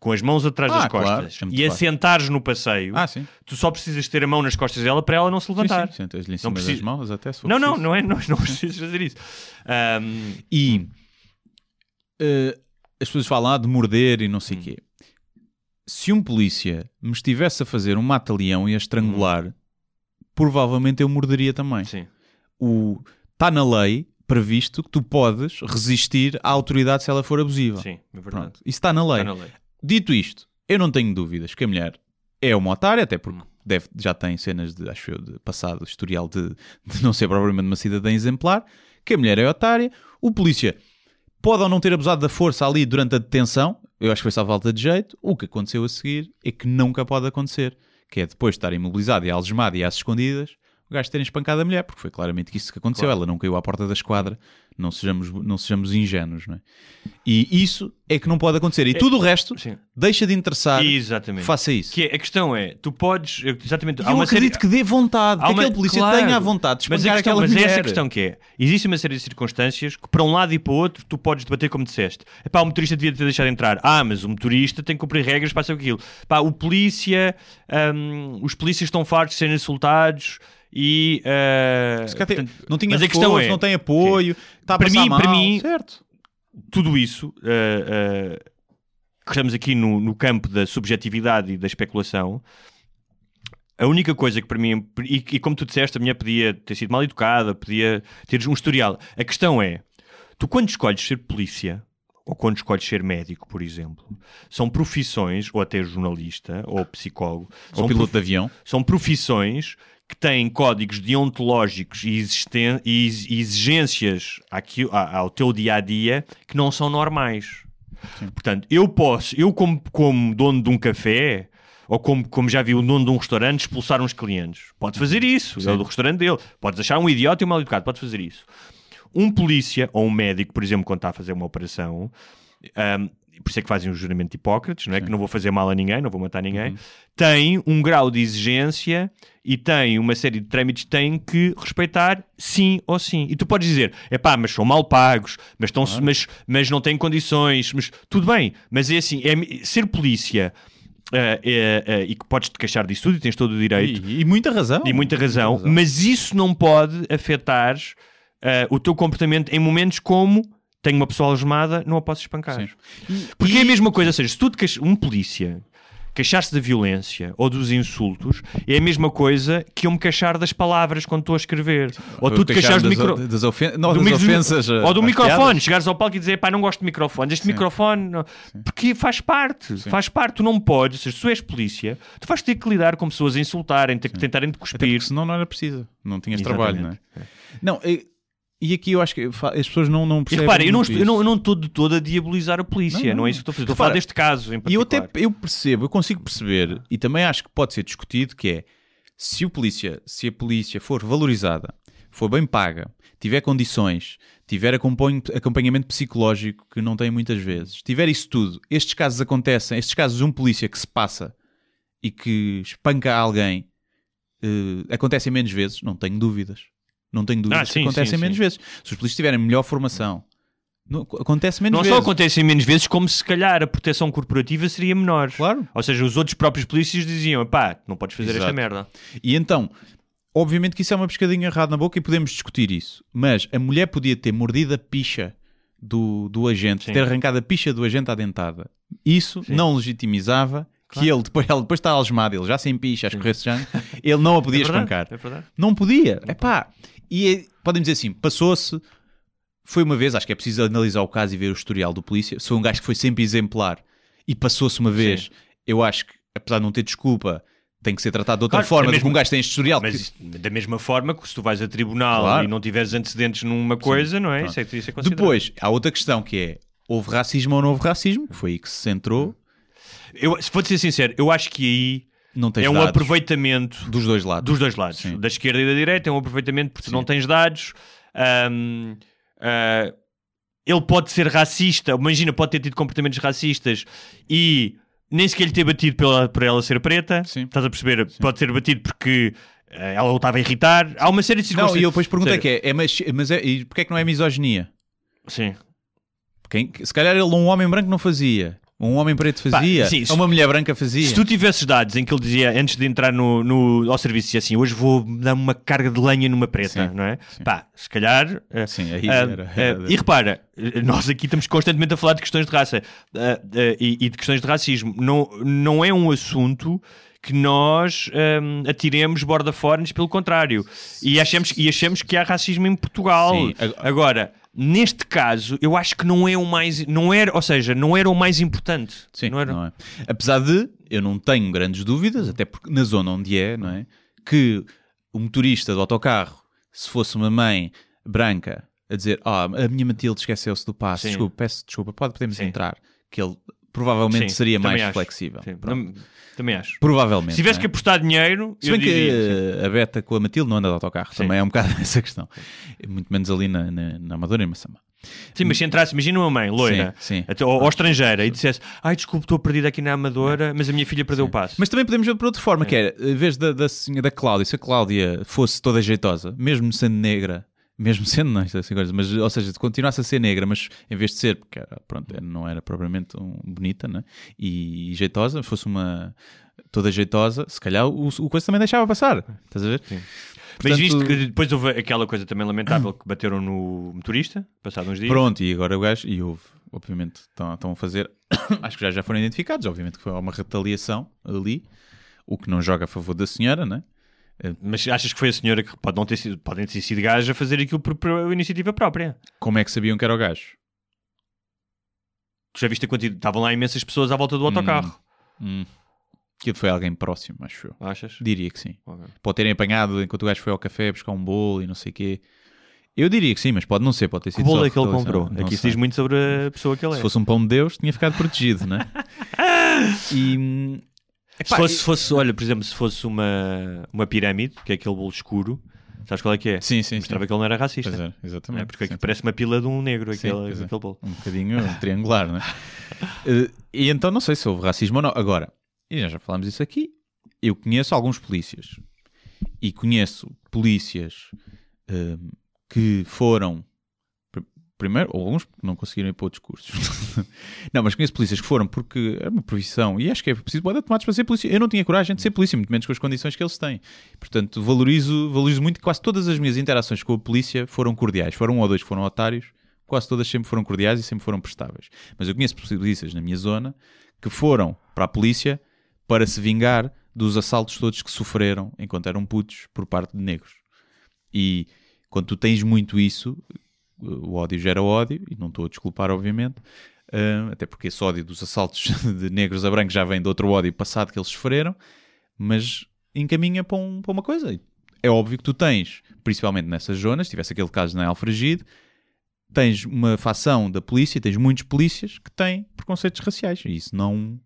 Speaker 3: com as mãos atrás
Speaker 2: Ah,
Speaker 3: das
Speaker 2: claro,
Speaker 3: costas
Speaker 2: muito
Speaker 3: e
Speaker 2: fácil.
Speaker 3: assentares no passeio,
Speaker 2: Ah, sim.
Speaker 3: tu só precisas ter a mão nas costas dela para ela não se
Speaker 2: Sim,
Speaker 3: levantar.
Speaker 2: sim. Sentas-lhe em
Speaker 3: Não
Speaker 2: cima das
Speaker 3: precisa-
Speaker 2: mãos até se for
Speaker 3: Não, não, não é, não, não precisas fazer isso. Ahm,
Speaker 2: E eh, as pessoas falam ah, de morder e não sei o
Speaker 3: Hum.
Speaker 2: quê. Se um polícia me estivesse a fazer um mata-leão e a estrangular, provavelmente eu morderia também.
Speaker 3: sim.
Speaker 2: O Está na lei previsto que tu podes resistir à autoridade se ela for abusiva.
Speaker 3: Sim, é verdade.
Speaker 2: Pronto. Isso está na lei.
Speaker 3: Está na lei.
Speaker 2: Dito isto, eu não tenho dúvidas que a mulher é uma otária, até porque
Speaker 3: Hum.
Speaker 2: deve, já tem cenas de, acho eu, de passado historial de, de não ser propriamente uma cidadã exemplar, que a mulher é otária, o polícia pode ou não ter abusado da força ali durante a detenção, eu acho que foi só falta de jeito, o que aconteceu a seguir é que nunca pode acontecer, que é depois de estar imobilizado e algemado e às escondidas, o gajo terem espancado a mulher, porque foi claramente isso que aconteceu,
Speaker 3: Claro.
Speaker 2: ela não caiu à porta da esquadra, não sejamos, não sejamos ingênuos, não é? E isso é que não pode acontecer, e tudo o resto
Speaker 3: Sim.
Speaker 2: deixa de interessar,
Speaker 3: Exatamente.
Speaker 2: faça isso.
Speaker 3: Que é- a questão é, tu podes. Exatamente.
Speaker 2: Eu acredito que dê vontade, que
Speaker 3: uma-
Speaker 2: aquele polícia
Speaker 3: claro.
Speaker 2: tenha a vontade de
Speaker 3: Mas,
Speaker 2: espancar
Speaker 3: a questão,
Speaker 2: aquela
Speaker 3: mas é
Speaker 2: mulher.
Speaker 3: essa a questão que é. Existe uma série de circunstâncias que para um lado e para o outro tu podes debater como disseste. Epá, o motorista devia ter deixado entrar. Ah, mas o motorista tem que cumprir regras para ser aquilo. Pá, o polícia, hum, os polícias estão fartos de serem insultados e uh,
Speaker 2: calhar tem-
Speaker 3: portanto,
Speaker 2: não tinha
Speaker 3: mas a questão é,
Speaker 2: não tem apoio, está a
Speaker 3: Para mim-
Speaker 2: mal,
Speaker 3: para mim-
Speaker 2: certo.
Speaker 3: tudo isso uh, uh, que estamos aqui no, no campo da subjetividade e da especulação a única coisa que para mim e, e como tu disseste, a minha podia ter sido mal educada podia ter um historial a questão é, tu quando escolhes ser polícia ou quando escolhes ser médico, por exemplo, são profissões, ou até jornalista, ou psicólogo,
Speaker 2: Ou
Speaker 3: são
Speaker 2: piloto
Speaker 3: prof-
Speaker 2: de avião.
Speaker 3: são profissões que têm códigos deontológicos e, e ex- exigências ao teu dia a dia que não são normais. Portanto, eu posso, eu como, como dono de um café, ou como, como já vi o dono de um restaurante, expulsar uns clientes. Pode fazer isso, é o do restaurante dele. Podes achar um idiota e um mal educado, pode fazer isso. Um polícia ou um médico, por exemplo, quando está a fazer uma operação, ahm, por isso é que fazem o juramento de Hipócrates, não é? que não vou fazer mal a ninguém, não vou matar ninguém, tem um grau de exigência e tem uma série de trâmites que tem que respeitar sim ou sim. E tu podes dizer, é pá, mas são mal pagos, mas, estão mas, mas não têm condições, mas tudo bem, mas é assim, é, ser polícia ah, é- é- e que podes te queixar disso tudo e tens todo o direito.
Speaker 2: E, e muita razão.
Speaker 3: e muita razão, mas isso não pode afetar o teu comportamento em momentos como tenho uma pessoa algemada, não a posso espancar.
Speaker 2: Sim.
Speaker 3: Porque é a mesma coisa, ou seja, se tu te um polícia queixar-se da violência ou dos insultos, é a mesma coisa que eu me queixar das palavras quando estou a escrever. Ou tu te queixares do
Speaker 2: das,
Speaker 3: micro...
Speaker 2: das, ofen não,
Speaker 3: do
Speaker 2: das ofensas.
Speaker 3: ou do microfone,
Speaker 2: piadas.
Speaker 3: chegares ao palco e dizer pá, não gosto de microfone, este
Speaker 2: Sim.
Speaker 3: microfone, não. porque faz parte, faz parte, tu não podes, ou seja, se tu és polícia, tu vais ter que lidar com pessoas a insultarem, ter que tentarem te
Speaker 2: Até
Speaker 3: cuspir.
Speaker 2: porque senão não era preciso. Não tinhas trabalho, não é?
Speaker 3: Exatamente.
Speaker 2: Não, e, e aqui eu acho que as pessoas não, não
Speaker 3: E
Speaker 2: percebem.
Speaker 3: repara, eu não, eu, não, eu não estou de todo a diabolizar a polícia,
Speaker 2: Não,
Speaker 3: não,
Speaker 2: não.
Speaker 3: é isso que estou a fazer. Estou a falar deste caso em
Speaker 2: E eu
Speaker 3: particular.
Speaker 2: até eu percebo, eu consigo perceber, e também acho que pode ser discutido, que é se o polícia, se a polícia for valorizada, for bem paga, tiver condições, tiver acompanhamento psicológico que não tem muitas vezes, tiver isso tudo, estes casos acontecem, estes casos de um polícia que se passa e que espanca alguém, eh, acontecem menos vezes, não tenho dúvidas. Não tenho dúvidas
Speaker 3: Ah,
Speaker 2: que
Speaker 3: sim,
Speaker 2: acontecem
Speaker 3: sim,
Speaker 2: menos
Speaker 3: sim.
Speaker 2: vezes. Se os polícias tiverem melhor formação, não- acontece menos
Speaker 3: Não
Speaker 2: vezes.
Speaker 3: só acontecem menos vezes, como se calhar a proteção corporativa seria menor.
Speaker 2: Claro.
Speaker 3: Ou seja, os outros próprios polícias diziam: pá, não podes fazer esta
Speaker 2: Exato.
Speaker 3: merda.
Speaker 2: E então, obviamente que isso é uma pescadinha errada na boca e podemos discutir isso. Mas a mulher podia ter mordido a picha do, do agente,
Speaker 3: Sim.
Speaker 2: ter arrancado a picha do agente à dentada. Isso
Speaker 3: Sim.
Speaker 2: não legitimizava que ele depois, ela depois está algemado, ele já sem picha, a escorrer sangue, ele não a podia
Speaker 3: é verdade,
Speaker 2: espancar.
Speaker 3: É verdade.
Speaker 2: Não podia. Epá. E é, podem dizer assim, passou-se. Foi uma vez, acho que é preciso analisar o caso e ver o historial do polícia. Se foi um gajo que foi sempre exemplar e passou-se uma vez,
Speaker 3: Sim.
Speaker 2: eu acho que, apesar de não ter desculpa, tem que ser tratado de outra
Speaker 3: Claro,
Speaker 2: forma
Speaker 3: é
Speaker 2: do que
Speaker 3: mesmo-
Speaker 2: um gajo tem este historial.
Speaker 3: Mas
Speaker 2: que-
Speaker 3: da mesma forma que se tu vais a tribunal
Speaker 2: Claro.
Speaker 3: e não tiveres antecedentes numa coisa, não é?
Speaker 2: pronto.
Speaker 3: Isso é, isso é.
Speaker 2: Depois, há outra questão que é: houve racismo ou não houve racismo? Foi aí que se centrou.
Speaker 3: Eu, se for ser sincero, eu acho que aí
Speaker 2: Não
Speaker 3: é um
Speaker 2: dados
Speaker 3: aproveitamento
Speaker 2: dos dois lados.
Speaker 3: dos dois lados,
Speaker 2: Sim.
Speaker 3: da esquerda e da direita, é um aproveitamento porque tu
Speaker 2: Sim.
Speaker 3: não tens dados. ahm, ah, ele pode ser racista, imagina, pode ter tido comportamentos racistas e nem sequer lhe ter batido pela, por ela ser preta.
Speaker 2: Sim.
Speaker 3: Estás a perceber? Pode ser batido porque ah, ela o estava a irritar. Há uma série de
Speaker 2: Não,
Speaker 3: circunstâncias.
Speaker 2: e eu depois perguntei
Speaker 3: Ou
Speaker 2: que é, é mas, mas é, e porquê é que não é misoginia?
Speaker 3: Sim.
Speaker 2: Quem, se calhar ele, um homem branco, não fazia. Um homem preto
Speaker 3: Pá,
Speaker 2: fazia.
Speaker 3: sim, se-
Speaker 2: ou uma mulher branca fazia.
Speaker 3: Se tu tivesses dados em que ele dizia antes de entrar no, no- ao serviço, dizia assim: hoje vou dar uma carga de lenha numa preta,
Speaker 2: Sim,
Speaker 3: não é?
Speaker 2: sim.
Speaker 3: Pá, se calhar. ah,
Speaker 2: Sim, aí
Speaker 3: ah,
Speaker 2: era- era-
Speaker 3: e repara, nós aqui estamos constantemente a falar de questões de raça ah, e, e de questões de racismo. Não, não é um assunto que nós atiremos borda fora, pelo contrário. E achamos, e achamos que há racismo em Portugal.
Speaker 2: Sim, ag-
Speaker 3: Agora, neste caso, eu acho que não é o mais. Não era, ou seja, não era o mais importante.
Speaker 2: Sim,
Speaker 3: não era?
Speaker 2: não é? Apesar de eu não tenho grandes dúvidas, até porque na zona onde é, não é? Que o motorista do autocarro, se fosse uma mãe branca a dizer, ah, a minha Matilde esqueceu-se do passo, desculpa, peço desculpa, pode, podemos
Speaker 3: Sim.
Speaker 2: entrar, que ele provavelmente
Speaker 3: Sim,
Speaker 2: seria mais
Speaker 3: acho.
Speaker 2: flexível.
Speaker 3: Sim, também acho.
Speaker 2: Provavelmente.
Speaker 3: Se tivesse
Speaker 2: não
Speaker 3: que
Speaker 2: é?
Speaker 3: apostar dinheiro,
Speaker 2: Se bem que
Speaker 3: sim.
Speaker 2: a Beta com a Matilde não anda de autocarro,
Speaker 3: Sim.
Speaker 2: também é um bocado essa questão. Muito menos ali na, na, na Amadora e em Massamá.
Speaker 3: Sim, mas se entrasse, imagina uma mãe loira,
Speaker 2: Sim, sim.
Speaker 3: até- ou, ou estrangeira, e dissesse: Ai, desculpe, estou perdida aqui na Amadora, mas a minha filha perdeu o passo.
Speaker 2: Mas também podemos ver por outra forma, que era, em vez da, da, da Cláudia, se a Cláudia fosse toda jeitosa, mesmo sendo negra, mesmo sendo, não, isto é assim mas, ou seja, se continuasse a ser negra, mas em vez de ser, porque era, pronto, não era propriamente um- bonita, né? E, jeitosa, fosse uma toda jeitosa, se calhar o, o coisa também deixava passar, estás a ver?
Speaker 3: Sim. Mas
Speaker 2: Portanto-
Speaker 3: visto que depois houve aquela coisa também lamentável que bateram no motorista, passado uns dias.
Speaker 2: Pronto, e agora o gajo, e houve, obviamente, estão, estão a fazer, acho que já, já foram identificados, obviamente que foi uma retaliação ali, o que não joga a favor da senhora, né?
Speaker 3: Mas achas que foi a senhora que pode não ter sido, podem ter sido gajo a fazer aquilo por, por iniciativa própria?
Speaker 2: Como é que sabiam que era o gajo?
Speaker 3: Tu já viste a quantidade? Estavam lá imensas pessoas à volta do autocarro.
Speaker 2: Hum. Que foi alguém próximo, acho eu.
Speaker 3: Achas?
Speaker 2: Diria que sim.
Speaker 3: Ok.
Speaker 2: Pode terem apanhado enquanto o gajo foi ao café buscar um bolo e não sei o quê. Eu diria que sim, mas pode não ser, pode ter sido
Speaker 3: bolo
Speaker 2: só
Speaker 3: é que ele comprou?
Speaker 2: Não
Speaker 3: Aqui se diz muito sobre a pessoa que ele é.
Speaker 2: Se fosse um pão de Deus, tinha ficado protegido, né? e. hum,
Speaker 3: Se
Speaker 2: epá,
Speaker 3: fosse, fosse, olha, por exemplo, se fosse uma, uma pirâmide, que é aquele bolo escuro, sabes qual é que é?
Speaker 2: Sim, sim, sim.
Speaker 3: Mostrava que ele não era racista.
Speaker 2: Pois é, exatamente.
Speaker 3: É, porque aqui
Speaker 2: Sim,
Speaker 3: parece uma pila de um negro,
Speaker 2: Sim,
Speaker 3: aquele,
Speaker 2: é.
Speaker 3: aquele bolo.
Speaker 2: um bocadinho triangular, né? Eh, e então não sei se houve racismo ou não. Agora, e já falámos isso aqui, eu conheço alguns polícias e conheço polícias eh, que foram primeiro, ou alguns não conseguiram ir para outros cursos. não, mas conheço polícias que foram porque é uma profissão e acho que é preciso de tomates para ser polícia. Eu não tinha coragem de ser polícia, muito menos com as condições que eles têm. Portanto, valorizo, valorizo muito quase todas as minhas interações com a polícia foram cordiais. Foram um ou dois que foram otários, quase todas sempre foram cordiais e sempre foram prestáveis. Mas eu conheço polícias na minha zona que foram para a polícia para se vingar dos assaltos todos que sofreram enquanto eram putos por parte de negros. E quando tu tens muito isso, o ódio gera ódio, e não estou a desculpar, obviamente, ah, até porque esse ódio dos assaltos de negros a brancos já vem de outro ódio passado que eles sofreram, mas encaminha para, um- para uma coisa. É óbvio que tu tens, principalmente nessas zonas, se tivesse aquele caso na Alfragide, tens uma facção da polícia, tens muitos polícias que têm preconceitos raciais, e isso não,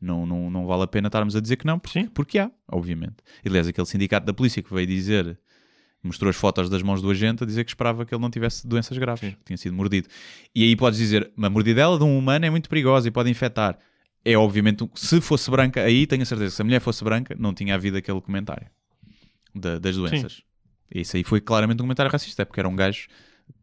Speaker 2: não, não, não vale a pena estarmos a dizer que não, porque,
Speaker 3: Sim.
Speaker 2: porque há, obviamente. E, aliás, aquele sindicato da polícia que veio dizer, mostrou as fotos das mãos do agente a dizer que esperava que ele não tivesse doenças graves,
Speaker 3: Sim.
Speaker 2: que tinha sido mordido. E aí podes dizer, uma mordidela de um humano é muito perigosa e pode infectar. É obviamente, se fosse branca, aí tenho a certeza que se a mulher fosse branca, não tinha havido aquele comentário da- das doenças. Isso aí foi claramente um comentário racista, é porque era um gajo.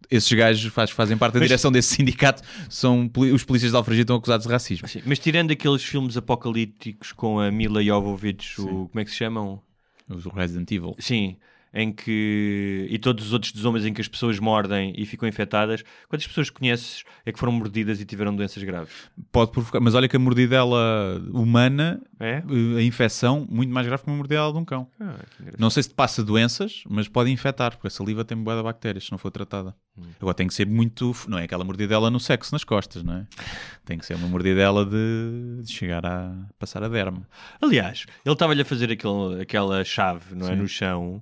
Speaker 2: Esses gajos faz- fazem parte da
Speaker 3: Mas-
Speaker 2: direção desse sindicato, são os polícias de Alfragide estão acusados de racismo.
Speaker 3: Sim, Mas tirando aqueles filmes apocalípticos com a Mila Jovovich, o,
Speaker 2: Sim.
Speaker 3: como é que se chamam?
Speaker 2: Os Resident Evil.
Speaker 3: Sim, em que. e todos os outros dos homens em que as pessoas mordem e ficam infectadas. Quantas pessoas conheces é que foram mordidas e tiveram doenças graves?
Speaker 2: Pode provocar, mas olha que a mordidela humana,
Speaker 3: É?
Speaker 2: eh, a infecção, muito mais grave que uma mordidela de um cão.
Speaker 3: Ah.
Speaker 2: Não sei se te passa doenças, mas pode infectar, porque a saliva tem boa de bactérias se não for tratada.
Speaker 3: Hum.
Speaker 2: Agora tem que ser muito. Não é aquela mordidela no sexo nas costas, não é? Tem que ser uma mordidela de, de chegar a passar a derme.
Speaker 3: Aliás, ele estava-lhe a fazer aquele, aquela chave, não é?
Speaker 2: Sim.
Speaker 3: No chão.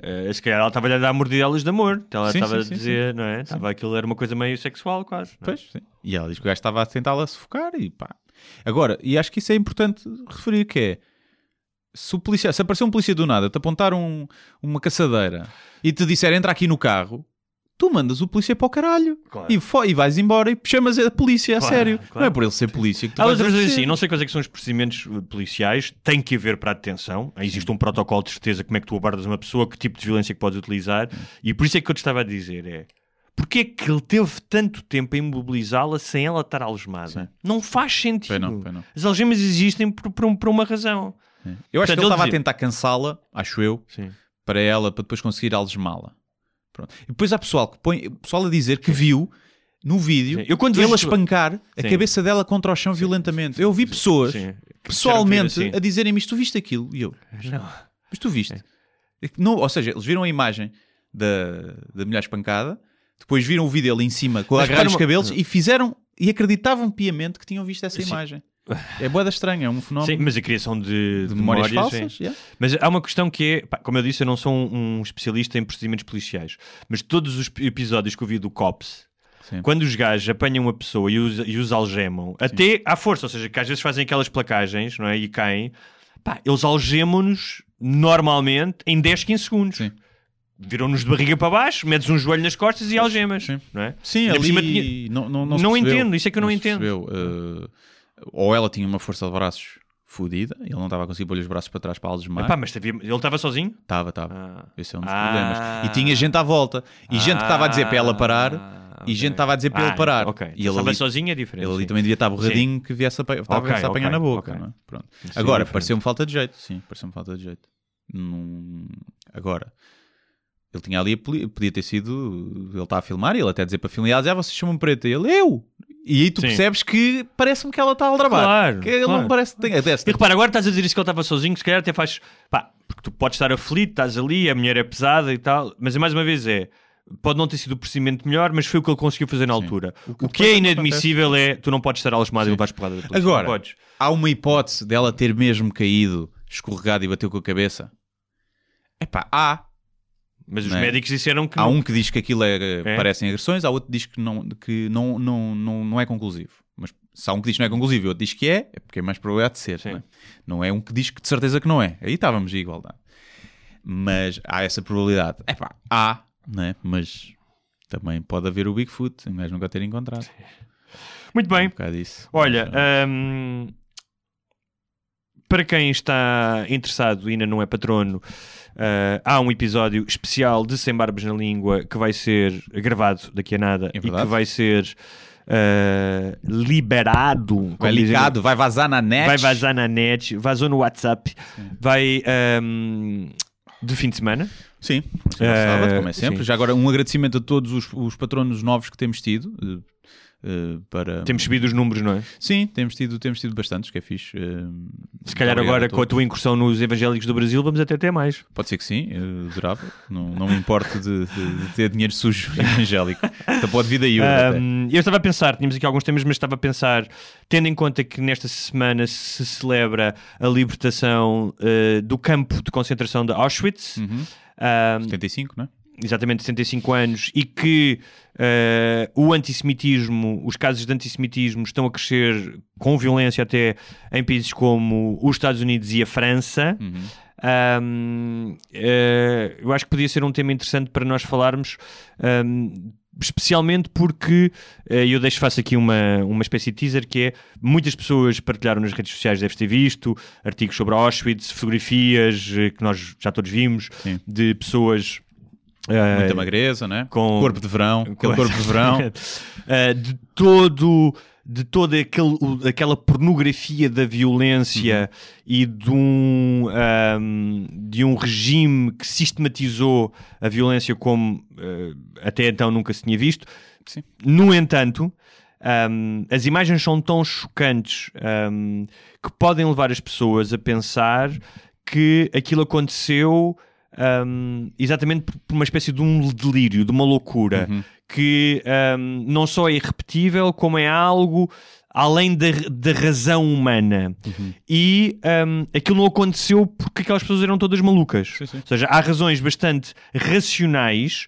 Speaker 3: Eh, se calhar ela estava-lhe a dar mordidelas de amor. Ela
Speaker 2: Sim,
Speaker 3: estava
Speaker 2: sim,
Speaker 3: a
Speaker 2: sim,
Speaker 3: dizer, não é? Estava aquilo era uma coisa meio sexual, quase. é?
Speaker 2: Pois, sim. E ela diz que o gajo estava a tentá-la sufocar e pá. Agora, e acho que isso é importante referir que é. Se, o polícia, se aparecer um polícia do nada, te apontar um- uma caçadeira e te disser entra aqui no carro, tu mandas o polícia para o caralho
Speaker 3: Claro.
Speaker 2: e, e vais embora e chamas a polícia a
Speaker 3: Claro,
Speaker 2: sério.
Speaker 3: claro.
Speaker 2: Não é por ele ser polícia que tu
Speaker 3: Há outras vezes assim, não sei quais é que são os procedimentos eh, policiais, tem que haver para a detenção, existe um protocolo de certeza como é que tu abordas uma pessoa, que tipo de violência que podes utilizar, e por isso é que eu te estava a dizer, é porque é que ele teve tanto tempo a imobilizá-la sem ela estar algemada?
Speaker 2: Sim.
Speaker 3: Não faz sentido.
Speaker 2: Não, não.
Speaker 3: As algemas existem por, por um- por uma razão.
Speaker 2: Eu acho
Speaker 3: Portanto,
Speaker 2: que ele estava a
Speaker 3: dizia-
Speaker 2: tentar cansá-la, acho eu,
Speaker 3: Sim.
Speaker 2: para ela, para depois conseguir algemá-la. Pronto. E depois há pessoal que põe, pessoal a dizer que viu no vídeo
Speaker 3: Sim. Eu quando
Speaker 2: ele
Speaker 3: vejo-
Speaker 2: a espancar a
Speaker 3: Sim.
Speaker 2: cabeça dela contra o chão violentamente. Eu ouvi pessoas
Speaker 3: Sim.
Speaker 2: Pessoalmente a dizerem-me isto, tu viste aquilo? E eu.
Speaker 3: Não.
Speaker 2: mas tu viste? Não, ou seja, eles viram a imagem da, da mulher espancada, depois viram o vídeo ali em cima com a agarrar os cabelos e fizeram e acreditavam piamente que tinham visto essa
Speaker 3: Sim.
Speaker 2: imagem. É boeda estranha, é um
Speaker 3: Sim,
Speaker 2: fenómeno
Speaker 3: mas a criação de,
Speaker 2: de
Speaker 3: de
Speaker 2: memórias,
Speaker 3: memórias, sim.
Speaker 2: falsas. yeah.
Speaker 3: Mas há uma questão que é, pá, como eu disse, eu não sou um, um especialista em procedimentos policiais, mas todos os episódios que eu vi do COPS,
Speaker 2: Sim.
Speaker 3: quando os gajos apanham uma pessoa e os, e os algemam, até à força, ou seja, que às vezes fazem aquelas placagens não é? e caem, pá, eles algemam-nos normalmente em 10, 15 segundos.
Speaker 2: Sim.
Speaker 3: Viram-nos de barriga para baixo, metes um joelho nas costas e algemas.
Speaker 2: Sim.
Speaker 3: Não, é?
Speaker 2: Sim, ali
Speaker 3: cima tinha-
Speaker 2: não, não, não,
Speaker 3: Não entendo, isso é que eu não
Speaker 2: se
Speaker 3: entendo.
Speaker 2: Uh, ou ela tinha uma força de braços fodida, ele não estava a conseguir pôr os braços para trás para algemar.
Speaker 3: Epá, mas havia- ele estava sozinho?
Speaker 2: Estava, estava.
Speaker 3: Ah.
Speaker 2: Esse é um dos
Speaker 3: Ah.
Speaker 2: problemas. E tinha gente à volta. E gente que estava a dizer para ela parar.
Speaker 3: Ah,
Speaker 2: e
Speaker 3: ok.
Speaker 2: gente estava a dizer para ele
Speaker 3: Ah,
Speaker 2: parar.
Speaker 3: Ok.
Speaker 2: E
Speaker 3: E
Speaker 2: ele
Speaker 3: ele
Speaker 2: ali-
Speaker 3: sozinho é diferente.
Speaker 2: Ele ali
Speaker 3: sim.
Speaker 2: também devia estar borradinho que viesse a, apa- estava
Speaker 3: Ok,
Speaker 2: a apanhar na boca. é? Pronto.
Speaker 3: Sim,
Speaker 2: Agora,
Speaker 3: diferente.
Speaker 2: pareceu-me falta de jeito. Sim, pareceu-me falta de jeito. Num- Agora, Ele tinha ali, podia ter sido. Ele está a filmar e ele até dizer para filmar, e ah, vocês chamam preta. E ele, eu! E aí tu
Speaker 3: Sim.
Speaker 2: percebes que parece-me que ela está a aldrabar.
Speaker 3: Claro,
Speaker 2: que ele
Speaker 3: claro.
Speaker 2: não parece que tem.
Speaker 3: E repara, agora estás a dizer isso que ele estava sozinho, se calhar até faz. Pá, porque tu podes estar aflito, estás ali, a mulher é pesada e tal, mas mais uma vez é. Pode não ter sido o procedimento melhor, mas foi o que ele conseguiu fazer na altura. O que,
Speaker 2: depois
Speaker 3: é inadmissível é tu não podes estar algemado e levar porrada da polícia.
Speaker 2: Agora, há uma hipótese dela ter mesmo caído, escorregado e bateu com a cabeça. Epá, há.
Speaker 3: Mas os
Speaker 2: é?
Speaker 3: médicos disseram que
Speaker 2: Há
Speaker 3: não.
Speaker 2: um que diz que aquilo é,
Speaker 3: É?
Speaker 2: parecem agressões, há outro que diz que, não, que não, não, não, não é conclusivo. Mas se há um que diz que não é conclusivo e outro diz que é, é porque é mais probabilidade de ser. Não é? não é um que diz que de certeza que não é. Aí estávamos em igualdade. Mas há essa probabilidade. Epá, há, não é? mas também pode haver o Bigfoot, um gajo nunca ter encontrado.
Speaker 3: Muito
Speaker 2: Um
Speaker 3: bem.
Speaker 2: bocado isso.
Speaker 3: Olha,
Speaker 2: Mas,
Speaker 3: hum, para quem está interessado e ainda não é patrono, ah, há um episódio especial de Sem Barbas na Língua que vai ser gravado daqui a nada
Speaker 2: É
Speaker 3: e que vai ser ah, liberado.
Speaker 2: vai
Speaker 3: dizem-
Speaker 2: ligado, vai vazar na net.
Speaker 3: vai vazar na net, vazou no WhatsApp, vai hum, de fim de semana.
Speaker 2: Sim, sim,
Speaker 3: Eh,
Speaker 2: sábado, como é sempre.
Speaker 3: sim.
Speaker 2: Já agora, um agradecimento a todos os, os patronos novos que temos tido. Eh, eh, para...
Speaker 3: Temos subido os números, não é?
Speaker 2: Sim, temos tido, temos tido bastantes, que é fixe. eh,
Speaker 3: Se calhar agora
Speaker 2: a
Speaker 3: com a tua incursão nos evangélicos do Brasil vamos até ter mais.
Speaker 2: Pode ser que sim, adorava. Não, não me importo de, de- de ter dinheiro sujo evangélico. Então pode vir daí.
Speaker 3: Um, eu estava a pensar, tínhamos aqui alguns temas, mas estava a pensar, tendo em conta que nesta semana se celebra a libertação uh, do campo de concentração de Auschwitz,
Speaker 2: Uhum.
Speaker 3: um,
Speaker 2: 75, não é?
Speaker 3: Exatamente 65 anos, e que uh, o antissemitismo, os casos de antissemitismo estão a crescer com violência até em países como os Estados Unidos e a França.
Speaker 2: Uhum.
Speaker 3: Um, eh, eu acho que podia ser um tema interessante para nós falarmos, um, especialmente porque eh, eu deixo faço aqui uma, uma espécie de teaser que é muitas pessoas partilharam nas redes sociais, deves ter visto, artigos sobre Auschwitz, fotografias que nós já todos vimos
Speaker 2: Sim.
Speaker 3: de pessoas. Eh,
Speaker 2: Muita magreza, não é?
Speaker 3: com-
Speaker 2: Corpo de verão, aquele corpo de verão.
Speaker 3: Uh, de todo de toda aquele, aquela pornografia da violência e de um, um, de um regime que sistematizou a violência como uh, até então nunca se tinha visto.
Speaker 2: Sim.
Speaker 3: No entanto, um, as imagens são tão chocantes um, que podem levar as pessoas a pensar que aquilo aconteceu um, exatamente por uma espécie de um delírio, de uma loucura,
Speaker 2: Uhum.
Speaker 3: que um, não só é irrepetível, como é algo além da, da razão humana.
Speaker 2: Uhum.
Speaker 3: E um, aquilo não aconteceu porque aquelas pessoas eram todas malucas.
Speaker 2: Sim, sim.
Speaker 3: Ou seja, há razões bastante racionais,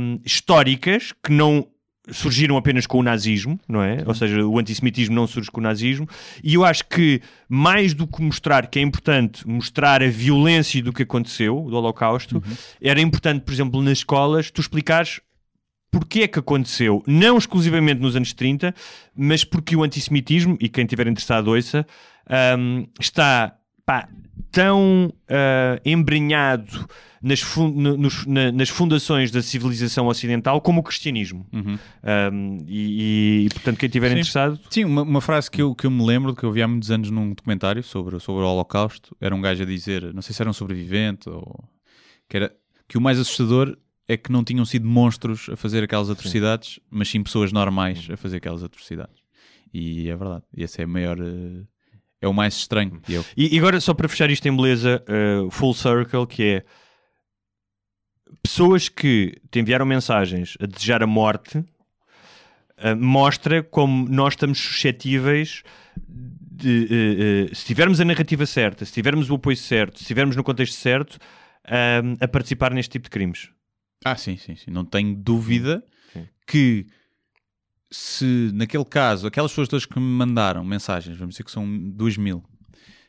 Speaker 3: um, históricas, que não surgiram apenas com o nazismo, não é? Ou seja, o antissemitismo não surge com o nazismo. E eu acho que, mais do que mostrar que é importante mostrar a violência do que aconteceu, do Holocausto, era importante, por exemplo, nas escolas, tu explicares porque é que aconteceu, não exclusivamente nos anos 30, mas porque o antissemitismo, e quem estiver interessado ouça, um, está pá, tão ah, embrenhado nas, fun- no- nos- na- nas fundações da civilização ocidental como o cristianismo.
Speaker 2: Uhum.
Speaker 3: Um, e, e, portanto, quem estiver
Speaker 2: Sim.
Speaker 3: interessado,
Speaker 2: Sim, uma, uma frase que eu, que eu me lembro, que eu vi há muitos anos num documentário sobre, sobre o Holocausto, era um gajo a dizer, não sei se era um sobrevivente ou... Que, era, que o mais assustador é que não tinham sido monstros a fazer aquelas atrocidades, mas sim pessoas normais a fazer aquelas atrocidades. E é verdade. E esse é a maior... eh, É o mais estranho. E eu,
Speaker 3: E, e agora, só para fechar isto em beleza, uh, full circle, que é pessoas que te enviaram mensagens a desejar a morte, uh, mostra como nós estamos suscetíveis de, uh, uh, se tivermos a narrativa certa, se tivermos o apoio certo, se estivermos no contexto certo, a participar neste tipo de crimes.
Speaker 2: Ah, sim, sim, sim. Não tenho dúvida
Speaker 3: Sim.
Speaker 2: que se naquele caso, aquelas pessoas todas que me mandaram mensagens, vamos dizer que são duas mil,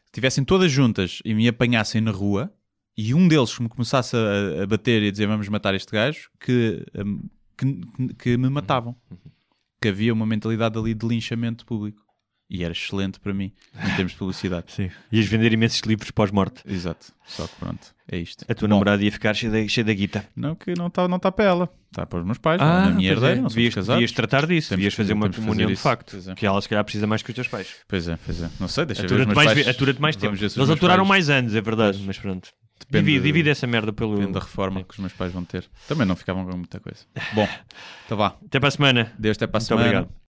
Speaker 2: estivessem todas juntas e me apanhassem na rua e um deles me começasse a, a bater e a dizer vamos matar este gajo, que, hum, que, que me matavam. Que havia uma mentalidade ali de linchamento público. E era excelente para mim, em termos de publicidade.
Speaker 3: Sim. Ias vender imensos livros pós-morte.
Speaker 2: Exato. Só que pronto, é isto.
Speaker 3: A tua
Speaker 2: Bom,
Speaker 3: namorada ia ficar cheia da, cheia da guita.
Speaker 2: Não, que não está não tá para ela. Está para os meus pais, na minha
Speaker 3: é.
Speaker 2: herdeira, não somos
Speaker 3: devias,
Speaker 2: casados.
Speaker 3: devias tratar disso,
Speaker 2: Temos
Speaker 3: devias fazer uma comunhão de facto.
Speaker 2: É.
Speaker 3: Que ela se calhar precisa mais que os teus pais.
Speaker 2: Pois é, pois é. Não sei, deixa ver os
Speaker 3: Atura-te
Speaker 2: meus
Speaker 3: mais,
Speaker 2: pais.
Speaker 3: atura-te mais tempo.
Speaker 2: Ver
Speaker 3: Eles aturaram
Speaker 2: pais-
Speaker 3: mais anos, é verdade, mas pronto.
Speaker 2: Depende-
Speaker 3: divide, divide essa merda pelo.
Speaker 2: Depende da reforma que os meus pais vão ter. Também não ficavam com muita coisa. Bom, então vá.
Speaker 3: Até para a semana.
Speaker 2: Deus até para a
Speaker 3: Muito
Speaker 2: semana.
Speaker 3: obrigado.